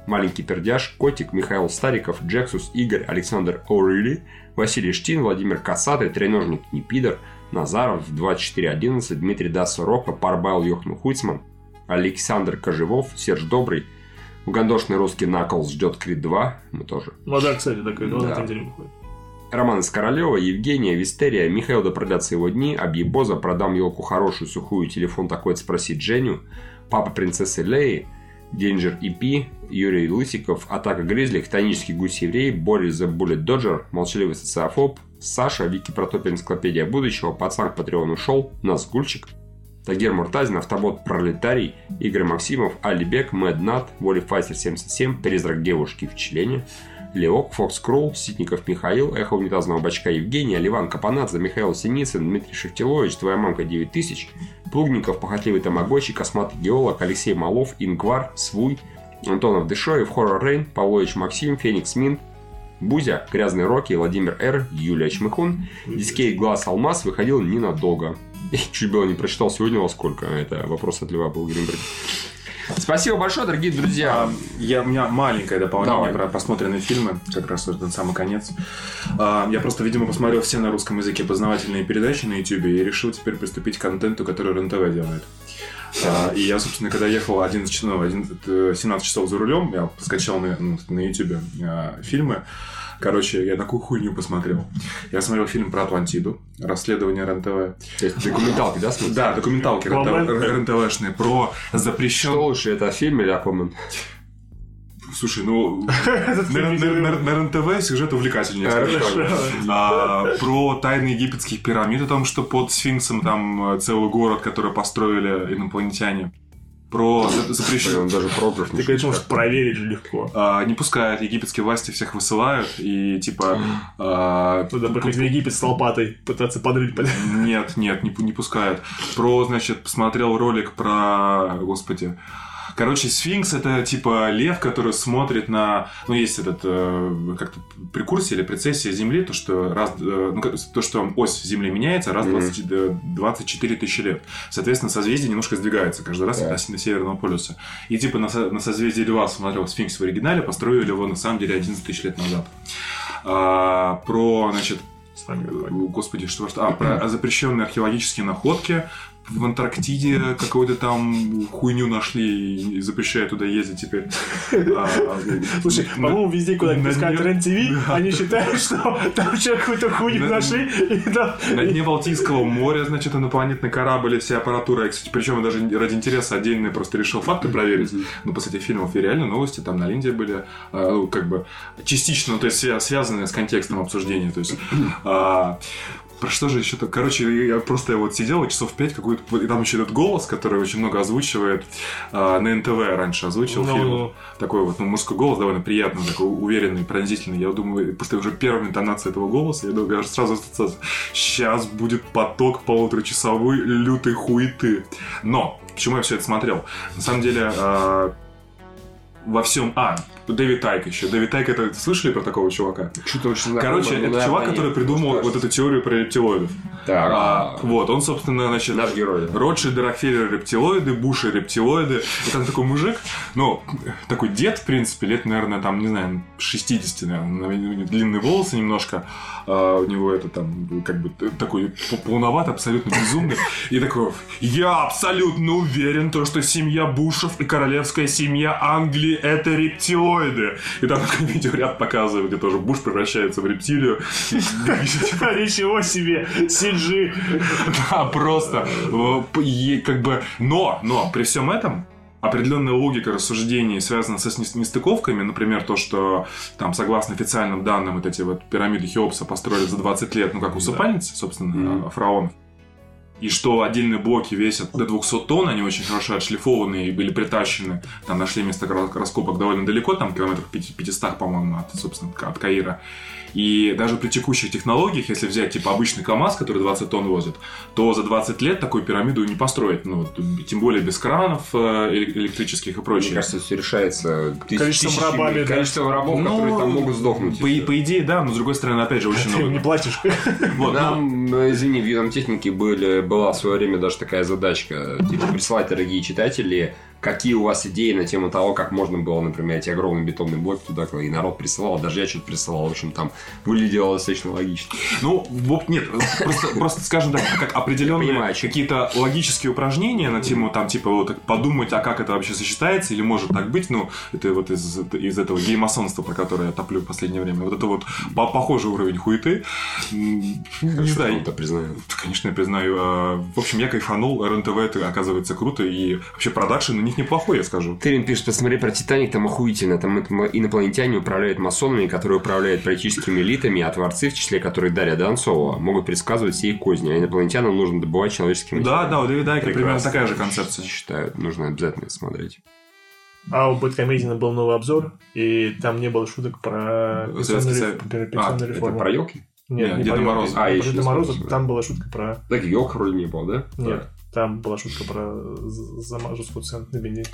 Маленький Пердяж, Котик, Михаил Стариков, Джексус, Игорь, Александр О'Рилли, Василий Штин, Владимир Касатый, Треножник Непидор, Назаров, 2411, Дмитрий Даса Рока, Парбайл Йохну Хуйцман, Александр Кожевов, Серж Добрый, Угандошный русский Наклз ждет Крид 2, мы тоже. Ну да, кстати, такой, Да. на выходит. Роман из Королева, Евгения, Вистерия, Михаил да продлятся его дни, Объебоза, продам елку хорошую, сухую, телефон такой спросить Женю, Папа принцессы Леи, Денджер EP, Юрий Лысиков, Атака Гризли, Хтонический гусь еврей, Борис The Bullet Dodger, Молчаливый социофоб, Саша, Вики Протопия, Энциклопедия будущего, Пацан к Патреону ушел, Назгульчик, Тагер Муртазин, Автобот Пролетарий, Игорь Максимов, Али Бек, Мэд Нат, Воли Файтер 77, Призрак девушки в члене, Леок, Фокс Кролл, Ситников Михаил, Эхо унитазного бачка Евгения, Ливан Капанадзе, Михаил Синицын, Дмитрий Шехтилович, Твоя мамка 9000, Плугников, Похотливый Тамагочи, Косматый Геолог, Алексей Малов, Ингвар, Свуй, Антонов Дышоев, Хоррор Рейн, Павлович Максим, Феникс Мин, Бузя, Грязный Рокки, Владимир Р, Юлия Чмыхун, Дискейт Глаз Алмаз выходил ненадолго. И чуть было не прочитал сегодня во сколько. Это вопрос от Льва был Гринберг. Спасибо большое, дорогие друзья. А, Я, у меня маленькое дополнение Давай. про просмотренные фильмы, как раз вот этот самый конец. А, Я просто, видимо, посмотрел все на русском языке познавательные передачи на YouTube и решил теперь приступить к контенту, который РЕН-ТВ делает. А, И я, собственно, когда ехал 11, часов- ну, 11, э, 17 часов за рулем, я скачал на, ну, на YouTube а, фильмы. Короче, я такую хуйню посмотрел. Я смотрел фильм про Атлантиду, расследование есть документалки, да, смотрите? Да, документалки Аквамен. РЕН-ТВшные про запрещенные... Что лучше, это фильм или Аквамен? Слушай, ну, на, РЕН-ТВ сюжет увлекательнее. А, про тайны египетских пирамид, о том, что под сфинксом там э, целый город, который построили инопланетяне. Про за- запрещен... Блин, даже програф Ты, конечно, можешь проверить же легко. А, не пускают, египетские власти всех высылают, и типа... а, Туда приходить в Египет с лопатой, пытаться подрыть. Нет, нет, не пускают. Про, значит, посмотрел ролик про, господи, Короче, сфинкс это типа лев, который смотрит на, ну есть этот э, как-то прекурсия или прецессия Земли, то что раз, э, ну, то что ось Земли меняется раз в Мгм. 20 э, 24 тысячи лет. Соответственно, созвездие немножко сдвигается каждый раз Да. относительно Северного полюса. И типа на, на созвездие Льва смотрел сфинкс в оригинале, построили его на самом деле 11 тысяч лет назад. А, про, значит, Господи, что? А, про запрещенные археологические находки. В Антарктиде какую-то там хуйню нашли и запрещают туда ездить теперь. А, Слушай, по-моему, везде, куда на пускают РЕН-ТВ, они считают, что там еще какую-то хуйню На- нашли. На дне Балтийского моря, значит, инопланетный корабль и вся аппаратура. Я, кстати, причем даже ради интереса отдельно просто решил факты проверить. Ну, после этих фильмов и реально новости там на Линде были, а, как бы частично, ну, то есть свя- связанные с контекстом обсуждения. То есть, а, про что же еще-то? Короче, я просто вот сидел и часов пять какой-то... И там еще этот голос, который очень много озвучивает а, на НТВ раньше озвучил Ну, фильм. ну. Такой вот, ну, мужской голос довольно приятный, такой уверенный, пронзительный. Я думаю, просто уже первая интонация этого голоса, я думаю, я сразу сейчас будет поток полуторачасовой лютой хуеты. Но, почему я все это смотрел? На самом деле, а, во всем... А, Дэвид Тайк еще. Дэвид Тайк, это слышали про такого чувака? Что-то очень знакомое, Короче, это наверное, чувак, который придумал вот эту теорию про рептилоидов. Так, А, вот, он, собственно, значит... наш герой. да. Ротшильды, Рокфеллеры, рептилоиды, Буши, рептилоиды. И там такой мужик, ну, такой дед, в принципе, лет, наверное, там, не знаю, 60, наверное, у него длинные волосы немножко, а у него это там, как бы, такой полноват, абсолютно безумный. И такой, я абсолютно уверен, то, что семья Бушев и королевская семья Англии это рептилоиды. Рептилоиды. И там такой видеоряд показывает, где тоже Буш превращается в рептилию. Ничего себе, CG. Да, просто. э, Как бы... Но, но, при всем этом, определенная логика рассуждений связана со нестыковками, например, то, что там, согласно официальным данным, вот эти вот пирамиды Хеопса построили за 20 лет, ну, как усыпальницы, собственно, Мгм. фараонов. И что отдельные блоки весят до 200 тонн, они очень хорошо отшлифованы и были притащены. Там нашли место ра- раскопок довольно далеко, там километров 500, по-моему, от, собственно, от Каира. И даже при текущих технологиях, если взять типа обычный КАМАЗ, который 20 тонн возит, то за 20 лет такую пирамиду не построить. Ну, вот, тем более без кранов э, эле- электрических и Мне прочее. кажется, все решается тысяч- Количеством тысячами- рабами, да. количеством рабов, которые там могут сдохнуть. По, и по идее, да, но с другой стороны, опять же, очень Ты не много. платишь. Вот, Нам, э, извини, в видом техники были, была в свое время даже такая задачка, типа, присылать, дорогие читатели, какие у вас идеи на тему того, как можно было, например, эти огромные бетонные блоки туда. И народ присылал, даже я что-то присылал. В общем, там выглядело достаточно логично. Ну, вот нет, просто, просто скажем так, как определенные какие-то логические упражнения на тему, там, типа, вот подумать, а как это вообще сочетается, или может так быть, ну, это вот из, из этого геймасонства, про которое я топлю в последнее время, вот это вот по- похожий уровень хуеты. Не знаю, это признаю. Конечно, я признаю. а, В общем, я кайфанул. РНТВ это оказывается круто. И вообще продакшн них неплохой, я скажу. Тырин пишет, посмотри про Титаник, там охуительно. Там инопланетяне управляют масонами, которые управляют политическими элитами, а творцы, в числе которых Дарья Донцова, могут предсказывать все их козни. А инопланетянам нужно добывать человеческий Да, да, у Дэвида Айка примерно такая же концепция. Считаю, нужно обязательно смотреть. А у Бэткомедиана был новый обзор, и там не было шуток про пенсионную А, пенсионную Это реформу. про елки? Нет, Нет, не Деда елки, А, про еще Деда Мороза. Там была шутка про... Так елка вроде не было, да? Нет, там была шутка про з- замажу цент на бензин.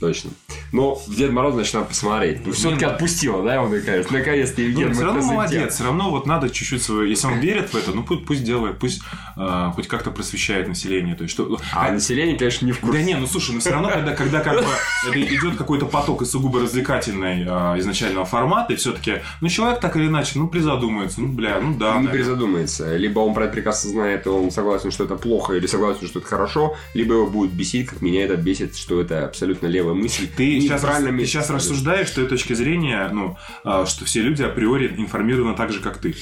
Точно. Но в Дед Мороз, значит, надо посмотреть. Ну, все-таки отпустила, да, его наконец. Наконец-то Евгений Ну, все равно молодец, все равно вот надо чуть-чуть свое. Если он верит в это, ну пусть, пусть делает, пусть а, хоть как-то просвещает население. То есть что. А население, конечно, не в курсе. Да не, ну слушай, ну все равно, когда, когда как бы это идет какой-то поток из сугубо развлекательной а, изначального формата, и все-таки, ну человек так или иначе, ну призадумается, ну бля, ну да. не наверное. призадумается. Либо он про это прекрасно знает, и он согласен, что это плохо, или согласен, что это хорошо, либо его будет бесить, как меня это бесит, что это абсолютно левая мысль. Ты Не сейчас, правильном ты сейчас рассуждаешь с той точки зрения, ну, а, что все люди априори информированы так же, как ты.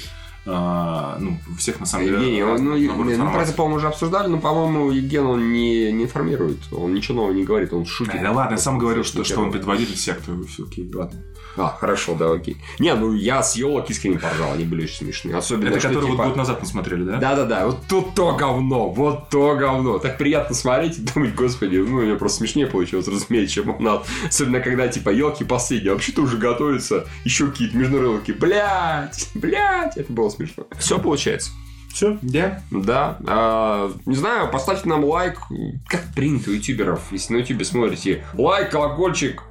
А, ну, всех на самом деле. Евгений, он- ну, набор мы про это, по-моему, уже обсуждали, но, по-моему, Евген, он не, не информирует, он ничего нового не говорит, он шутит. Да ладно, я сам говорил, что, что он предводитель секты. Всё, Окей, ладно. А, хорошо, да, окей. Не, ну я с елок искренне поржал, они были очень смешные. Особенно, Это что, который типа, вот год назад мы смотрели, да? Да-да-да, вот тут то говно, вот то говно. Так приятно смотреть и думать, господи, ну, у меня просто смешнее получилось, разумеется, чем у нас. Особенно, когда, типа, елки последние, а вообще-то уже готовятся еще какие-то международные. Блять, блять, это было смешно. Все получается. Все? Да. Да. А, не знаю, поставьте нам лайк. Как принято у ютуберов. Если на ютубе смотрите, лайк, колокольчик.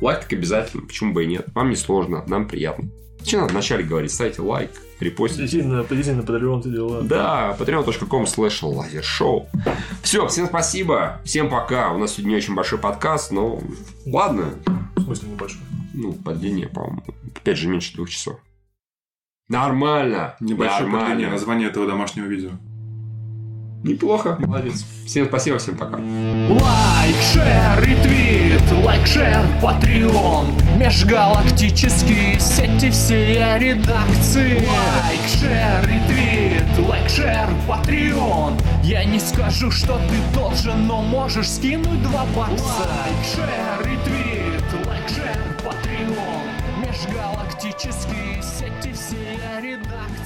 Лайк так обязательно. Почему бы и нет? Вам не сложно, нам приятно. Что надо вначале говорить? Ставьте лайк, репостите. Идите на, идите на Patreon, туда-сюда. Да, patreon.com slash лазершоу. Все, всем спасибо, всем пока. У нас сегодня не очень большой подкаст, но ладно. В смысле небольшой. Ну, по длине, по-моему, опять же, меньше двух часов. Нормально. Небольшое нормально. продление названия этого домашнего видео. Неплохо, молодец. Всем спасибо, всем пока. Лайк, share, ретвит, лайк, share, Patreon Межгалактические сети все редакции Лайк, share, ретвит, лайк, share, Patreon Я не скажу, что ты должен, но можешь скинуть два бакса Лайк, шер, ретвит, лайк, шер, патреон Межгалактические сети все редакции